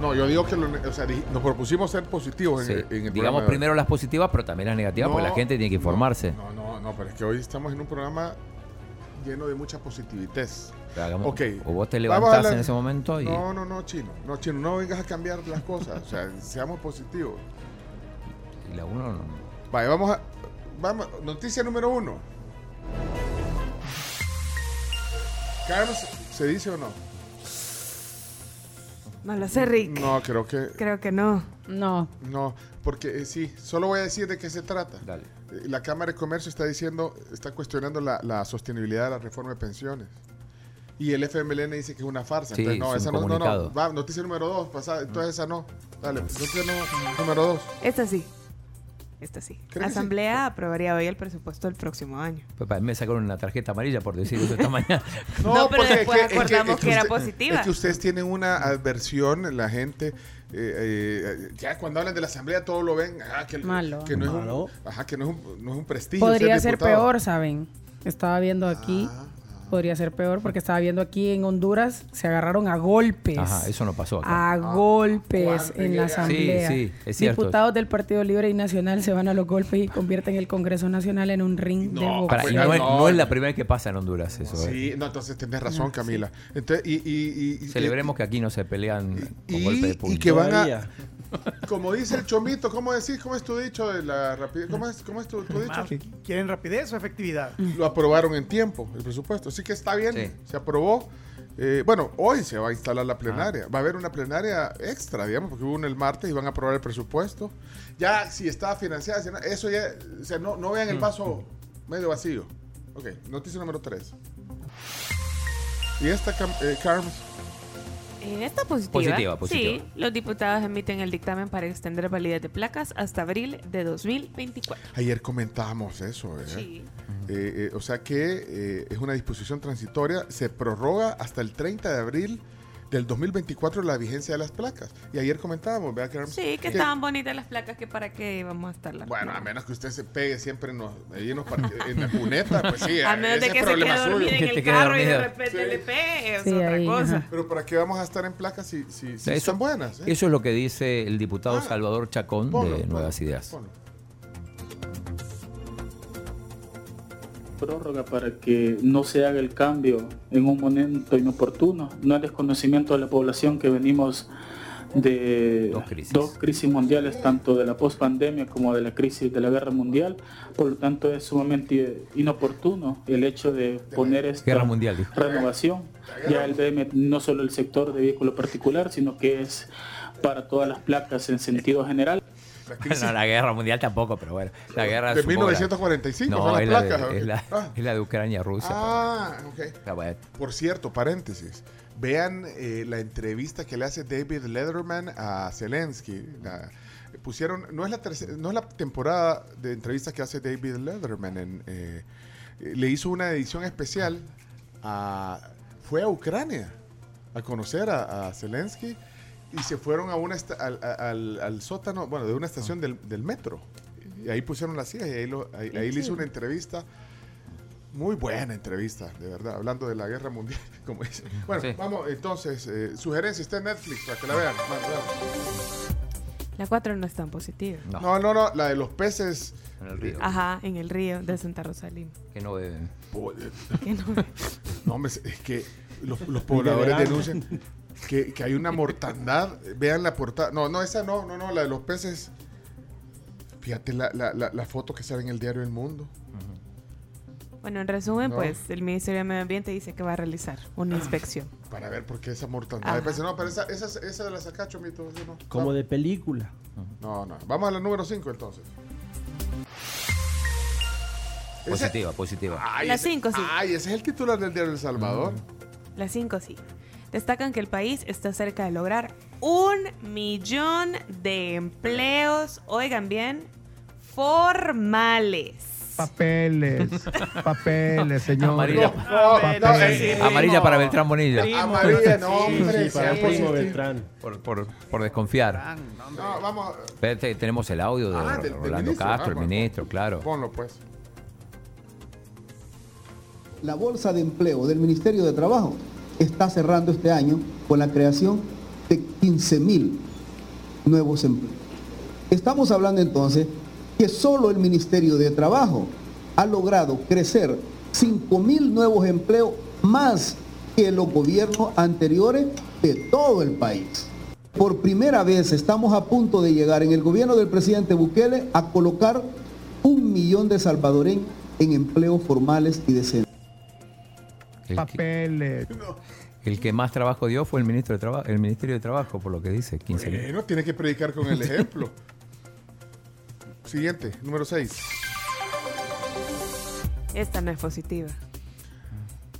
No, yo digo que lo o sea, nos propusimos ser positivos en, sí, en el digamos programa primero las positivas, pero también las negativas, porque No, la gente tiene que informarse. No, no, no, pero es que hoy estamos en un programa lleno de mucha positividad. Hagamos- Ok. O vos te levantás la- en ese momento y... No, no, no, chino. No, chino, no vengas a cambiar las cosas. O sea, seamos positivos. y la 1 no. Vale, vamos a. Vamos, noticia número uno. Carlos, ¿se dice o no? No lo sé, Rick. No, creo que. Creo que no. No. No, porque eh, sí, solo voy a decir de qué se trata. Dale. Eh, La Cámara de Comercio está diciendo, está cuestionando la, la sostenibilidad de la reforma de pensiones. Y el FMLN dice que es una farsa. Sí, Entonces, no, es esa un no, no, no. Va, noticia número dos, pasada, entonces esa no. Dale, noticia no- número dos. Esta sí. Esta sí. Asamblea aprobaría hoy el presupuesto del próximo año. Pues para mí me sacaron una tarjeta amarilla por decir eso esta mañana. No, pero después es que- es acordamos es que era usted- positiva. Es que ustedes tienen una adversión, la gente. eh, eh, ya cuando hablan de la asamblea todo lo ven ajá, que, Malo. que no, Malo. Es un, ajá, que no, es un, no es un prestigio Podría ser peor, ¿saben? Estaba viendo aquí. Ah, Podría ser peor porque estaba viendo aquí en Honduras. Se agarraron a golpes. Ajá, eso no pasó acá. A golpes ¿cuál? en la Sí, asamblea. sí, es cierto. Diputados del Partido Libre y Nacional se van a los golpes y convierten el Congreso Nacional en un ring de No, boxeo. Para- y Pues, no, es, no, la primera vez que pasa en Honduras eso. ¿eh? Sí, no, entonces tenés razón, Camila. Entonces, y, y, y- y- Celebremos que aquí no se pelean con y, golpe de y que van a. como dice el chomito, ¿cómo decís? ¿Cómo es tu dicho de la rapidez? ¿Cómo es, cómo es tu, tu dicho? ¿Quieren rapidez o efectividad? Lo aprobaron en tiempo, el presupuesto. Así que está bien, Sí. se aprobó. Eh, bueno, hoy se va a instalar la plenaria. Va a haber una plenaria extra, digamos, porque hubo una el martes y van a aprobar el presupuesto. Ya, si está financiada, si no, eso ya, o sea, no, no vean el vaso medio vacío. Ok, noticia número 3. Y esta, eh, Carms, En esta positiva, Positiva, positiva. sí, los diputados emiten el dictamen para extender validez de placas hasta abril de 2024. Ayer comentábamos eso, ¿eh? Sí. Eh, eh, o sea que eh, es una disposición transitoria, se prorroga hasta el 30 de abril del 2024 la vigencia de las placas. Y ayer comentábamos, vea que, Sí, que estaban bonitas las placas, que para qué íbamos a estarlas. Bueno, a menos que usted se pegue siempre en, los, ahí en, los parque- en la cuneta, pues sí, a menos ese de que es se quede suyo. en el carro y de repente le pegue, es Sí, otra ahí, cosa. ajá. Pero ¿para qué vamos a estar en placas si, si, si Eso- están buenas? eh? Eso es lo que dice el diputado Ah, Salvador Chacón Ponlo, de ponlo, Nuevas Ideas. ponlo. Prórroga para que no se haga el cambio en un momento inoportuno. No es desconocimiento de la población que venimos de dos crisis. mundiales, tanto de la pospandemia como de la crisis de la guerra mundial. Por lo tanto, es sumamente inoportuno el hecho de poner esta Guerra mundial, dijo. renovación. Ya el BM no solo el sector de vehículo particular, sino que es para todas las placas en sentido general. Bueno, la guerra mundial tampoco, pero bueno. La guerra De supongo, 1945 No, es la, de, ¿ok? es, la, Ah. es la de Ucrania-Rusia. Ah, ok. Está bueno. Por cierto, paréntesis. Vean eh, la entrevista que le hace David Letterman a Zelensky. La- pusieron, no es, la no es la temporada de entrevistas que hace David Letterman. en, eh, le hizo una edición especial. a- fue a Ucrania a conocer a, a Zelensky y se fueron a una esta- al, a- al- al sótano, bueno, de una estación del, del metro. Y ahí pusieron las sillas y ahí, lo- ahí- ahí le hizo una entrevista. Muy buena entrevista, de verdad, hablando de la guerra mundial, como dice. Bueno, Sí. vamos, entonces, eh, sugerencia está en Netflix para que la vean. La 4 no es tan positiva. No. no, no, la de los peces. En el río. Ajá, en el río de Santa Rosa de Lima. Que no beben. Que no- No, hombre, es que los, los pobladores denuncian que, que hay una mortandad. Vean la portada. No, no, esa no, no, no, la de los peces. Fíjate la, la, la, la foto que sale en el diario El Mundo. Bueno, en resumen, No. pues el Ministerio de Medio Ambiente dice que va a realizar una inspección. Para ver por qué esa mortandad. Peces. No, pero esa, esa, esa de la sacacho, mito. no. Como no. de película. No, no. Vamos a la número 5 entonces. Ese- Positiva, positiva. Ay, La ese- cinco, sí. Ay, ese es el titular del diario El Salvador. Las 5 sí. Destacan que el país está cerca de lograr un millón de empleos, oigan bien, formales. Papeles, papeles, señor. Amarilla. Papeles. Amarilla para Beltrán Bonilla. Amarilla, no, hombre. Sí, para Primo positivos. Beltrán. Por, por, por desconfiar. No, vamos. Tenemos el audio de Ah, del- del Rolando ministro. Castro, Ah, el bueno. ministro, claro. Ponlo, pues. La bolsa de empleo del Ministerio de Trabajo está cerrando este año con la creación de 15 mil nuevos empleos. Estamos hablando entonces que solo el Ministerio de Trabajo ha logrado crecer 5 mil nuevos empleos más que los gobiernos anteriores de todo el país. Por primera vez estamos a punto de llegar en el gobierno del presidente Bukele a colocar un millón de salvadoreños en empleos formales y decentes. El que, Papeles. el que más trabajo dio fue el ministro de Trabajo, el Ministerio de Trabajo, por lo que dice, 15 mil. Bueno, tiene que predicar con el ejemplo. Siguiente, número 6. Esta no es positiva.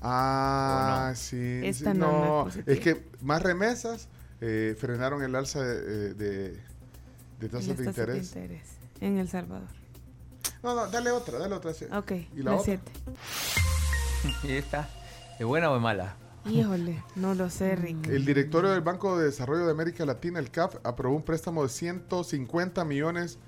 Ah, sí. Esta sí, no, no no. es positiva. es que más remesas eh, frenaron el alza de, eh, de, de tasas de interés. interés en El Salvador. No, no, dale otra, dale otra. sí. Ok, ¿Y la la otra? 7. ¿Y esta? ¿Es buena o es mala? Híjole, no lo sé, Rick. El directorio del Banco de Desarrollo de América Latina, el CAF, aprobó un préstamo de 150 millones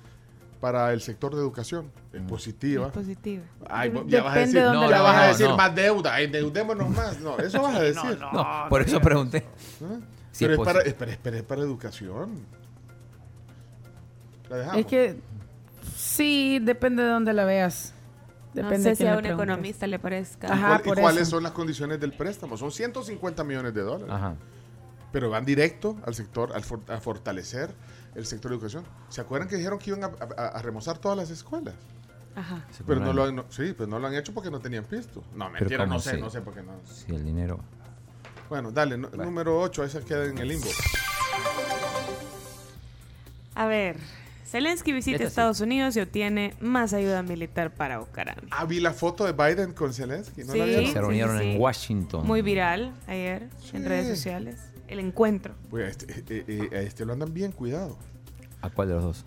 para el sector de educación. Es positiva. Es positiva. Ay, ya vas a depende decir, de dónde no, la ya vas a decir no. más deuda, endeudémonos más. No, eso vas a decir. No, por eso pregunté. ¿Ah? Si Pero es es para, espera, espera, es para educación. La dejamos. Es que sí, depende de dónde la veas. No Depende sé si a un preguntes. economista le parezca. ¿Y, Ajá, y por cuáles eso. son las condiciones del préstamo? Son 150 millones de dólares. Ajá. Pero van directo al sector, al for- a fortalecer el sector de educación. ¿Se acuerdan que dijeron que iban a, a- a remozar todas las escuelas? Ajá. Pero no lo han, no- sí, pues no lo han hecho porque no tenían pisto. No, mentira, no ¿cómo sé, sí? no sé por qué no. Si el dinero. Bueno, dale, no- número 8, esa queda en el limbo. A ver, Zelensky visita sí. Estados Unidos y obtiene más ayuda militar para Ucrania. Ah, vi la foto de Biden con Zelensky. ¿no Sí. la? Se reunieron sí, sí. en Washington. Muy viral ayer Sí. en redes sociales. El encuentro. Pues a este, eh, eh, a este lo andan bien cuidado. ¿A cuál de los dos?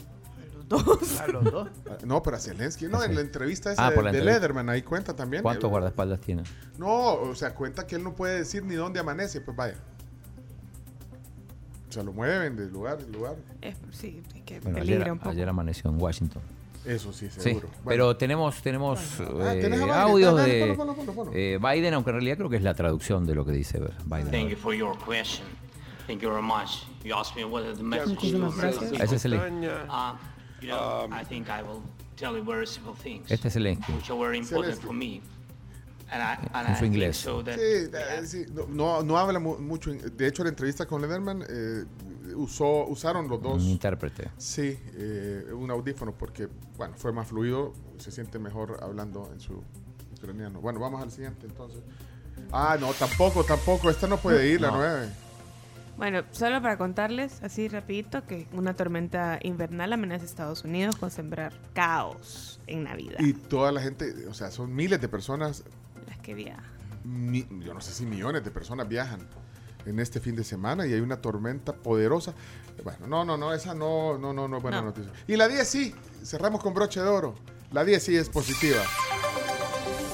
A los dos. Ah, No, pero a Zelensky. No, Ah, sí. en la entrevista esa Ah, de, la de. Lederman, ahí cuenta también. ¿Cuántos guardaespaldas tiene? No, o sea, cuenta que él no puede decir ni dónde amanece, pues vaya. Sea, lo mueven de lugar en lugar. Es- sí, es que Bueno, peligra ayer, un poco. ayer amaneció en Washington. Eso sí, Sí, seguro. Bueno. pero tenemos, tenemos Ah, eh, audios Dale, de ponlo, ponlo, ponlo, ponlo. eh, Biden, aunque en realidad creo que es la traducción de lo que dice Thank Biden. you for your question. Thank you very much. You asked me what is the message Muchísimas gracias. Ese es el Uh, you know, I think I will tell you very simple things. Este es Zelensky. Which are very important for me. And I, and En I su inglés. so that Sí, eh, sí, no, no, no habla mu- mucho. De hecho, la entrevista con Lederman eh, usó, usaron los dos. Un intérprete. Sí, eh, un audífono porque, bueno, fue más fluido, se siente mejor hablando en su ucraniano. Bueno, vamos al siguiente entonces. Ah, no, tampoco, tampoco, esta no puede ir, la. 9. Bueno, solo para contarles así rapidito que una tormenta invernal amenaza a Estados Unidos con sembrar caos en Navidad. Y toda la gente, o sea, son miles de personas, Las que viajan. mi- yo no sé si millones de personas viajan en este fin de semana y hay una tormenta poderosa. Bueno, no, no, no, esa no, no, no, no es buena No. noticia. Y la 10 sí, cerramos con broche de oro. La 10 sí es positiva.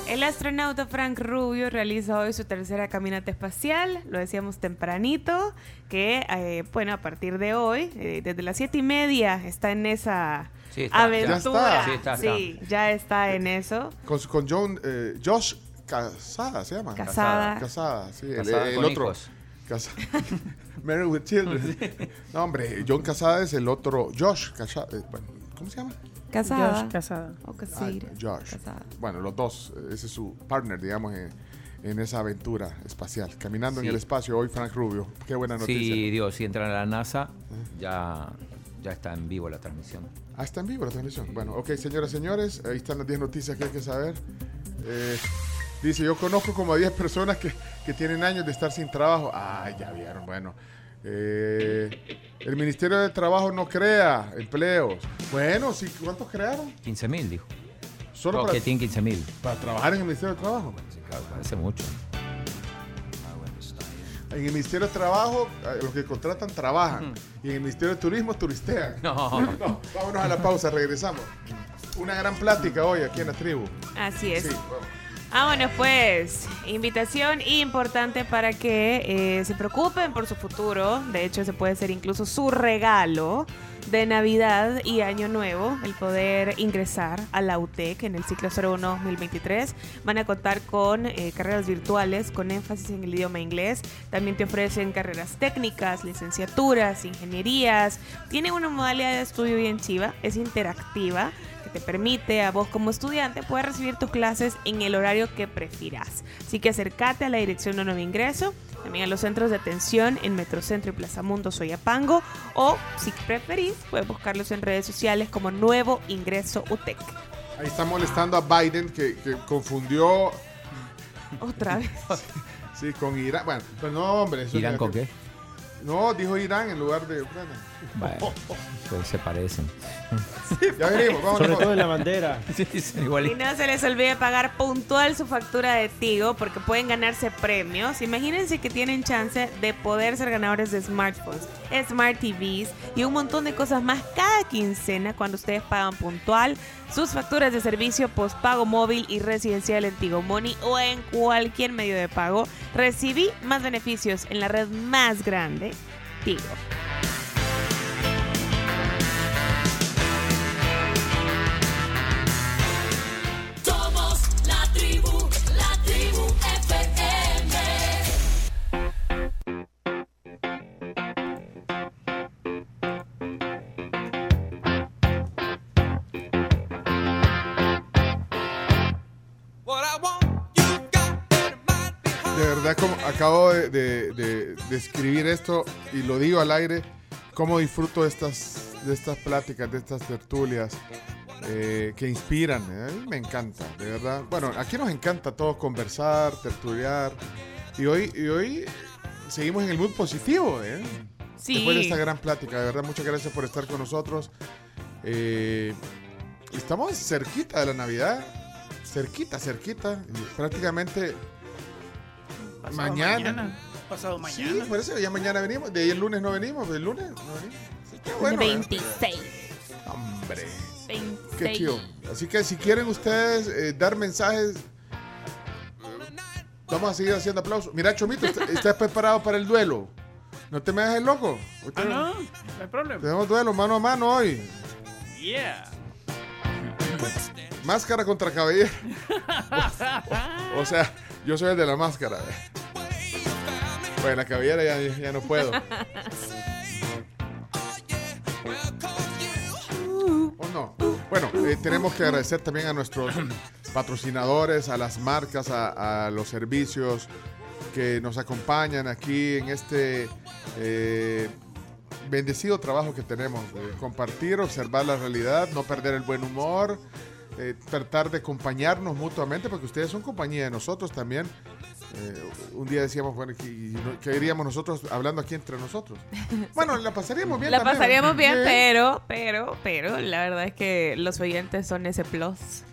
El astronauta Frank Rubio realiza hoy su tercera caminata espacial, lo decíamos tempranito, que eh, bueno, a partir de hoy, eh, desde las siete y media, está en esa Sí, está, ya. aventura. Ya está. Sí, está, Sí, ya está en eso. Con, con John, eh, Josh Casada, ¿se llama? Casada. Casada, sí. el- Casada el, con otro. hijos. Casa- Married with Children. No, hombre, John Casada es el otro. Josh Casada. eh, ¿Cómo se llama? Casada. Josh Casada. O Ah, Casira. Josh. Casada. Bueno, los dos. eh, Ese es su partner, digamos, en, en esa aventura espacial. Caminando en el espacio hoy, Frank Rubio. Qué buena noticia. Sí, Dios, si entran a la NASA, ya, ya está en vivo la transmisión. Ah, está en vivo la transmisión. Bueno, ok, señoras y señores, ahí están las 10 noticias que hay que saber. Eh, dice, yo conozco como a 10 personas que, que tienen años de estar sin trabajo. Ah, ya vieron, bueno. Eh, el Ministerio de Trabajo no crea empleos. Bueno, sí, ¿cuántos crearon? 15 mil, dijo. Solo No, para, que tiene 15 mil. para trabajar en el Ministerio de Trabajo. Sí, claro, parece mucho. En el Ministerio de Trabajo, eh, los que contratan trabajan. Y en el Ministerio de Turismo, turistean. No. No, vámonos a la pausa, regresamos. Una gran plática hoy aquí en la tribu. Así es. Sí, vamos. Ah, bueno, pues invitación importante para que eh, se preocupen por su futuro. De hecho, se puede ser incluso su regalo de Navidad y Año Nuevo, el poder ingresar a la UTEC en el ciclo 01-2023. Van a contar con eh, carreras virtuales con énfasis en el idioma inglés. También te ofrecen carreras técnicas, licenciaturas, ingenierías. Tienen una modalidad de estudio bien chiva, es interactiva te permite a vos como estudiante poder recibir tus clases en el horario que prefieras. Así que acércate a la dirección de nuevo ingreso, también a los centros de atención en Metrocentro y Plaza Mundo Soyapango o si preferís puedes buscarlos en redes sociales como Nuevo Ingreso UTEC. Ahí está molestando a Biden que, que confundió Otra vez. sí, con Irán. Bueno, pero no, hombre. eso ¿Irán es con qué? No, dijo Irán en lugar de Ucrania. Bueno, pues se parecen. Ya venimos, vamos. Sobre todo en la bandera. Sí, sí, igual. Y no se les olvide pagar puntual su factura de Tigo porque pueden ganarse premios. Imagínense que tienen chance de poder ser ganadores de smartphones, smart TVs y un montón de cosas más cada quincena cuando ustedes pagan puntual sus facturas de servicio postpago móvil y residencial en Tigo Money o en cualquier medio de pago. Recibí más beneficios en la red más grande, Tigo. Verdad, como acabo de, de- de- de escribir esto y lo digo al aire, cómo disfruto de estas, de estas pláticas, de estas tertulias eh, que inspiran. ¿eh? A me encanta, de verdad. Bueno, aquí nos encanta todo conversar, tertuliar. Y hoy, y hoy seguimos en el mood positivo. ¿eh? Sí. Después de esta gran plática, de verdad, muchas gracias por estar con nosotros. Eh, estamos cerquita de la Navidad. Cerquita, cerquita. prácticamente Pasado mañana. Pasado Sí, mañana. por eso ya mañana venimos. De ahí el lunes no venimos. El lunes no venimos. Sí, qué bueno, ¿eh? 26. Hombre. 26. Qué chido. Así que si quieren ustedes eh, dar mensajes, vamos a seguir haciendo aplausos. Mira, Chomito, ¿está- ¿estás preparado para el duelo? No te me hagas el loco. Ah, no, no hay problema. Tenemos duelo mano a mano hoy. Yeah. Máscara contra cabellera. O, o sea, yo soy el de la máscara. Bueno, la cabellera ya, ya no puedo. ¿O no? Bueno, eh, tenemos que agradecer también a nuestros patrocinadores, a las marcas, a, a los servicios que nos acompañan aquí en este eh, bendecido trabajo que tenemos. de compartir, observar la realidad, no perder el buen humor, eh, tratar de acompañarnos mutuamente, porque ustedes son compañía de nosotros también. Eh, un día decíamos, bueno, ¿qué, y no- qué diríamos nosotros hablando aquí entre nosotros? Bueno, la pasaríamos bien. La también. pasaríamos bien, pero, pero, pero, la verdad es que los oyentes son ese plus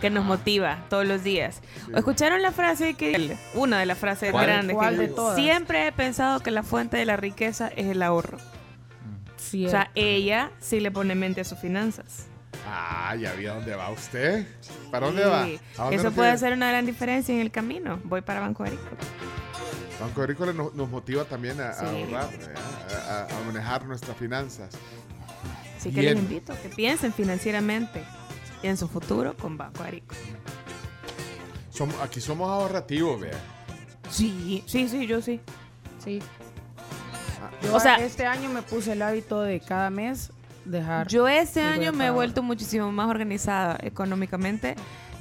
que nos motiva todos los días. ¿Escucharon la frase que una de las frases ¿Cuál? grandes ¿Cuál que de todas? siempre he pensado que la fuente de la riqueza es el ahorro. O sea, ella sí le pone mente a sus finanzas. Ah, ya vi a dónde va usted. ¿Para dónde Sí. va? ¿A dónde Eso puede quiere? hacer una gran diferencia en el camino. Voy para Banco Agrícola. Banco Agrícola nos, nos motiva también a, ahorrar, ¿verdad? a, a- a manejar nuestras finanzas. Así que Bien. les invito a que piensen financieramente y en su futuro con Banco Agrícola. Somos, aquí somos ahorrativos, vea. Sí, sí, sí, yo sí. Sí. O sea- este año me puse el hábito de cada mes dejar. Yo este de año me he vuelto muchísimo más organizada económicamente.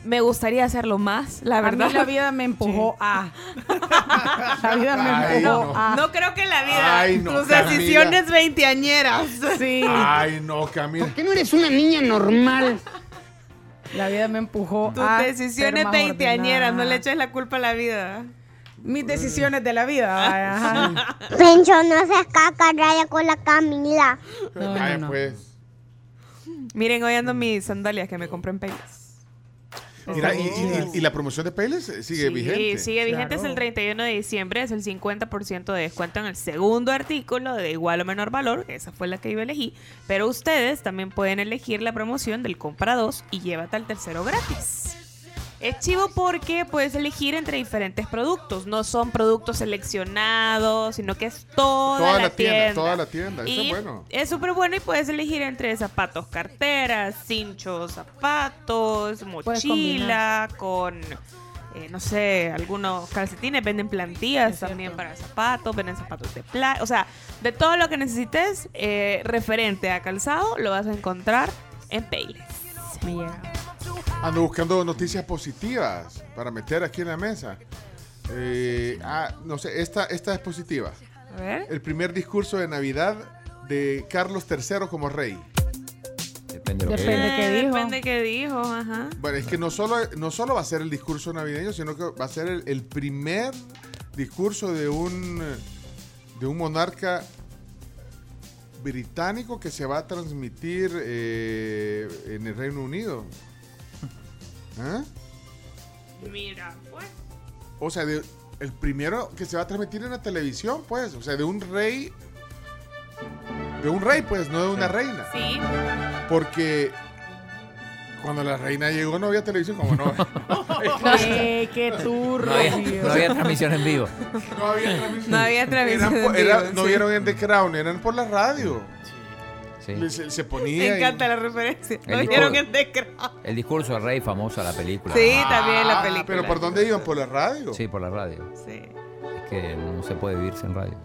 Me gustaría hacerlo más, la A mí verdad. la vida me empujó a. La vida me Ay, empujó no. a. No creo que la vida, Ay, no, tus Camila. decisiones veinteañeras. Sí. Ay, no, Camila. qué no eres una niña normal? La vida me empujó Tus a. decisiones ser más veinteañeras, no le eches la culpa a la vida. Mis decisiones de la vida. ajá. Pencho, no seas caca, raya con la Camila. No, Vaya, no, no. pues. Miren, hoy ando mis sandalias que me compré en Payless. Mira, y, y- la promoción de Payless eh, sigue Sí, vigente. sigue vigente es el Claro. 31 de diciembre, es el 50% de descuento en el segundo artículo de igual o menor valor, que esa fue la que yo elegí, pero ustedes también pueden elegir la promoción del compra 2 y llévate al tercero gratis. Es chivo porque puedes elegir entre diferentes productos, no son productos seleccionados, sino que es toda, Toda la, la tienda, tienda. toda la tienda, eso Y es bueno. Es súper bueno y puedes elegir entre zapatos, carteras, cinchos, zapatos, mochila, con, eh, no sé, algunos calcetines, venden plantillas también para zapatos, venden zapatos de playa, o sea, de todo lo que necesites eh, referente a calzado, lo vas a encontrar en Payless. Ando buscando noticias positivas para meter aquí en la mesa. Eh, ah, no sé, esta, esta es positiva. A ver. El primer discurso de Navidad de Carlos III como rey. Depende de lo Depende que qué Eh, dijo. Depende qué dijo, ajá. Bueno, es que no solo, no solo va a ser el discurso navideño, sino que va a ser el, el primer discurso de un, de un monarca británico que se va a transmitir eh, en el Reino Unido. ¿Ah? Mira, pues. O sea, de- el primero que se va a transmitir en la televisión, pues. O sea, de un rey. De un rey, pues, no de una reina. Sí. Porque cuando la reina llegó no había televisión, como no. Eh, qué turro. No había, tío. no había transmisión en vivo. No había transmisión. No había transmisión Eran por- en era- vivo, no sí. vieron en The Crown, eran por la radio. Sí. Le- Se, se Me ponía. y- encanta la referencia. El Lo discurso. Crown. El discurso del rey, famosa la película. Sí, también la Ah, película. Pero ¿por dónde iban? ¿Por la radio? Sí, por la radio. Sí. Es que no se puede vivir sin radio.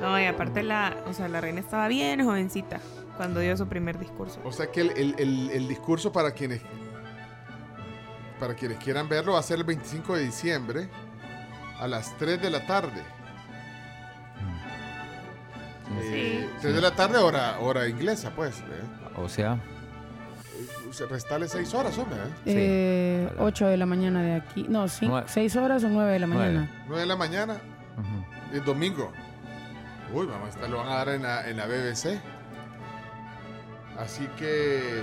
No, y aparte la, o sea, la reina estaba bien jovencita cuando dio su primer discurso. O sea que el, el- el- el discurso para quienes para quienes quieran verlo va a ser el 25 de diciembre a las 3 de la tarde. Eh, 3 de la tarde, hora, hora inglesa, pues. ¿eh? O sea, Se restale 6 horas, hombre. ¿eh? Eh, 8 de la mañana de aquí. No, Nueve. 6 horas o 9 de la Nueve. mañana. 9 de la mañana, el domingo. Uy, vamos a estar, lo van a dar en la, en la BBC. Así que.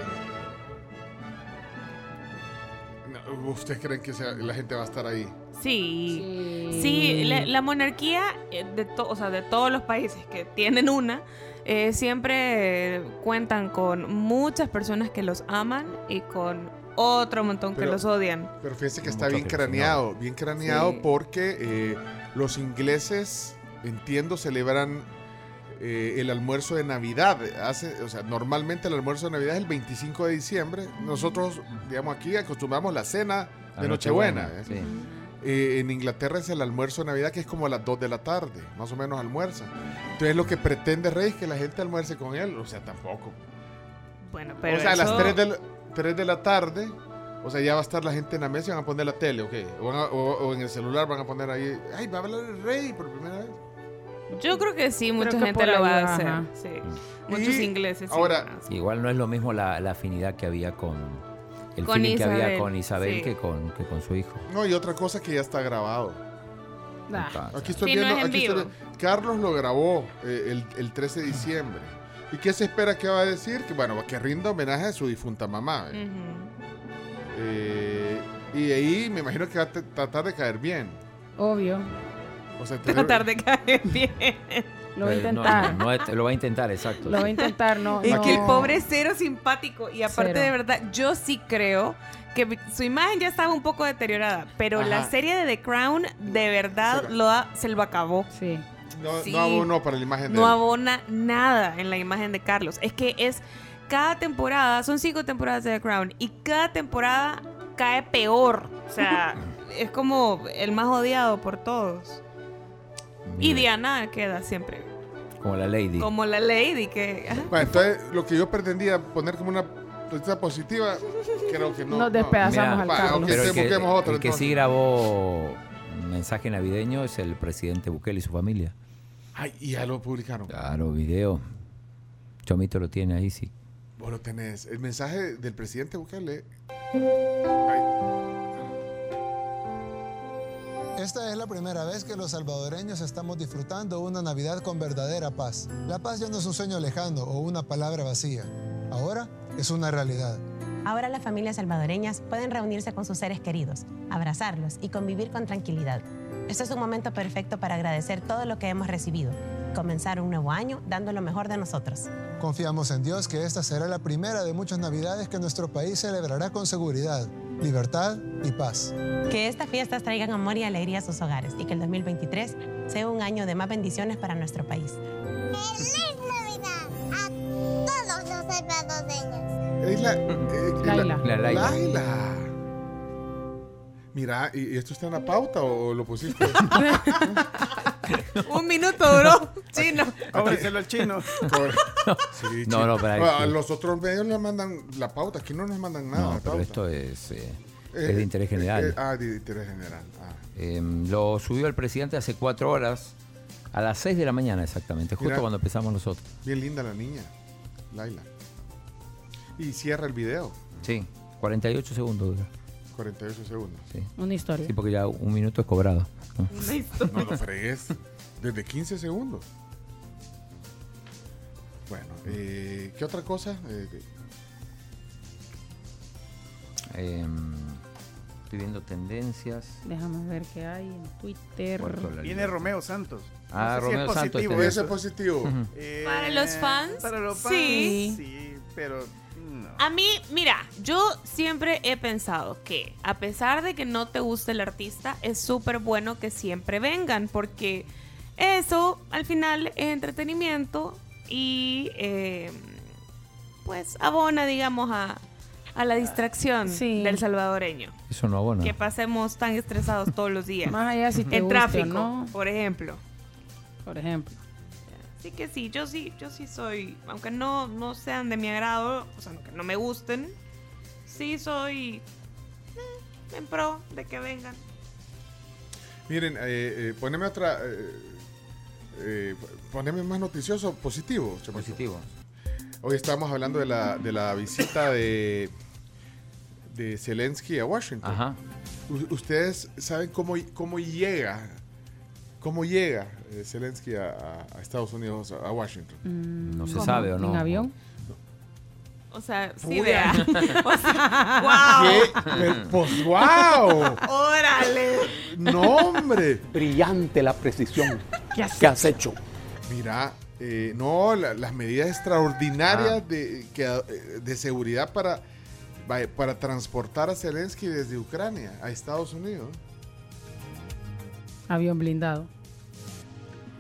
¿Ustedes creen que sea- la gente va a estar ahí? Sí, sí, la, la monarquía eh, de, to- o sea, de todos los países que tienen una, eh, siempre cuentan con muchas personas que los aman y con otro montón que los odian. Pero fíjense que está bien craneado, bien craneado Sí. porque eh, los ingleses, entiendo, celebran eh, el almuerzo de Navidad. Hace, o sea, normalmente el almuerzo de Navidad es el 25 de diciembre. Nosotros, digamos, aquí acostumbramos la cena La de Nochebuena. Nochebuena, ¿eh? sí. Eh, en Inglaterra es el almuerzo de Navidad que es como a las 2 de la tarde, más o menos almuerza. Entonces lo que pretende Rey es que la gente almuerce con él, o sea, tampoco. Bueno, pero o sea, a las eso- 3 de, la, 3 de la tarde, o sea, ya va a estar la gente en la mesa y van a poner la tele, ¿ok? O, a- o- o en el celular van a poner ahí, ay, va a hablar el rey por primera vez. Yo creo que sí, mucha que gente lo va a hacer. Sí. Muchos Y ingleses. sí ahora- hacer. Igual no es lo mismo la, la afinidad que había con el Con feeling que había con Isabel sí. que, con, que con su hijo. No, y otra cosa que ya está grabado. Ah. Aquí estoy Sí, no viendo, es aquí estoy Carlos lo grabó eh, el, el 13 de diciembre. ¿Y qué se espera que va a decir? Que bueno, que rinda homenaje a su difunta mamá. eh. Eh, y ahí me imagino que va a t- tratar de caer bien. Obvio. O sea, tener- Tratar de caer bien. Lo va a Eh, no, intentar. no, lo va a intentar, exacto. Lo va a intentar, no. Es no. que el pobre es cero simpático. Y aparte, Cero. de verdad, yo sí creo que su imagen ya estaba un poco deteriorada. Pero la serie de The Crown, de verdad, Se lo ha- se lo acabó. Sí. no, Sí. no abonó para la imagen de No él. abona nada en la imagen de Carlos. Es que es cada temporada, son cinco temporadas de The Crown, y cada temporada cae peor. O sea, es como el más odiado por todos. Y Diana queda siempre Como la Lady. como la lady que... Bueno, entonces, lo que yo pretendía poner como una noticia positiva, creo que no. Nos despedazamos al Carlos. Pero el que, busquemos otro, el que entonces. sí grabó un mensaje navideño es el presidente Bukele y su familia. Ay, y ya lo publicaron. Claro, video. Chomito lo tiene ahí, sí. Vos lo tenés. El mensaje del presidente Bukele. Esta es la primera vez que los salvadoreños estamos disfrutando una Navidad con verdadera paz. La paz ya no es un sueño lejano o una palabra vacía. Ahora es una realidad. Ahora las familias salvadoreñas pueden reunirse con sus seres queridos, abrazarlos y convivir con tranquilidad. Este es un momento perfecto para agradecer todo lo que hemos recibido, comenzar un nuevo año dando lo mejor de nosotros. Confiamos en Dios que esta será la primera de muchas Navidades que nuestro país celebrará con seguridad, libertad y paz. Que estas fiestas traigan amor y alegría a sus hogares y que el 2023 sea un año de más bendiciones para nuestro país. Todos los salvadoreños. La. eh, Laila. La Laila. Laila. Mira, ¿y esto está en la pauta o lo pusiste? Un minuto duró. Chino. Cóbreselo al chino. Sí, No, chico. no, pero ahí Bueno, sí. los otros medios le mandan la pauta. Aquí no nos mandan nada. No, la pero pauta. esto es, Eh, es de interés eh, general. eh, ah, de interés general. Ah. Eh, lo subió el presidente hace cuatro horas, a las seis de la mañana exactamente, justo Mira. cuando empezamos nosotros. Bien linda la niña, Laila. Y cierra el video. Sí, 48 segundos dura. 48 segundos. Sí. Una historia. Sí, porque ya un minuto es cobrado. ¿no? No lo fregues. Desde 15 segundos. Bueno, eh, ¿qué otra cosa? Eh, Eh, estoy viendo tendencias. Déjame ver qué hay en Twitter. Viene Romeo Santos. Ah, No sé si Romeo es Santos, positivo este- Ese es positivo. Eh, Para los fans, Para los fans. sí. Sí, pero. no. A mí, mira, yo siempre he pensado que a pesar de que no te guste el artista, es súper bueno que siempre vengan porque eso al final es entretenimiento y eh, pues abona, digamos, a, a la distracción Sí. del salvadoreño. Eso no abona. Que pasemos tan estresados todos los días. Más allá si te en guste o tráfico, no. por ejemplo. Por ejemplo. Así que sí, yo sí, yo sí soy, aunque no, no sean de mi agrado, o sea, aunque no me gusten, sí soy eh, en pro de que vengan. Miren, eh, eh, poneme otra. Eh, eh, poneme más noticioso, positivo. Positivo. Hoy estamos hablando de la, de la visita de, de Zelensky a Washington. Ajá. ¿Ustedes saben cómo, cómo llega? ¿Cómo llega eh, Zelensky a, Estados Unidos, a, Washington? No se sabe o no. ¿En avión? O sea, sí, vea. O sea, ¿Qué? Pero, Pues wow. ¡Órale! No, hombre. Brillante la precisión ¿Qué has que has hecho. Mira, eh, no, la- las medidas extraordinarias Ah. de, que, eh, de seguridad para, para transportar a Zelensky desde Ucrania a Estados Unidos. Avión blindado.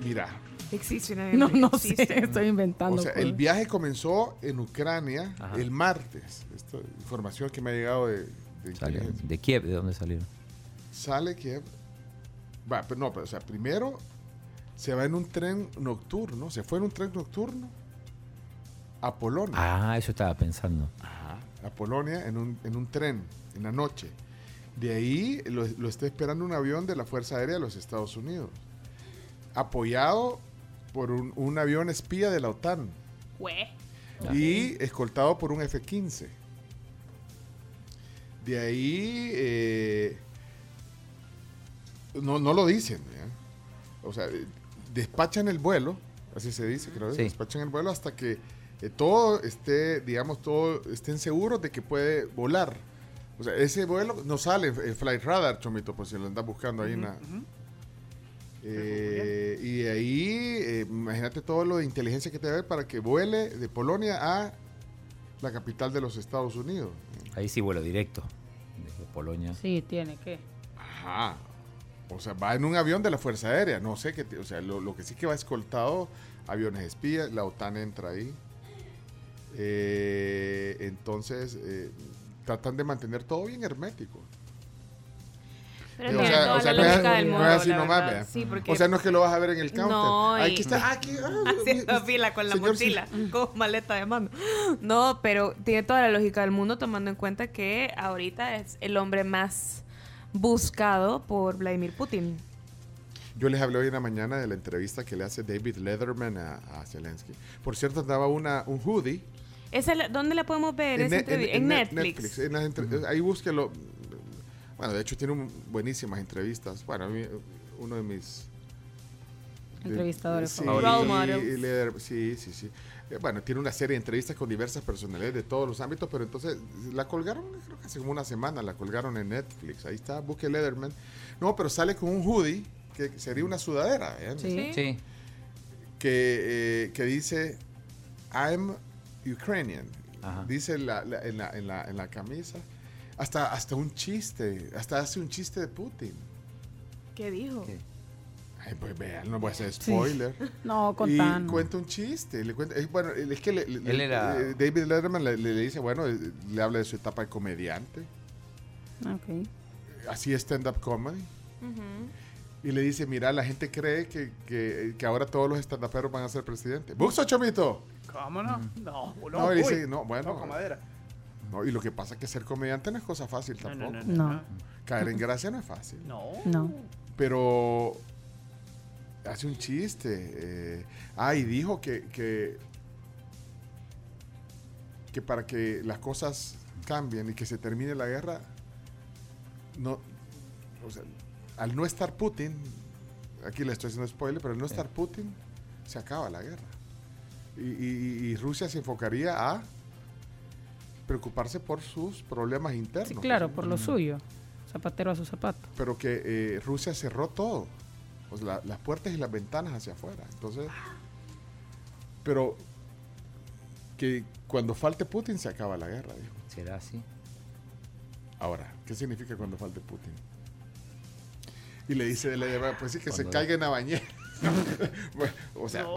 Mira, Existe una No, no sé, existe. estoy inventando. o sea, el viaje comenzó en Ucrania Ajá. el martes. Esto, información que me ha llegado de, de inteligencia. de Kiev, ¿de dónde salieron? Sale que... Va, pero no, pero, o sea, primero se va en un tren nocturno, se fue en un tren nocturno a Polonia. Ah, eso estaba pensando. Ajá. A Polonia en un, en un tren en la noche. De ahí lo, lo está esperando un avión de la Fuerza Aérea de los Estados Unidos, apoyado por un, un avión espía de la OTAN y escoltado por un F-15. De ahí eh, no, no lo dicen. ¿ya? O sea, eh, despachan el vuelo, así se dice, creo. Sí. Despachan el vuelo hasta que eh, todo esté, digamos, todo estén seguros de que puede volar. O sea, ese vuelo no sale en Flight Radar, Chomito, pues si lo andas buscando ahí en la- eh, y de ahí, eh, imagínate todo lo de inteligencia que te debe para que vuele de Polonia a la capital de los Estados Unidos. Ahí sí vuelo directo. Desde Polonia. Sí, tiene que. Ajá. O sea, va en un avión de la Fuerza Aérea. No sé qué. O sea, lo, lo que sí que va escoltado, aviones espías, la OTAN entra ahí. Eh, entonces, eh, tratan de mantener todo bien hermético. Pero Eh, o sea, o no es- lógica del no mundo, es así nomás. Sí, O sea, no es que lo vas a ver en el counter. No, Aquí y- está, ah, aquí, ah, Haciendo fila con la señor, sí. mochila, con maleta de mano. No, pero tiene toda la lógica del mundo tomando en cuenta que ahorita es el hombre más buscado por Vladimir Putin. Yo les hablé hoy en la mañana de la entrevista que le hace David Letterman a, a Zelensky. Por cierto, andaba una, un hoodie. ¿Esa la- ¿Dónde la podemos ver? esa en, Netflix. En las entre- Ahí búsquelo. Bueno, de hecho tiene un- buenísimas entrevistas. Bueno, a mí, uno de mis... de- Entrevistadores sí, y sí, sí, sí. Eh, Bueno, tiene una serie de entrevistas con diversas personalidades de todos los ámbitos, pero entonces la colgaron, creo que hace como una semana, la colgaron en Netflix. Ahí está, busque Letterman. No, pero sale con un hoodie, que sería una sudadera. ¿eh? Sí. Sí. que, eh, que dice I'm Ukrainian. Ajá. Dice la- la- en, la, en, la, en la camisa. Hasta, hasta un chiste, hasta hace un chiste de Putin. ¿Qué dijo? Ay, pues vean, no voy a hacer Sí. spoiler. No, Y contanos. cuenta un chiste. Le cuenta, es, bueno, es que le- le- Él era- eh, David Letterman le, le dice, bueno, eh, le habla de su etapa de comediante. Ok. Así es stand-up comedy. Y le dice, mira, la gente cree que, que, que ahora todos los stand-uperos van a ser presidentes. ¿Buxo, Chomito? ¿Cómo no? No, no. No, dice, uy, no, bueno. toco madera. No, y lo que pasa es que ser comediante no es cosa fácil No, tampoco. no, no, No. Caer en gracia no es fácil. No. No. Pero hace un chiste. eh, ah, y dijo que, que, que para que las cosas cambien y que se termine la guerra, no, o sea, al no estar Putin, aquí le estoy haciendo spoiler, pero al no estar Putin, se acaba la guerra. Y, y- y Rusia se enfocaría a preocuparse por sus problemas internos. Sí, claro, pues, por lo suyo. Zapatero a su zapato. pero que eh, Rusia cerró todo, o sea, la- las puertas y las ventanas hacia afuera. Entonces, pero que cuando falte Putin se acaba la guerra, dijo. ¿Será así? Ahora, ¿qué significa cuando falte Putin? Y le dice, le, pues sí, que se caiga en la bañera. O sea,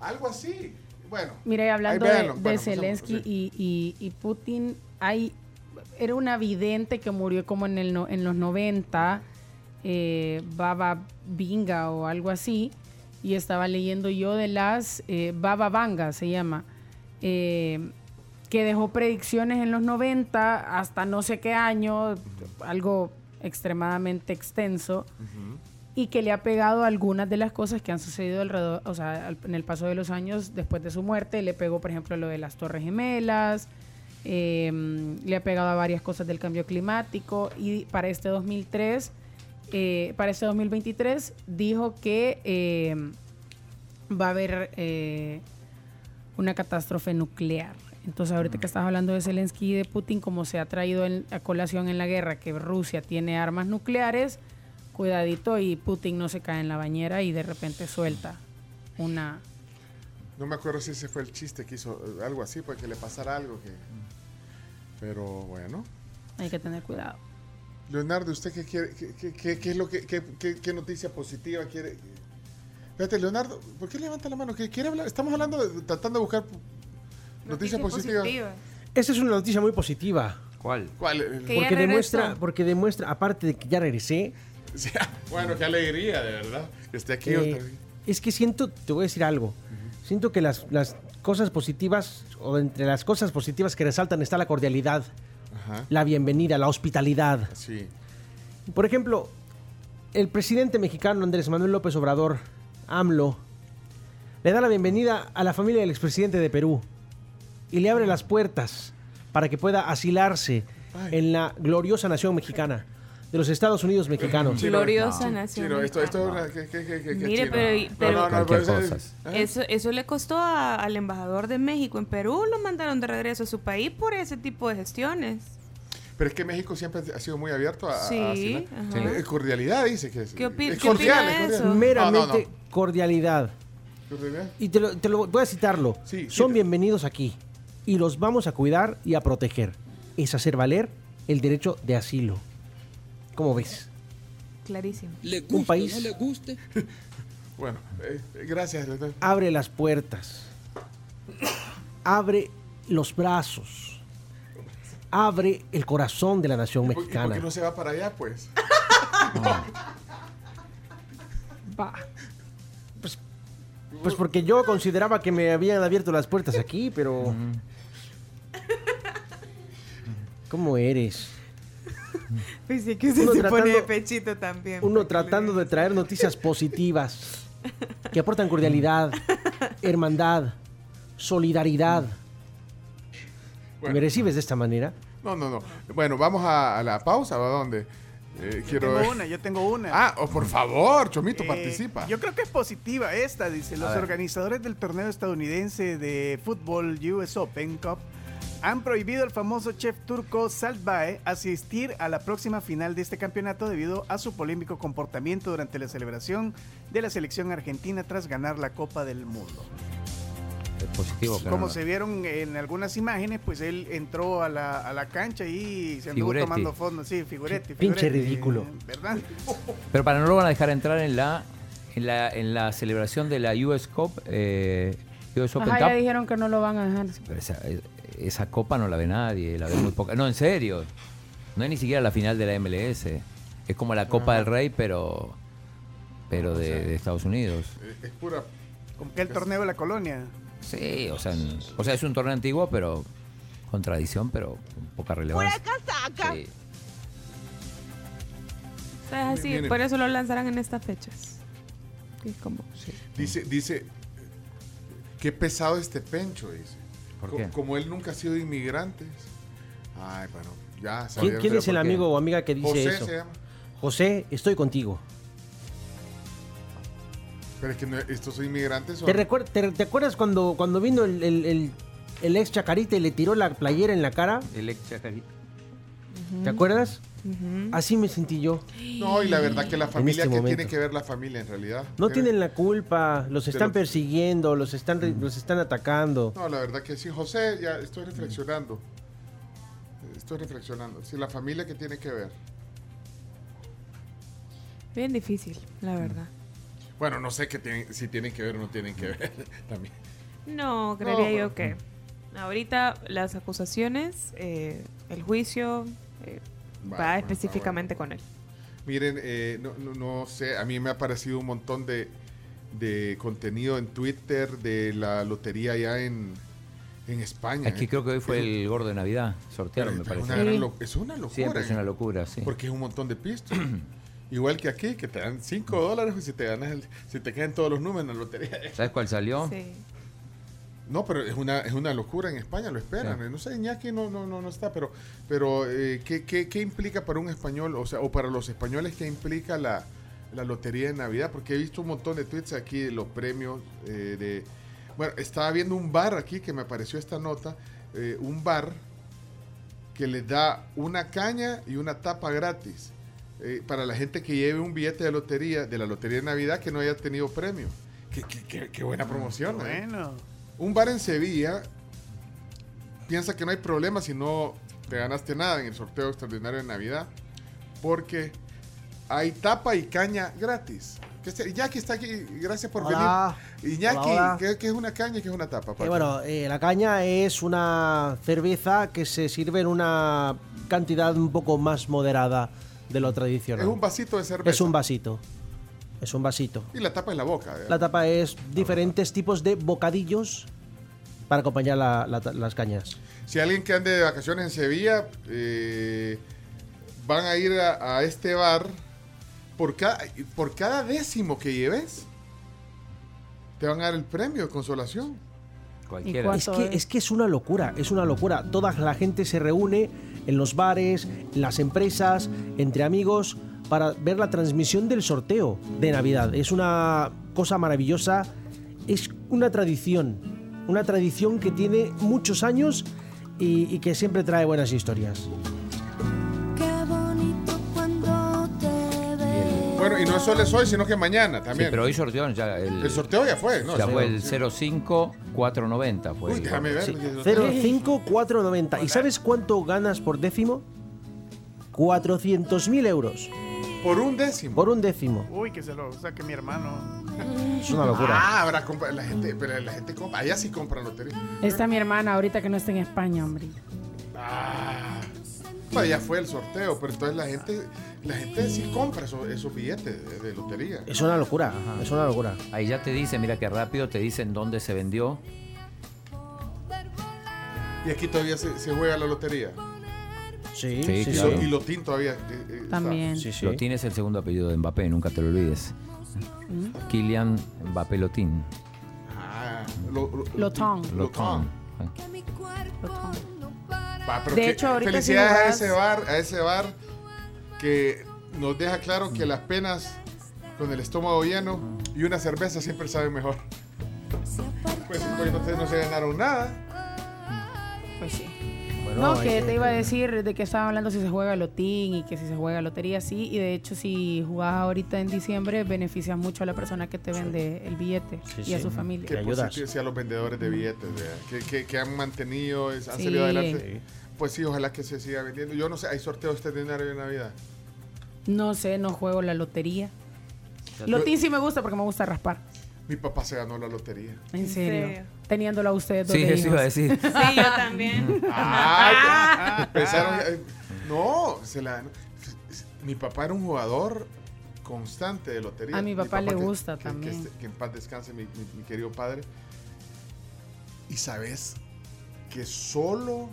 algo así. Bueno, Mira, y hablando de, véanlo. de Bueno, pasemos, Zelensky sí. y, y- y Putin, hay, era una vidente que murió como en, el en los 90, eh, Baba Vinga o algo así, y estaba leyendo yo de las, eh, Baba Vanga se llama, eh, que dejó predicciones en los 90 hasta no sé qué año, algo extremadamente extenso y que le ha pegado algunas de las cosas que han sucedido alrededor, o sea, en el paso de los años después de su muerte. Le pegó, por ejemplo, lo de las Torres Gemelas, eh, le ha pegado a varias cosas del cambio climático y para este 2003, eh, para este 2023, dijo que eh, va a haber eh, una catástrofe nuclear. Entonces, ahorita que estás hablando de Zelensky y de Putin, como se ha traído en- a colación en la guerra que Rusia tiene armas nucleares, cuidadito y Putin no se cae en la bañera y de repente suelta una... No me acuerdo si ese fue el chiste que hizo, algo así, pues que le pasara algo que... Pero bueno. Hay que tener cuidado. Leonardo, ¿usted qué quiere? ¿Qué, qué- qué- qué es lo que, qué, qué- qué noticia positiva quiere? Fíjate, Leonardo, ¿por qué levanta la mano? ¿Qué quiere hablar? Estamos hablando, de- tratando de buscar noticias positivas. Esa es una noticia muy positiva. ¿Cuál? ¿Cuál? Porque demuestra, porque demuestra, aparte de que ya regresé, Bueno, qué alegría, de verdad. Que esté aquí eh, otra vez. es que siento, te voy a decir algo. Siento que las, las cosas positivas, o entre las cosas positivas que resaltan está la cordialidad, Ajá. la bienvenida, la hospitalidad. Sí. Por ejemplo, el presidente mexicano Andrés Manuel López Obrador, AMLO, le da la bienvenida a la familia del expresidente de Perú y le abre las puertas para que pueda asilarse en la gloriosa nación mexicana, de los Estados Unidos mexicanos. Chino, Gloriosa nación Chino, esto, esto. ¿qué, qué, qué, qué, Mire, chino? pero- No, pero- no, no, cosas. eh, Eso, eso le costó a- al embajador de México en Perú, lo mandaron de regreso a su país por ese tipo de gestiones. Pero es que México siempre ha sido muy abierto a... Sí, a. Eh, Cordialidad dice que es. ¿Qué es qué cordial, opina es de cordial. eso? Meramente No, no, no. cordialidad. Cordialidad. Y te lo, te lo- voy a citarlo. Sí, Son sí. bienvenidos aquí y los vamos a cuidar y a proteger. Es hacer valer el derecho de asilo. ¿Cómo ves? Clarísimo. Un país guste. Bueno, eh, gracias. doctor. abre las puertas, abre los brazos, abre el corazón de la nación ¿Y por- ¿Y por mexicana. qué no se va para allá, pues? Va. Pues, pues porque yo consideraba que me habían abierto las puertas aquí, pero... ¿Cómo eres? Pues sí, que usted Uno se pone de tratando- pechito también. Uno tratando de traer noticias positivas que aportan cordialidad, hermandad, solidaridad. Bueno. ¿Me recibes de esta manera? No, no, no. Bueno, vamos a, a la pausa, ¿o a dónde? Eh, quiero Tengo una, yo tengo una. Ah, oh, por favor, Chomito, Eh, participa. Yo creo que es positiva esta, dice. Los ver. organizadores del torneo estadounidense de fútbol US Open Cup han prohibido al famoso chef turco Saltbae asistir a la próxima final de este campeonato debido a su polémico comportamiento durante la celebración de la selección argentina tras ganar la Copa del Mundo. Es positivo. Como se vieron en algunas imágenes, pues él entró a la, a la cancha y se anduvo Figuretti. tomando fondo. Sí, figuretti. Pinche figuretti, ridículo. ¿Verdad? Pero para no lo van a dejar entrar en la en la, en la celebración de la US Cup, eh, US Open Ajá, ya Cup. dijeron que no lo van a dejar. Pero esa, esa copa no la ve nadie, la ve muy poca. No, en serio. No es ni siquiera la final de la MLS. Es como la Copa del Rey, pero pero de, de Estados Unidos. Eh, Es pura. Como que el torneo de la colonia. Sí, o sea, en- o sea, es un torneo antiguo, pero con tradición, pero con poca relevancia. Sí. O sea, es así, Miren. por eso lo lanzarán en estas fechas. Que es como... Dice, dice, qué pesado este pencho, dice. ¿Por Co- qué? Como él nunca ha sido inmigrante. Ay, bueno, ya ¿Quién, quién es el amigo o amiga que dice José eso? se llama. José, estoy contigo. Pero es que no- estos inmigrantes son... ¿Te, recuer- te- te acuerdas cuando, cuando vino el, el- el- el ex Chacarita y le tiró la playera en la cara? El ex Chacarita. ¿Te acuerdas? Así me sentí yo. No, y la verdad que la familia, este que momento. tiene que ver la familia en realidad? No ¿Qué- tienen la culpa, los están lo- persiguiendo, los están, los están atacando. No, la verdad que sí, José, ya estoy reflexionando. Estoy reflexionando. Sí, la familia que tiene que ver. Bien difícil, la verdad. Bueno, no sé qué tienen, si tienen que ver o no tienen que ver también. No, creería No, yo que ahorita las acusaciones, eh, el juicio eh, Va, específicamente con él. Miren, eh, no, no, no sé, a mí me ha aparecido un montón de, de contenido en Twitter de la lotería allá en, en España. Aquí eh. creo que hoy fue Es- el gordo de Navidad. Sortearon, me parece. una es una locura. Siempre es una eh. locura, sí. Porque es un montón de pistas. Igual que aquí, que te dan 5 dólares si te ganas el- si te caen todos los números en la lotería. ¿Sabes cuál salió? Sí. No, pero es una, es una locura en España, lo esperan. Sí. No sé, Iñaki no, no, no, no está, pero, pero eh, ¿qué, qué, qué implica para un español, o sea, o para los españoles, qué implica la, la lotería de Navidad? Porque he visto un montón de tweets aquí de los premios eh, de... Bueno, estaba viendo un bar aquí que me apareció esta nota, eh, un bar que les da una caña y una tapa gratis eh, para la gente que lleve un billete de lotería, de la lotería de Navidad que no haya tenido premio. Qué, qué- qué- qué buena promoción. ¿eh? Bueno. Un bar en Sevilla piensa que no hay problema si no te ganaste nada en el sorteo extraordinario de Navidad, porque hay tapa y caña gratis. Este- Iñaki está aquí, gracias por Hola. venir. Iñaki, Hola, hola. ¿qué, qué es una caña y qué es una tapa? Eh, bueno, eh, la caña es una cerveza que se sirve en una cantidad un poco más moderada de lo tradicional. es un vasito de cerveza. Es un vasito. Es un vasito. Y la tapa es la boca. ¿eh? La tapa es diferentes tipos de bocadillos para acompañar la- la- las cañas. Si alguien que ande de vacaciones en Sevilla, eh, van a ir a, a este bar, por cada, por cada décimo que lleves, te van a dar el premio de consolación. Es que, es que es una locura, es una locura. Toda la gente se reúne en los bares, en las empresas, entre amigos, para ver la transmisión del sorteo de Navidad. Es una cosa maravillosa, es una tradición, una tradición que tiene muchos años y, y que siempre trae buenas historias. Qué bonito cuando te veo. Bueno, y no solo es hoy, sino que mañana Sí, también. pero hoy sortearon ya el, El sorteo ya fue, ¿no? ya Sí. fue el 05490. Fue Uy, déjame ver. Sí. 05490. ¿Y sabes cuánto ganas por décimo? 400.000 euros. Por un décimo. Por un décimo. Uy, que se lo saque mi hermano. Es una locura. Ah, habrá compa- la gente, pero la gente compra, allá sí compran lotería. Está mi hermana ahorita que no está en España, hombre. Ah, pues ya fue el sorteo, pero entonces la gente, la gente sí compra esos, esos billetes de, de lotería. Es una locura, es una locura. Ahí ya te dice, mira qué rápido, te dicen dónde se vendió. Y aquí todavía se, se juega la lotería. Sí, Sí, y, claro. y Lotín todavía. eh, eh. También. Sí, sí. Lotín es el segundo apellido de Mbappé, nunca te lo olvides. Kylian Mbappé Lotín. Ah, lo, lo- Lotón. Lotón. Va, pero De que- hecho, ahorita felicidades si a ese bar, a ese bar que nos deja claro que las penas con el estómago lleno y una cerveza siempre saben mejor. Pues, pues ustedes no se ganaron nada. Pues sí. No, que que- te iba a decir de que estaba hablando si se juega lotín y que si se juega lotería, sí. Y de hecho, si jugás ahorita en diciembre, beneficias mucho a la persona que te vende el billete Sí, y a su familia. Que positivo sea a los vendedores de billetes, vea, que, que- que han mantenido, han Sí. salido adelante. Pues sí, ojalá que se siga vendiendo. Yo no sé, ¿hay sorteos este dinero de Navidad? No sé, no juego la lotería. Lotín sí me gusta porque me gusta raspar. Mi papá se ganó la lotería. En serio. Teniéndolo a ustedes dos Sí, de eso iba a decir. Sí, yo también. Ah, ya. Empezaron. eh, No, se la. Mi papá era un jugador constante de lotería. A mi papá le que- gusta que- también. Que, este- que en paz descanse mi, mi- mi querido padre. Y sabes que solo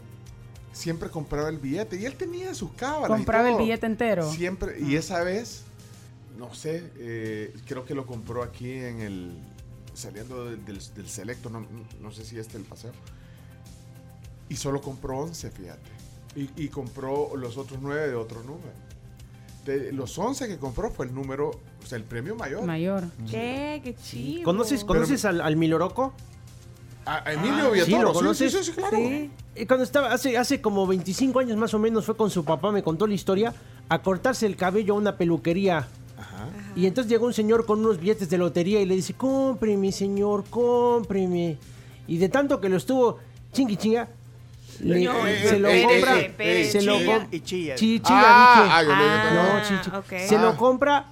siempre compraba el billete. Y él tenía sus cábalas. y Compraba el todo. billete entero. Siempre. Y esa vez, no sé, eh, creo que lo compró aquí en el. Saliendo del, del- del selecto, no, no sé si este es el paseo. Y solo compró 11, fíjate. Y, y compró los otros 9 de otro número. De los 11 que compró fue el número, o sea, el premio mayor. Mayor. ¿Qué? Qué chido. ¿Conoces, conoces al, al Miloroco? A, Emilio Sí, Villatoro, ¿lo sí, conoces? sí, sí, sí, claro. Cuando estaba, hace, hace como 25 años más o menos, fue con su papá, me contó la historia, a cortarse el cabello a una peluquería. Y entonces llegó un señor con unos billetes de lotería y le dice, cómpreme, señor, cómpreme. Y de tanto que lo estuvo chingui chinga, le- No, se lo eh, compra, eh, eh, se lo chilla com- y chilla. Chi- chilla, dije. yo lo dije también. No, chi- chi- ok. Se lo compra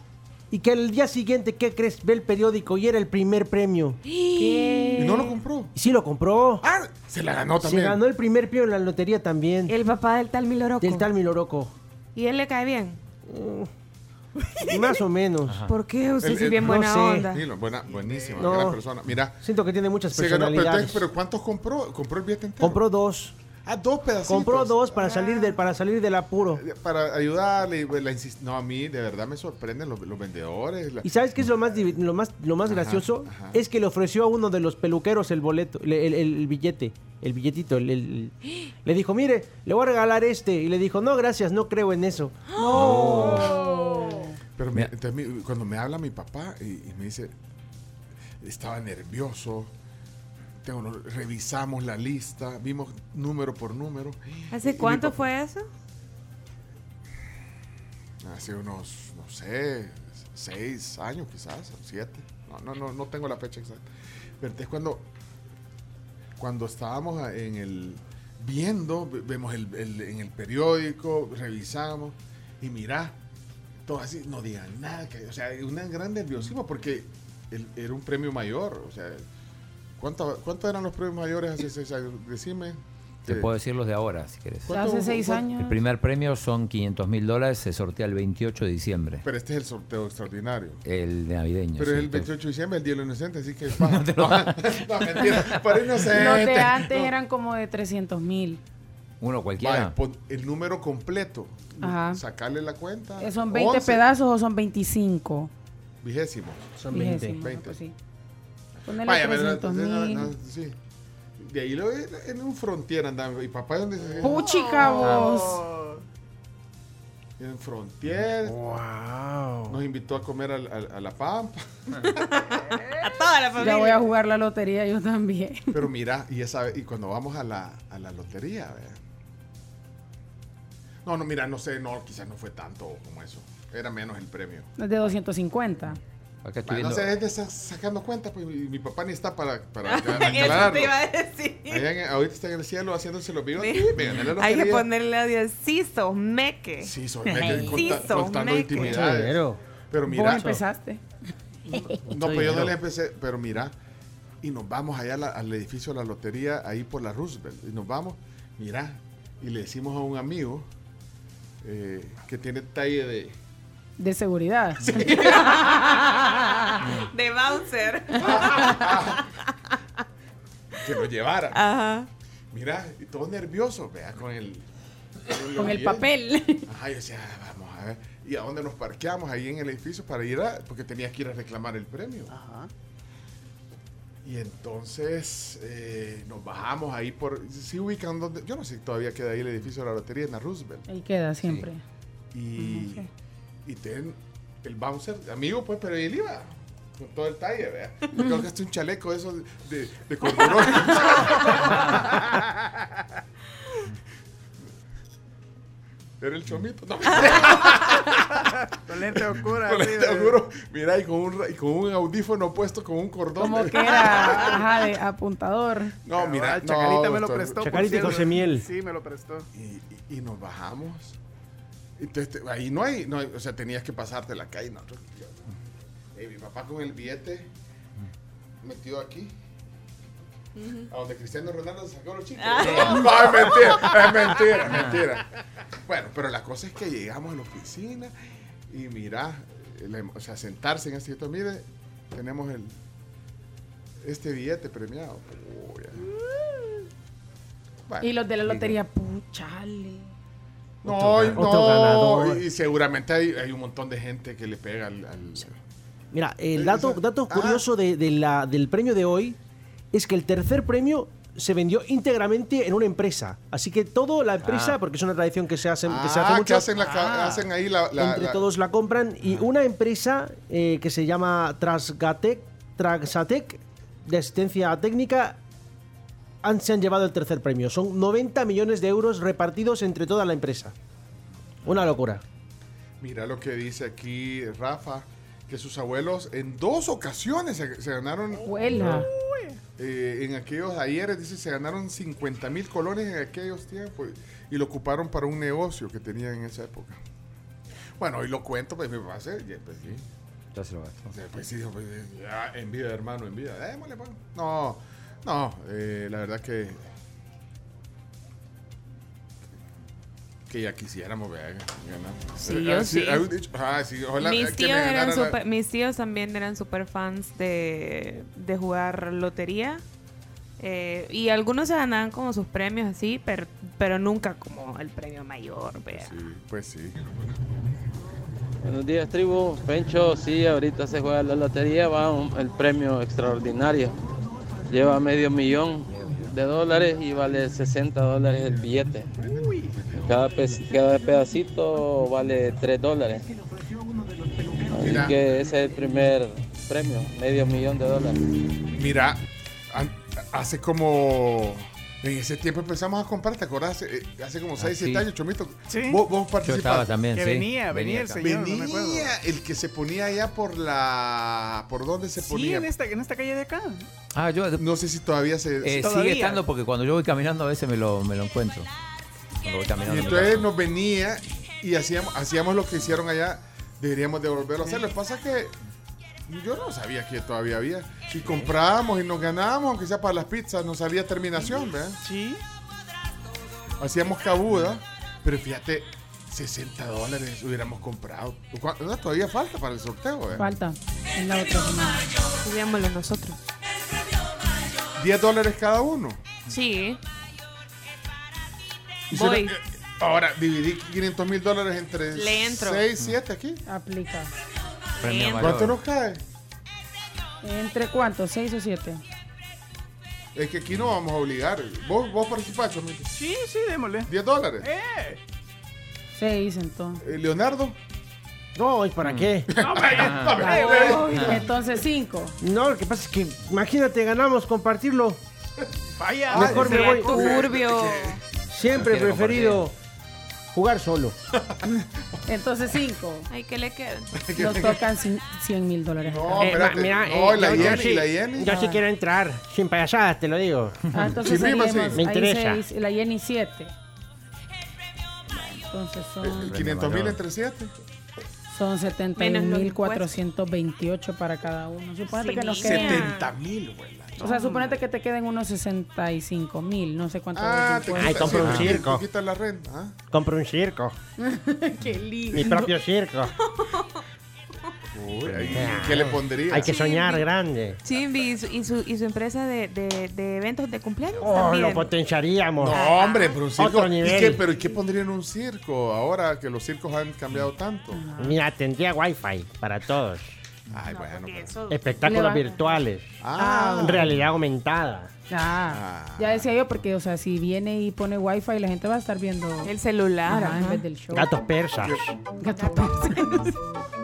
y que el día siguiente, ¿qué crees? Ve el periódico y era el primer premio. Y no lo compró. Y sí lo compró. Ah, se la ganó Se también. ganó el primer premio en la lotería también. El papá del tal Miloroco. Del tal Miloroco. ¿Y él le cae bien? Más o menos. ¿Por qué? Usted El- sí bien no buena sé. onda. Buena, buenísima, No. gran persona. Mira, Siento que tiene muchas se ganó, pero, personalidades. pero ¿cuántos compró? ¿Compró el billete entero? Compró dos. Ah, dos pedacitos. Compró dos para salir del, para salir del apuro. Para ayudarle. pues, la no, a mí de verdad me sorprenden los, los vendedores. la- ¿Y sabes qué es lo más, divi- lo más, lo más Ajá, gracioso? ajá. Es que le ofreció a uno de los peluqueros el boleto, el, el- el billete, el billetito. el- el- le dijo, mire, le voy a regalar este. Y le dijo, no, gracias, no creo en eso. Pero entonces cuando me habla mi papá y, y me dice, estaba nervioso, tengo- revisamos la lista, vimos número por número. ¿Hace cuánto papá- fue eso? Hace unos, no sé, seis años quizás, siete. No, no, no, no tengo la fecha exacta. Pero entonces cuando, cuando estábamos en el viendo, ve- vemos el, el- en el periódico, revisamos y mira, todo así, no digan nada, que, o sea, un gran nerviosismo porque el- era un premio mayor, o sea, ¿cuánto, ¿cuántos eran los premios mayores hace seis años? Decime. Te puedo decir los de ahora, si quieres. Hace seis años. El primer premio son 500 mil dólares, se sortea el 28 de diciembre. Pero este es el sorteo extraordinario. El navideño. Pero sí, es el entonces- 28 de diciembre, el Día de los Inocentes, así que es baja. no, no, mentira, inocente. Los de antes No. eran como de 300 mil. Uno cualquiera. El número completo. Ajá. Sacarle la cuenta. Eh, ¿Son 20 11, pedazos o son 25? Vigésimo. Son Vigésimo, 20. pues sí. Ponele Vaya, pero- 300 no, mil. no, sí. De ahí lo, en un frontier andaba. ¿Y papá dónde se Puchica vos. En Frontier. Wow. Nos invitó a comer a, la Pampa. A toda la familia. Ya voy a jugar la lotería yo también. Pero mira, y, esa, y cuando vamos a la, a la lotería. No, no, mira, no sé, no, quizás no fue tanto como eso. Era menos el premio. Es de 250. Acá estoy Bueno, no viendo. sé, es de esas sacando cuenta, pues mi, mi papá ni está para, para Eso aclararlo. te iba a decir. Allá en- ahorita está en el cielo haciéndose los la Hay que ponerle audio. Sí, sos meque. Sí, meque, Sí, conta- sos contando meque. intimidades. Pero Vos mira, empezaste. no, pero yo no le empecé, pero mira, y nos vamos allá a la- al edificio de la lotería, ahí por la Roosevelt, y nos vamos, mira, y le decimos a un amigo eh, que tiene talle de... De seguridad. De Bowser. que nos llevara. Ajá. Mira, y todo nervioso, vea, con el... Con el papel. Ajá, yo decía, "Ah, vamos a ver. ¿Y a dónde nos parqueamos? Ahí en el edificio para ir a... Porque tenías que ir a reclamar el premio. Y entonces eh, nos bajamos ahí por... Sí ubican donde... Yo no sé si todavía queda ahí el edificio de la lotería en la Roosevelt. Ahí queda siempre. Y, Ujú, ok. y ten el bouncer, amigo pues, pero él iba con todo el talle, creo que es un chaleco de esos de, de, de. Era el chomito. No. Con lente oscura. Con lente de- oscuro. Mira, y con un, y con un audífono puesto con un cordón. Como de- que era ajá, de apuntador. No, mira, Ah, Chacalita no, me lo prestó. Chacarita y. José Miel. Sí, me lo prestó. Y, y- y nos bajamos. Entonces, te- ahí no hay, no hay- o sea, tenías que pasarte la calle. nosotros- yo- eh, mi papá con el billete metido aquí. A donde Cristiano Ronaldo sacó los chicos. Ah. No, es mentira, es mentira, es mentira. Bueno, pero la cosa es que llegamos a la oficina y mira, la em- o sea, sentarse en este sitio, mire, tenemos el este billete premiado. Y los de la lotería, puchale. No, Otro ga- otro no, ganador. y seguramente hay, hay un montón de gente que le pega al... al- Mira, el Eh, dato, dato ah. curioso de, de la, del premio de hoy es que el tercer premio se vendió íntegramente en una empresa. Así que toda la empresa, Ah. porque es una tradición que se hace, que se hace Ah, mucho, que hacen, la, ca- hacen ahí la... la- entre la- todos la compran. Y una empresa eh, que se llama Trasgatec, Traxatec, de asistencia técnica, han, se han llevado el tercer premio. Son 90 millones de euros repartidos entre toda la empresa. Una locura. Mira lo que dice aquí Rafa, que sus abuelos en dos ocasiones se, se ganaron... Abuela. Eh, en aquellos ayeres, dice, se ganaron 50 mil colones en aquellos tiempos y lo ocuparon para un negocio que tenían en esa época. Bueno, hoy lo cuento, pues mi papá se... Pues, sí. Ya se lo gastó. Pues sí, pues, ya, en vida, hermano, en vida. Démosle, pues. No, no, eh, la verdad que. Que ya quisiéramos ver ganar. Sí, Eh, yo ah, sí. ah, sí, ojalá mis, tíos eran super- mis tíos también eran super fans de, de jugar lotería. Eh, y algunos se ganaban como sus premios así, pero, pero nunca como el premio mayor. vea. Sí, pues sí. Buenos días, tribu. Pencho, sí, ahorita se juega la lotería, va un- el premio extraordinario. Lleva medio millón de dólares y vale 60 dólares el billete. Cada, pe- cada pedacito vale 3 dólares. Así Mira. que ese es el primer premio, medio millón de dólares. Mira, hace como. En ese tiempo empezamos a comprar, ¿te acordás? Eh, Hace como 6, sí. 7 años, Chomito. Sí. Vos, vos Yo participaste. estaba también, Que sí. venía, venía el señor, no me acuerdo. Venía el que se ponía allá por la. ¿Por dónde se Sí, ponía? en esta, en esta calle de acá. Ah, yo No sé si todavía se. eh, todavía. sigue estando porque cuando yo voy caminando a veces me lo, me lo encuentro. Cuando voy Y entonces nos venía y hacíamos, hacíamos lo que hicieron allá. Deberíamos de volverlo a hacer. Lo que pasa es que yo no sabía que todavía había. Y comprábamos y nos ganábamos, aunque sea para las pizzas, nos salía terminación, ¿verdad? Sí. hacíamos cabuda, pero fíjate, 60 dólares hubiéramos comprado. ¿Cuá- no, todavía falta para el sorteo, ¿eh? Falta. En la otra semana. Digámoslo nosotros. 10 dólares cada uno. Sí. Y si Voy. eh, ahora, dividí 500 mil dólares entre Le entro. 6, 7 aquí. Aplica. Premio. ¿Cuánto mayor. nos cae? ¿Entre cuántos? ¿Seis o siete? Es que aquí no vamos a obligar. ¿Vos, vos participás, Chomito? Sí, sí, démosle. 10 dólares. ¡Eh! Seis entonces. Eh, Leonardo. No, ¿y para qué? Entonces cinco. No, lo que pasa es que, imagínate, ganamos compartirlo. Vaya. Mejor me voy. Turbio. Siempre preferido jugar solo. Entonces cinco. Ay, ¿qué le queda? Nos tocan cin- 100 mil dólares. No, Eh, espérate. ma- mira, no, eh, la yo- yo Jenny, sí- la Jenny. Yo sí quiero entrar, sin payasadas, te lo digo. Ah, entonces Sí, prima, sí. seríamos Me ahí interesa. seis, y la Jenny 7. Entonces son, 500 mil entre 7. son Menos los 71.428 para cada uno. Suponete que nos queden. 70 mil, güey. O sea, suponete que te queden unos 65 mil. No sé cuánto. Ah, te Ay, compro un sí, circo. Te quitas la renta. ¿ah? Compro un circo. Qué lindo. mi propio circo. Uy, ¿Qué le pondría? Hay que soñar grande. Chimbi y su, y su, y su empresa de, de, de eventos de cumpleaños Oh, también. lo potenciaríamos. No, hombre, pero un circo. Otro ¿y nivel. qué, pero ¿y qué pondría en un circo ahora que los circos han cambiado tanto? Mira, tendría wifi para todos. Ay, bueno. pero- Eso- Espectáculos virtuales. Ah, Realidad aumentada. Ah, ya decía yo, porque, o sea, si viene y pone wifi, la gente va a estar viendo El celular. Ajá, en vez del show. Gatos persas. Gato persa.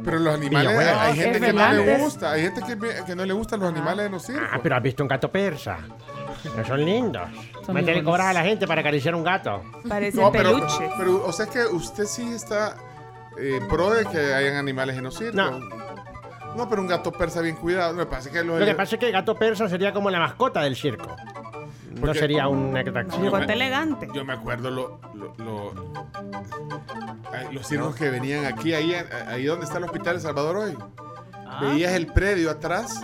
pero los animales, hay gente Es que no le gusta. Hay gente que, que no le gustan los animales en los circos. Ah, pero has visto un gato persa. No son lindos. Son Me que cobrar a la gente para acariciar un gato. Parecen No, pero, pero, o sea que usted sí está eh, pro de que hayan animales en los circos. No. No, pero un gato persa bien cuidado. Me parece que los Lo que pasa es que el gato persa sería como la mascota del circo. No sería una atracción. Corte elegante. Yo me acuerdo lo, lo- lo- los circos que venían aquí, ahí, ahí donde está el Hospital de Salvador hoy. Veías el predio atrás,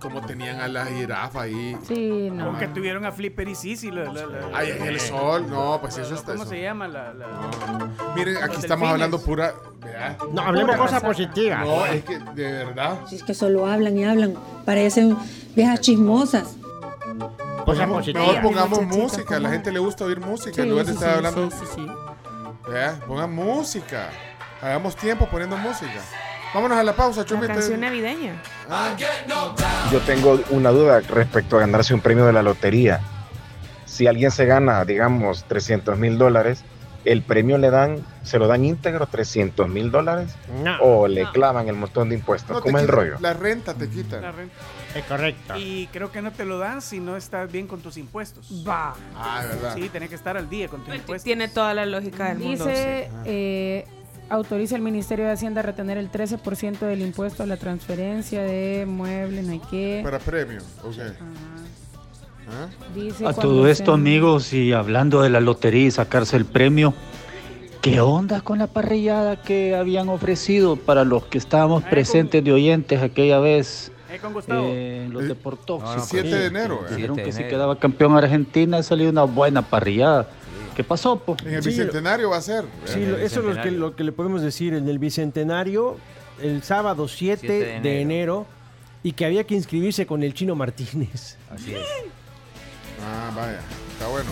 como tenían a la jirafa ahí. Sí, no. Aunque tuvieron a Flipper y Sisi. La, la, la- Ay, en el sol. No, pues eso está. ¿Cómo eso. se llama? La, la- Miren, aquí Los estamos delfines. hablando pura. vea. No, hablemos cosas cosa. positivas. No, es que de verdad. Si es que solo hablan y hablan, parecen viejas chismosas. Cosas Pongamos- positivas. Mejor pongamos música. A la gente le gusta oír música Sí, en lugar de sí, estar sí, hablando. sí, sí, sí. Vea, pongan música. Hagamos tiempo poniendo música. Vámonos a la pausa, La Chumite. canción navideña. Ah, Yo tengo una duda respecto a ganarse un premio de la lotería. Si alguien se gana, digamos, 300 mil dólares, ¿el premio le dan, se lo dan íntegro 300 mil dólares? No, ¿O le clavan el montón de impuestos? no, ¿Cómo es el rollo? La renta te quitan. la renta. es correcto. Y creo que no te lo dan si no estás bien con tus impuestos. Va. Ah, verdad. Sí, tenés que estar al día con tus impuestos. Tiene toda la lógica del mundo. Dice, eh, autoriza el Ministerio de Hacienda a retener el 13% del impuesto a la transferencia de muebles, no hay qué. Para premio. Ok. ¿Ah? Dice A todo esto, amigos, y hablando de la lotería y sacarse el premio, ¿qué onda con la parrillada que habían ofrecido para los que estábamos presentes de oyentes aquella vez Eh, con eh, en los El- deportes? No, no, 7 pues, de enero. eh. Dijeron 7 de que si quedaba campeón Argentina salió una buena parrillada. ¿Qué pasó, pues? En el Sí, bicentenario va a ser. Sí, eso es lo que, lo que le podemos decir en el Bicentenario, el sábado 7, 7 de, de enero. y que había que inscribirse con el chino Martínez. Así es. Ah, vaya. Está bueno.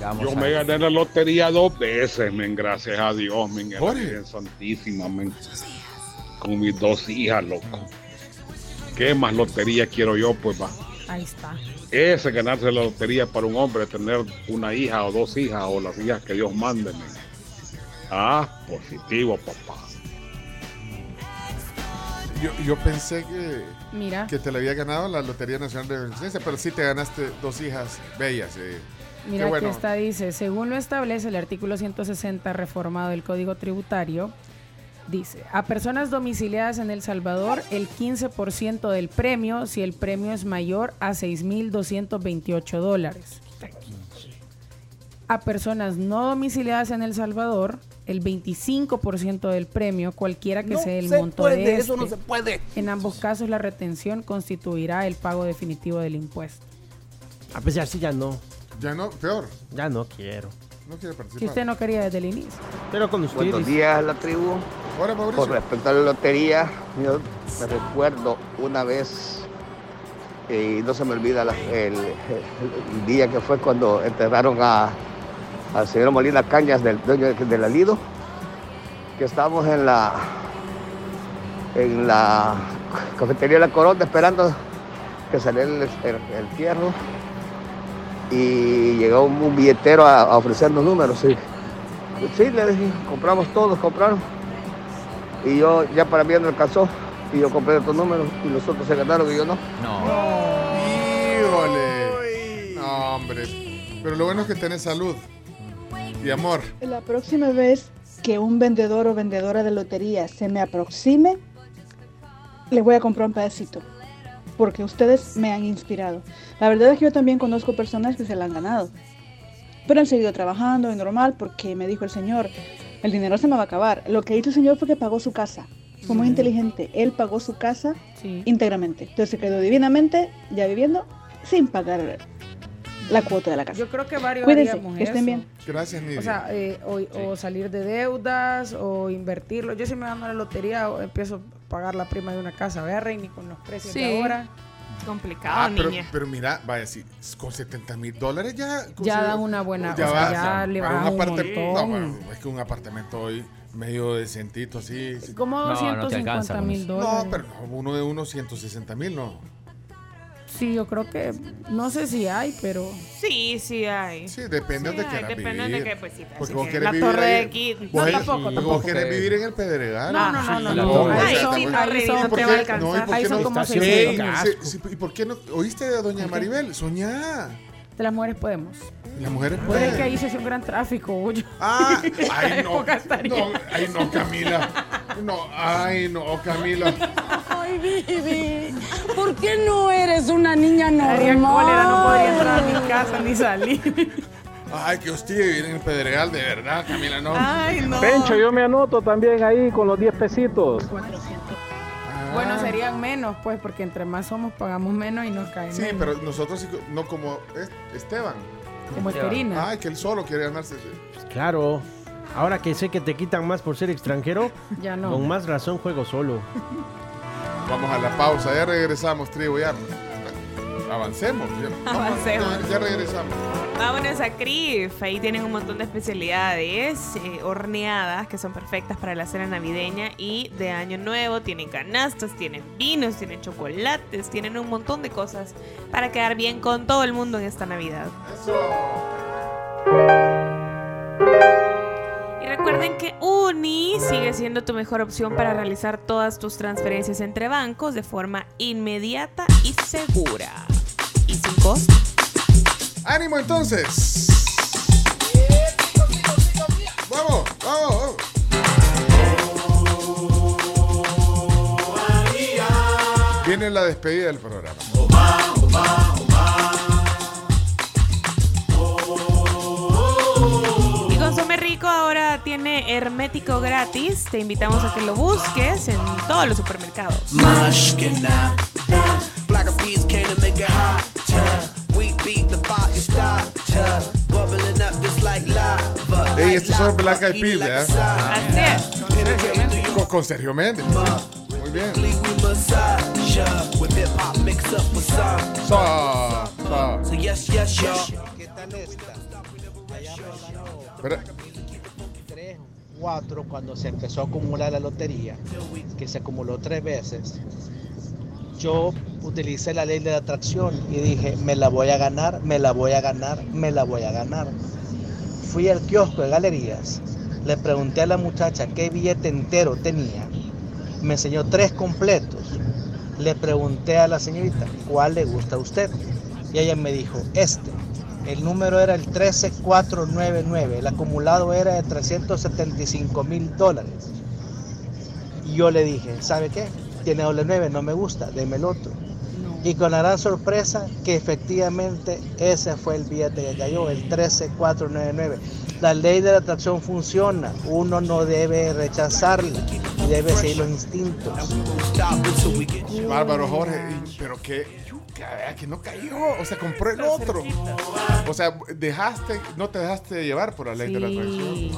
Vamos Yo a- me gané la lotería dos veces, men, gracias a Dios, men, en Santísima, men. Con mis dos hijas, loco. ¿Qué más lotería quiero yo? Pues va. Ahí está. Ese ganarse la lotería para un hombre, tener una hija o dos hijas o las hijas que Dios mande, men. Ah, positivo, papá. Yo, yo pensé que, Mira, que te le había ganado la Lotería Nacional de Beneficencia, pero sí te ganaste dos hijas bellas. eh. mira Qué bueno. aquí está, dice, según lo establece el artículo 160 reformado del Código Tributario, dice, a personas domiciliadas en El Salvador, el 15% del premio si el premio es mayor a 6.228 dólares. A personas no domiciliadas en El Salvador, el 25% del premio, cualquiera que sea el monto de eso no este. se puede. En ambos casos, la retención constituirá el pago definitivo del impuesto. A pesar así ya no, Ya no, peor. ya no quiero. No quiere participar. Si usted no quería desde el inicio. Pero con ustedes. Buenos días, la tribu. Hola, Mauricio. Con respecto a la lotería, yo me recuerdo una vez, y no se me olvida la- el, el día que fue cuando enterraron a, al señor Molina Cañas, del dueño de, de la Lido, que estábamos en la, en la cafetería de la Corona esperando que saliera el, el, el fierro y llegó un, un billetero a, a ofrecernos números. Sí, sí le dije, compramos todos, compraron. Y yo ya para mí no alcanzó. Y yo compré otros números y los otros se ganaron y yo no. Híjole. No, hombre. Pero lo bueno es que tenés salud y amor. La próxima vez que un vendedor o vendedora de lotería se me aproxime, le voy a comprar un pedacito. Porque ustedes me han inspirado. La verdad es que yo también conozco personas que se la han ganado. Pero han seguido trabajando, es normal, porque me dijo el señor, el dinero se me va a acabar. Lo que hizo el señor fue que pagó su casa. Fue muy inteligente. Él pagó su casa íntegramente. Entonces se quedó divinamente ya viviendo sin pagar la cuota de la casa. Yo creo que varios Cuídense, haríamos que estén eso. bien. Gracias, Nidia. O sea, eh, o, o salir de deudas o invertirlo. Yo si me gano la lotería o empiezo a pagar la prima de una casa. Vea, Reini, con los precios de ahora. Complicado, Ah, pero, niña. pero mira, vaya, si con 70 mil dólares ya... Ya dan una buena- Ya, o sea, va, ya le un aparte- montón. No, bueno, es que un apartamento hoy medio decentito así... sí. Como No, no te 250 alcanza con mil eso. dólares. No, pero no, uno de unos 160 mil, no. Sí, yo creo que, no sé si hay, pero... Sí, sí hay. Sí, depende Sí de quieras depende vivir. de qué, pues sí, Porque vos que querés la vivir torre ahí- de aquí- vos no, tampoco, Vos tampoco. querés vivir en el Pedregal. No, no, no, no. Ahí son, sí, no, ahí Reina, son- no te ¿Por va a qué- alcanzar. no, ¿y por Ahí qué son no- como Ey, 600 mil. sí, sí, ¿Y por qué no? ¿Oíste de doña Maribel? Soñá. De las mujeres podemos. Las mujeres Pero es que pueden. ahí se hace un gran tráfico. Ah, ay no. Ay no, Camila. No, ay no, Camila. Ay, Vivi, ¿por qué no eres una niña Daría normal? cólera, no podría entrar a mi casa ni salir. Ay, que hostia vivir en el Pedregal, de verdad, Camila, no. Ay, no. Pencho, yo me anoto también ahí con los 10 pesitos. Bueno, serían menos, pues, porque entre más somos, pagamos menos y nos cae Sí, menos. pero nosotros sí, no como es- Esteban. Como Esperina. Ay, que él solo quiere ganarse. Claro. Ahora que sé que te quitan más por ser extranjero, Ya no. con más razón juego solo. Vamos a la pausa, ya regresamos, tribu, ya. Avancemos. Ya, Avancemos. Ya, ya regresamos. Vámonos a CRIF. Ahí tienen un montón de especialidades eh, horneadas que son perfectas para la cena navideña y de Año Nuevo. Tienen canastas, tienen vinos, tienen chocolates, tienen un montón de cosas para quedar bien con todo el mundo en esta Navidad. Y recuerden que Uni sigue siendo tu mejor opción para realizar todas tus transferencias entre bancos de forma inmediata y segura. Y sin costo. ¡Ánimo entonces! ¡Vamos! ¡Vamos! vamos. Viene la despedida del programa. Ahora tiene hermético gratis. Te invitamos a que lo busques en todos los supermercados. Ey, estos son Black Eyed Peas, ¿verdad? Así es. Con, con Sergio Méndez. Muy bien. We massage ya with hip hop mix 4 cuando se empezó a acumular la lotería, que se acumuló tres veces, yo utilicé la ley de la atracción y dije, me la voy a ganar, me la voy a ganar, me la voy a ganar. Fui al kiosco de galerías, le pregunté a la muchacha qué billete entero tenía, me enseñó tres completos, le pregunté a la señorita cuál le gusta a usted y ella me dijo, este. El número era el 13499, el acumulado era de 375 mil dólares. Y yo le dije, ¿sabe qué? Tiene doble 9, no me gusta, deme el otro. Y con la gran sorpresa que efectivamente ese fue el billete que cayó, el 13499. La ley de la atracción funciona. Uno no debe rechazarla. Debe seguir los instintos. Bárbaro Jorge, pero que, que, que no cayó, o sea, compró el otro. O sea, dejaste, no te dejaste llevar por la ley de la atracción.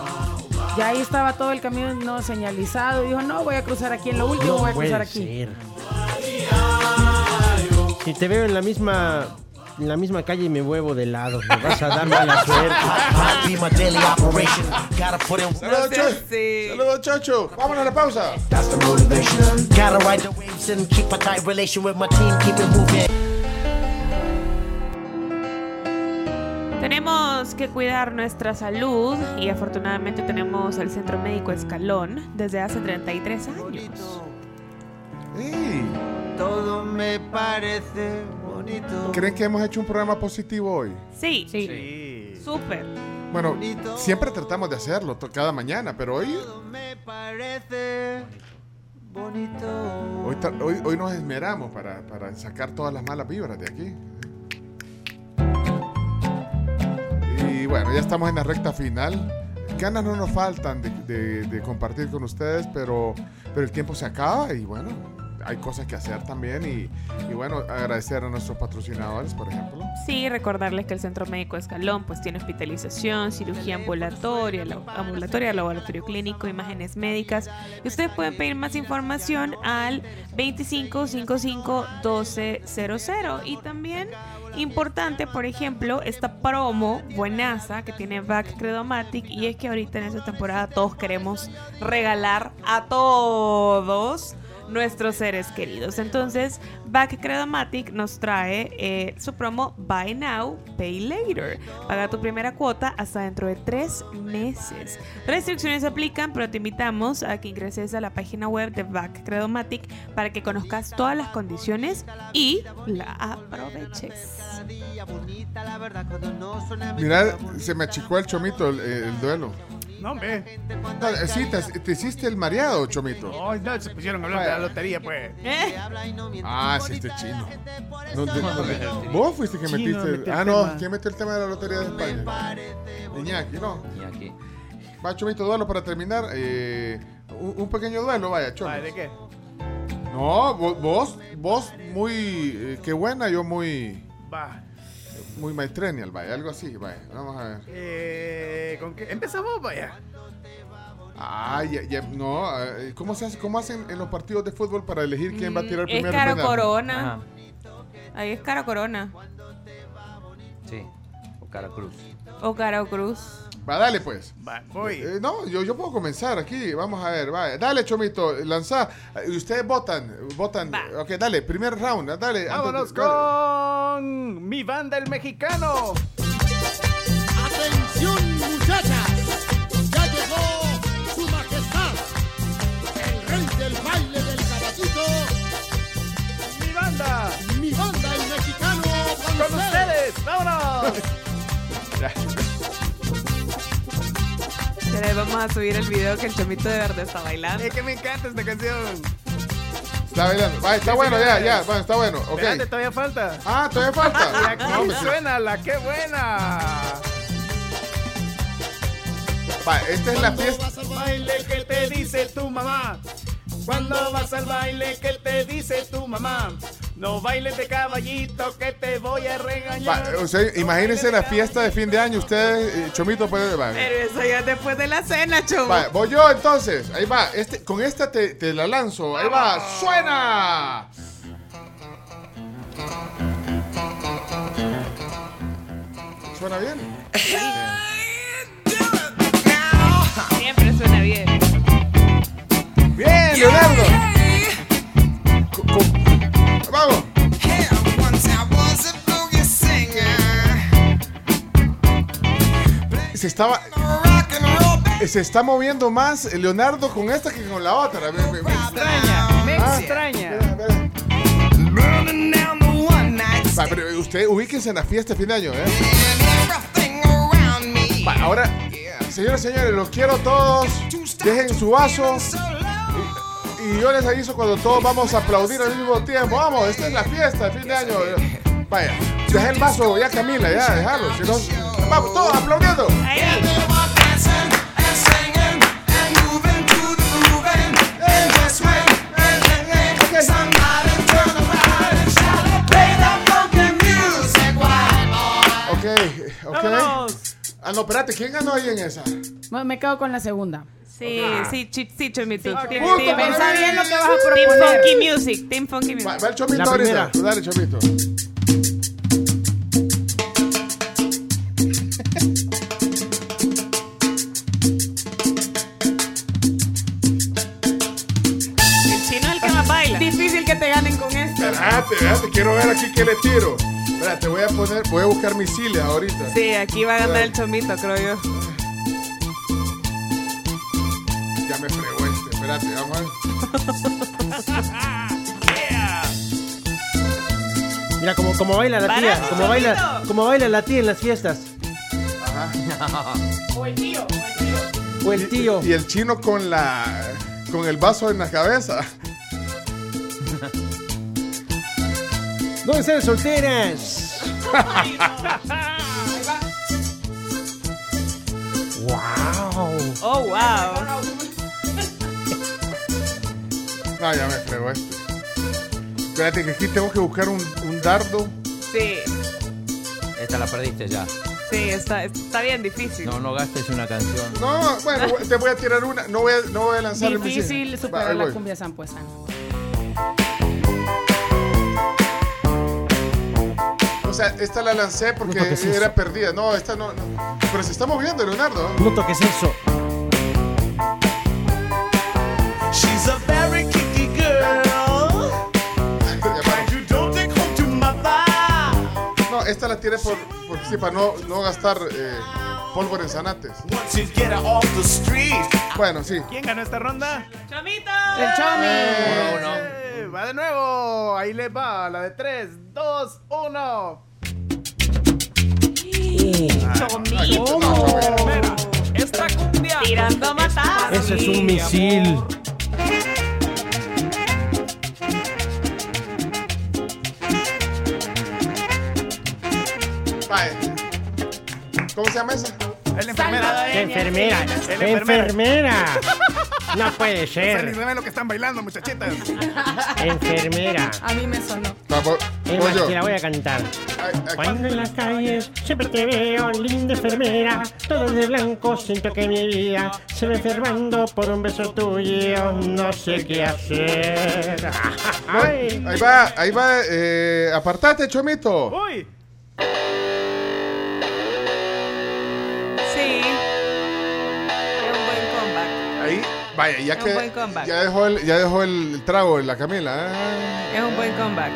Ya ahí estaba todo el camino señalizado. Dijo, no, voy a cruzar aquí en lo último, No voy a puede cruzar aquí. ser. Si te veo en la misma en la misma calle y me muevo de lado, me vas a dar mala suerte. Saludos, Cho- Saludos, Chocho. Vámonos a la pausa. Tenemos que cuidar nuestra salud y afortunadamente tenemos el Centro Médico Escalón desde hace 33 años. Todo me parece bonito. ¿Creen que hemos hecho un programa positivo hoy? Sí, sí. Súper. Bueno, siempre tratamos de hacerlo to- cada mañana, pero hoy, Me parece bonito. hoy, hoy, hoy nos esmeramos para, para sacar todas las malas vibras de aquí. Bueno, ya estamos en la recta final. Ganas no nos faltan de, compartir con ustedes, pero, pero el tiempo se acaba y bueno, hay cosas que hacer también. Y, y bueno, agradecer a nuestros patrocinadores, por ejemplo. Sí, recordarles que el Centro Médico Escalón pues tiene hospitalización, cirugía ambulatoria, la- ambulatoria, laboratorio clínico, imágenes médicas. Y ustedes pueden pedir más información al 2555-1200. Y también importante, por ejemplo, esta promo buenaza que tiene Back Credomatic. Y es que ahorita en esta temporada todos queremos regalar a todos nuestros seres queridos. Entonces, Back Credomatic nos trae eh, su promo Buy Now, Pay Later. Paga tu primera cuota hasta dentro de tres meses. Restricciones se aplican, pero te invitamos a que ingreses a la página web de Back Credomatic para que conozcas todas las condiciones y la aproveches. Mira, se me achicó el chomito el, el duelo. No, hombre. No, eh, sí, te, te hiciste el mareado, chomito. Ay, no, se pusieron a hablar de la lotería, pues. Ah, sí, este chino. No, de- vos fuiste que Chino, metiste. metió el ah, no, tema. ¿quién metió el tema de la lotería de España? Iñaki, ¿no? Iñaki. Va, chomito, duelo para terminar. eh, un, un pequeño duelo, vaya, chomito. Ay, ¿De qué? No, vos, vos, vos muy. eh, qué buena, yo muy. Va. Muy maestrenial, vaya, algo así, vaya. Vamos a ver. Eh, ¿Con qué? Empezamos, vaya. Ah, ya, ya, no. eh, ¿Cómo, se hace, ¿Cómo hacen en los partidos de fútbol para elegir quién va a tirar Mm, Es primero? Caro penal? Corona. Ahí es Caro Corona. Sí. O Cara Cruz. O Caro Cruz. Va, dale pues. Va, voy. Eh, no, yo, yo puedo comenzar aquí. Vamos a ver, va. Dale, Chomito, lanza. Eh, Ustedes votan, votan. Ok, dale, primer round, dale. Vámonos antes dale. con mi banda el mexicano. Atención muchachas, ya llegó su majestad, el rey del baile del caballito, mi banda, mi banda el mexicano con, Con ustedes, vámonos. Vamos a subir el video que el chomito de verde está bailando. Es que me encanta esta canción. Está bailando. Va, está bueno, ya, ya. Bueno, está bueno. Ok. Espérate, todavía falta. Ah, todavía falta. Y aquí No, suena la que buena. Va, esta es la fiesta. vas al baile que te dice tu mamá? Cuando vas al baile que te dice tu mamá? No bailes de caballito que te voy a regañar. Va, o sea, imagínense la fiesta de fin de año. Ustedes, eh, Chomito, puede. Va, Pero eso ya es después de la cena, chomo. Va, voy yo entonces. Ahí va. Este, con esta te, te la lanzo. Ahí va. ¡Suena! ¿Suena bien? Siempre suena bien. Bien, Leonardo. Vamos. Se estaba. Se está moviendo más Leonardo con esta que con la otra. Me, me- me extraña, me Ah. extraña. Va, pero usted ubíquense en la fiesta de fin de año, ¿eh? Va, ahora, señores y señores, los quiero todos. Dejen su vaso y yo les aviso cuando todos vamos a aplaudir al mismo tiempo. Vamos, esta es la fiesta, fin de año. Vaya, deja el vaso ya Camila, ya, déjalo. Si vamos, todos aplaudiendo. Ok, ok. Ah, no, espérate, ¿quién ganó ahí en esa? Me quedo con la segunda. Sí, sí, chi- sí, Chomito. Sí, Team- team- Pensa mí. bien lo que vas a Team proponer. Funky Music. Team Funky Music. Va, va el chomito ahorita. Dale, chomito. El chino es el que más baila. Difícil que te ganen con esto. Espérate, espérate, quiero ver aquí qué le tiro. Espérate, voy a poner, voy a buscar misiles ahorita. Sí, aquí va a ganar el Chomito, creo yo. Ya me fregó este. Espérate, vamos a ver. Mira como, como baila la tía, como baila, como baila la tía en las fiestas. O el tío. O el tío. Y el chino con la con el vaso en la cabeza. ¿Dónde están las solteras? wow. Oh, wow. No, ya me fregó este. Espérate que aquí tengo que buscar un, un dardo. Sí, Esta la perdiste ya. sí, está, está bien difícil. No, no gastes una canción. No, bueno, te voy a tirar una. No voy a, no voy a lanzar el misil. Difícil Va, superar ahí la voy. cumbia zampuesana. O sea, esta la lancé porque eso. era perdida. No, esta no, no. Pero se está moviendo, Leonardo. No toques eso. Esta la tiré por, por sí, para no, no gastar eh, pólvora en zanates. Bueno, sí. ¿Quién ganó esta ronda? ¡Chomito! El Chomi. Eh, Va de nuevo. Ahí les va. La de 3, 2, 1. Esta cumbia. Tirando a matar. Ese es un misil. Vaya. ¿Cómo se llama esa? Es la enfermera. ¡Qué enfermera! Es la enfermera. No puede No ser. saben lo que están bailando, muchachitas. Enfermera. A mí me sonó. Es voy más, te la voy a cantar. Ay, ay, Cuando en las calles siempre te veo, linda enfermera, todo de blanco, siento que mi vida se va enfermando por un beso tuyo, no sé qué hacer. Ay. Ahí va, ahí va. Eh, apartate, Chomito. Uy. Vaya, ya Es un buen que comeback. ya dejó el, ya dejó el trago en la Camila. Ah. Es un buen comeback.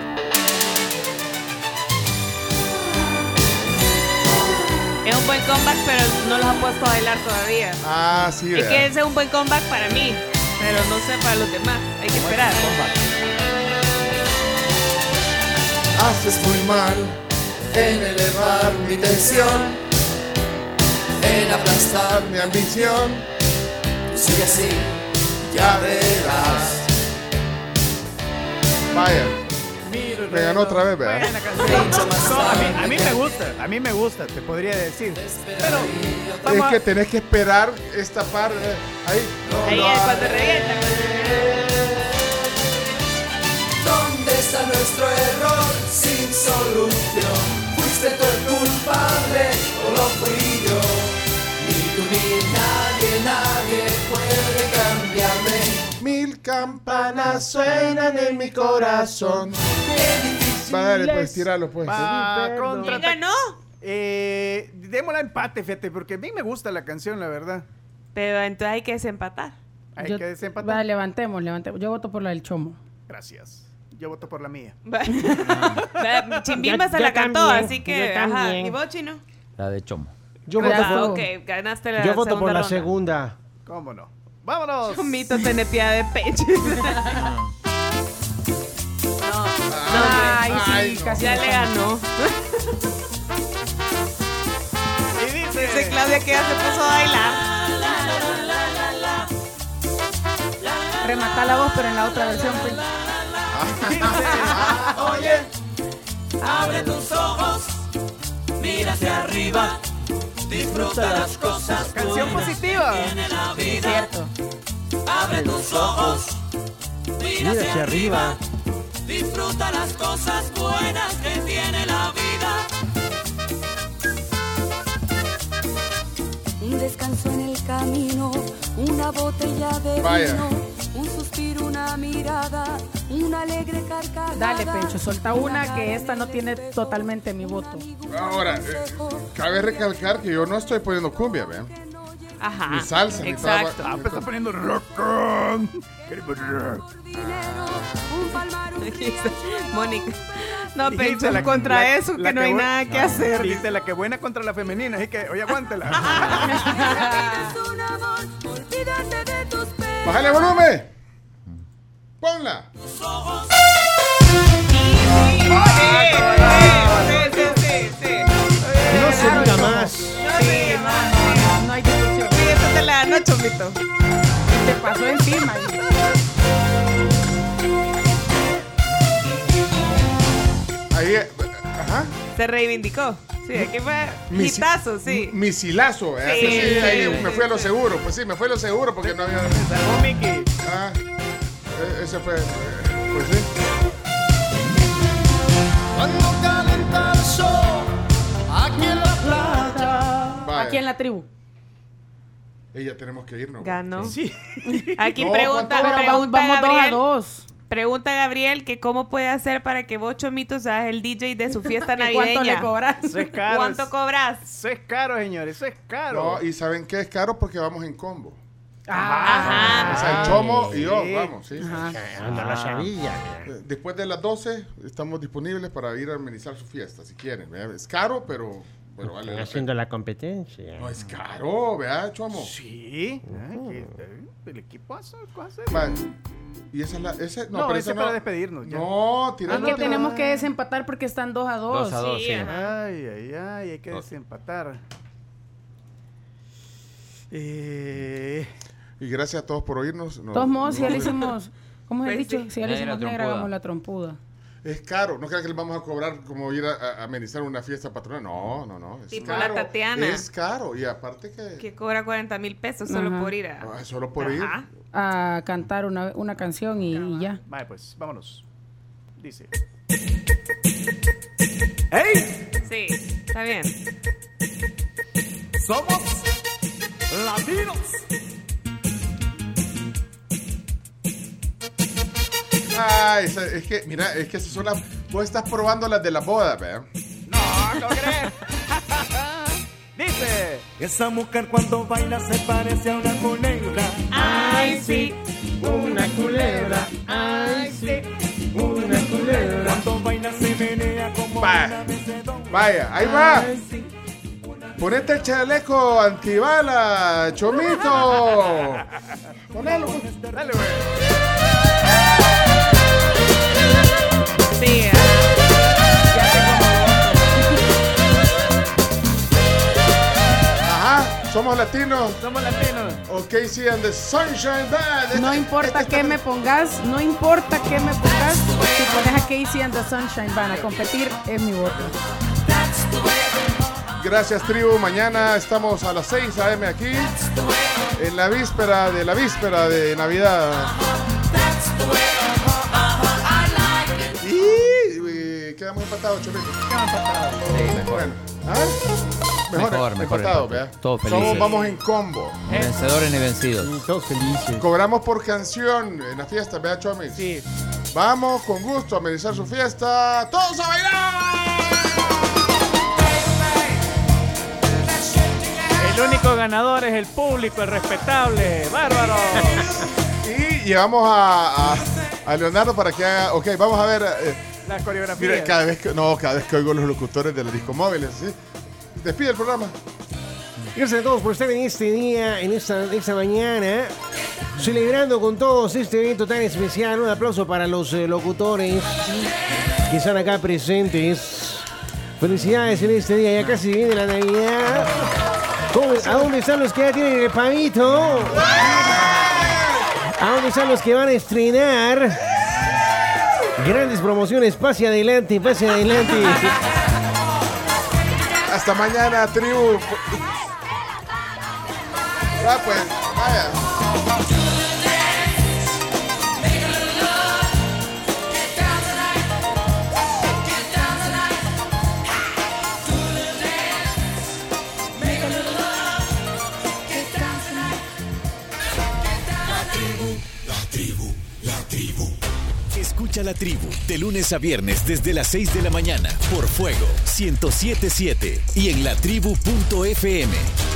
Es un buen comeback, pero no los ha puesto a bailar todavía. Ah, sí, Es vea. que ese es un buen comeback para mí, pero no sé para los demás. Hay que esperar. Haces muy mal en elevar mi tensión, en aplastar mi ambición. Sigue así, ya verás. Vaya. Me ganó otra vez. No, a, mí, a mí me gusta, a mí me gusta, te podría decir. Pero Es que tenés que esperar esta parte. eh, Ahí. Ahí es cuando revienta. ¿Dónde está nuestro error sin solución? ¿Fuiste tú el culpable o lo fui yo? Ni tú ni nadie campanas suenan en mi corazón. Va, dale, pues, tíralo, pues. Va contra ¿Quién ganó? Eh, démosla empate, fíjate, porque a mí me gusta la canción, la verdad. Pero entonces hay que desempatar. Hay Yo- que desempatar. Va, levantemos, levantemos. Yo voto por la del chomo. Gracias. Yo voto por la mía. Chimbimba se la cantó, también, así que. yo Ajá. ¿Y vos, chino? La de Chomo. Yo Ah, voto por, ok, ganaste la yo voto por la ronda. segunda. ¿Cómo no? ¡Vámonos! Chomito, tenés piedad de pecho. no, Ay, sí, Ay, casi ya le ganó. Y dice... Dice Claudia que ya se puso a bailar. Remata la voz, pero en la otra versión. pues. Oye, abre tus ojos, mira hacia arriba, Disfruta las cosas Canción positiva. Tiene la vida. Cierto. Abre tus ojos. Mira hacia arriba. Disfruta las cosas buenas que tiene la vida. Un descanso en el camino, una botella de vino suspiro, una mirada, una alegre carcajada. Dale, Pencho, solta una que esta no tiene totalmente mi voto. Ahora, eh, cabe recalcar que yo no estoy poniendo cumbia, vean. Ajá. Ni salsa, ni Exacto. traba- Ah, pues está poniendo rock. Mónica. No, Pencho, la- contra la- eso la que no hay bu- nada que hacer. Dice la que buena contra la femenina, así que, oye, aguántela. ¡Bájale volumen! ¡Ponla! No se diga más. Sí, no, no hay discusión. Sí, esta te la ganó, Chomito. Te pasó encima. Ahí, eh, ajá. Se reivindicó. Sí, aquí fue hitazo, sí. Misilazo, ¿eh? Sí, sí, sí, ahí sí, me fui a lo seguro. Pues sí, me fui a lo seguro porque no había. Ah, e- ese fue. eh, Pues sí. Cuando calienta el sol, aquí en la playa. Vaya. Aquí en la tribu. Ya tenemos que irnos. Ganó. Sí. Aquí No, pregunta, pregunta Vamos dos a Gabriel. dos. Pregunta Gabriel que cómo puede hacer para que vos, Chomito, seas el DJ de su fiesta ¿Y navideña. cuánto le cobras? Eso es caro. ¿Cuánto cobras? Eso es caro, señores, eso es caro. No, y ¿saben qué es caro? Porque vamos en combo. Ajá. O sea, el chomo y yo, vamos, sí. Anda la chavilla. Después de las 12 estamos disponibles para ir a amenizar su fiesta, si quieren. ¿verdad? Es caro, pero, pero vale la Haciendo la competencia. No es caro, ¿verdad, chomo? Sí. El equipo hace cosas. Y esa es la. Ese, no, No, pero ese ese es para despedirnos, ya. No, Es tirando. que tenemos que desempatar porque están dos a dos. Dos a dos, sí. Ay, ay, ay, hay que desempatar. Eh, Y gracias a todos por oírnos. No- De todos modos, si ya le hicimos, ¿cómo es el Pues dicho? Si ya le hicimos negra, hagamos la trompuda. Es caro. No crean que les vamos a cobrar como ir a, a amenizar una fiesta patronal. No, no, no. Es Tipo caro. la Tatiana. Es caro. Y aparte que. Que cobra 40 mil pesos solo Ajá. por ir a... Ah, solo por ir. A cantar una, una canción y, y ya. vale, pues, vámonos. Dice. ¡Ey! Sí, está bien. Somos latinos. Ay, es que, mira, es que esas son las. Vos estás probando las de la boda, ¿verdad? No, no crees. Dice. Esa mujer cuando baila se parece a una culebra. Ay, sí. Una culebra. Ay, sí. Una culebra. Cuando baila se menea como Va. una. Vaya, ahí va. Ponete el chaleco antibala, chomito. Ponelo. pues. Dale, güey. Sí, Ajá, somos latinos. Somos latinos. Ok, sí, and the Sunshine Band. No Este- importa este qué me pongas, no importa qué me pongas, si pones a Casey and the Sunshine van a competir, es mi voto. Gracias, tribu. Mañana estamos a las 6 a.m. aquí. En la víspera de la víspera de Navidad. Y eh, quedamos empatados, Chomito. Bueno, ¿ah? Mejor, Mejor, mejor empatados, empate. vea. Todos Somos- felices. vamos en combo. Ni vencedores ni vencidos. Todos felices. Cobramos por canción en la fiesta, vea, Chomis. Sí. Vamos con gusto a amenizar su fiesta. ¡Todos a bailar! El único ganador es el público, el respetable. ¡Bárbaro! Y llevamos a, a- a Leonardo para que haga. Ok, vamos a ver. eh, La coreografía. mira, cada vez que. No, cada vez que oigo los locutores de los discomóviles, ¿sí? Despide el programa. Gracias a todos por estar en este día, en esta, esta mañana, celebrando con todos este evento tan especial. Un aplauso para los eh, locutores que están acá presentes. Felicidades en este día, ya casi viene la Navidad. ¿Cómo- ¿A dónde están los que ya tienen el pavito? ¿A dónde están los que van a estrenar? Grandes promociones, pase adelante, pase adelante. Hasta mañana, tribu. Va, pues, vaya. Escucha la tribu de lunes a viernes desde las 6 de la mañana por Fuego 1077 y en latribu.fm.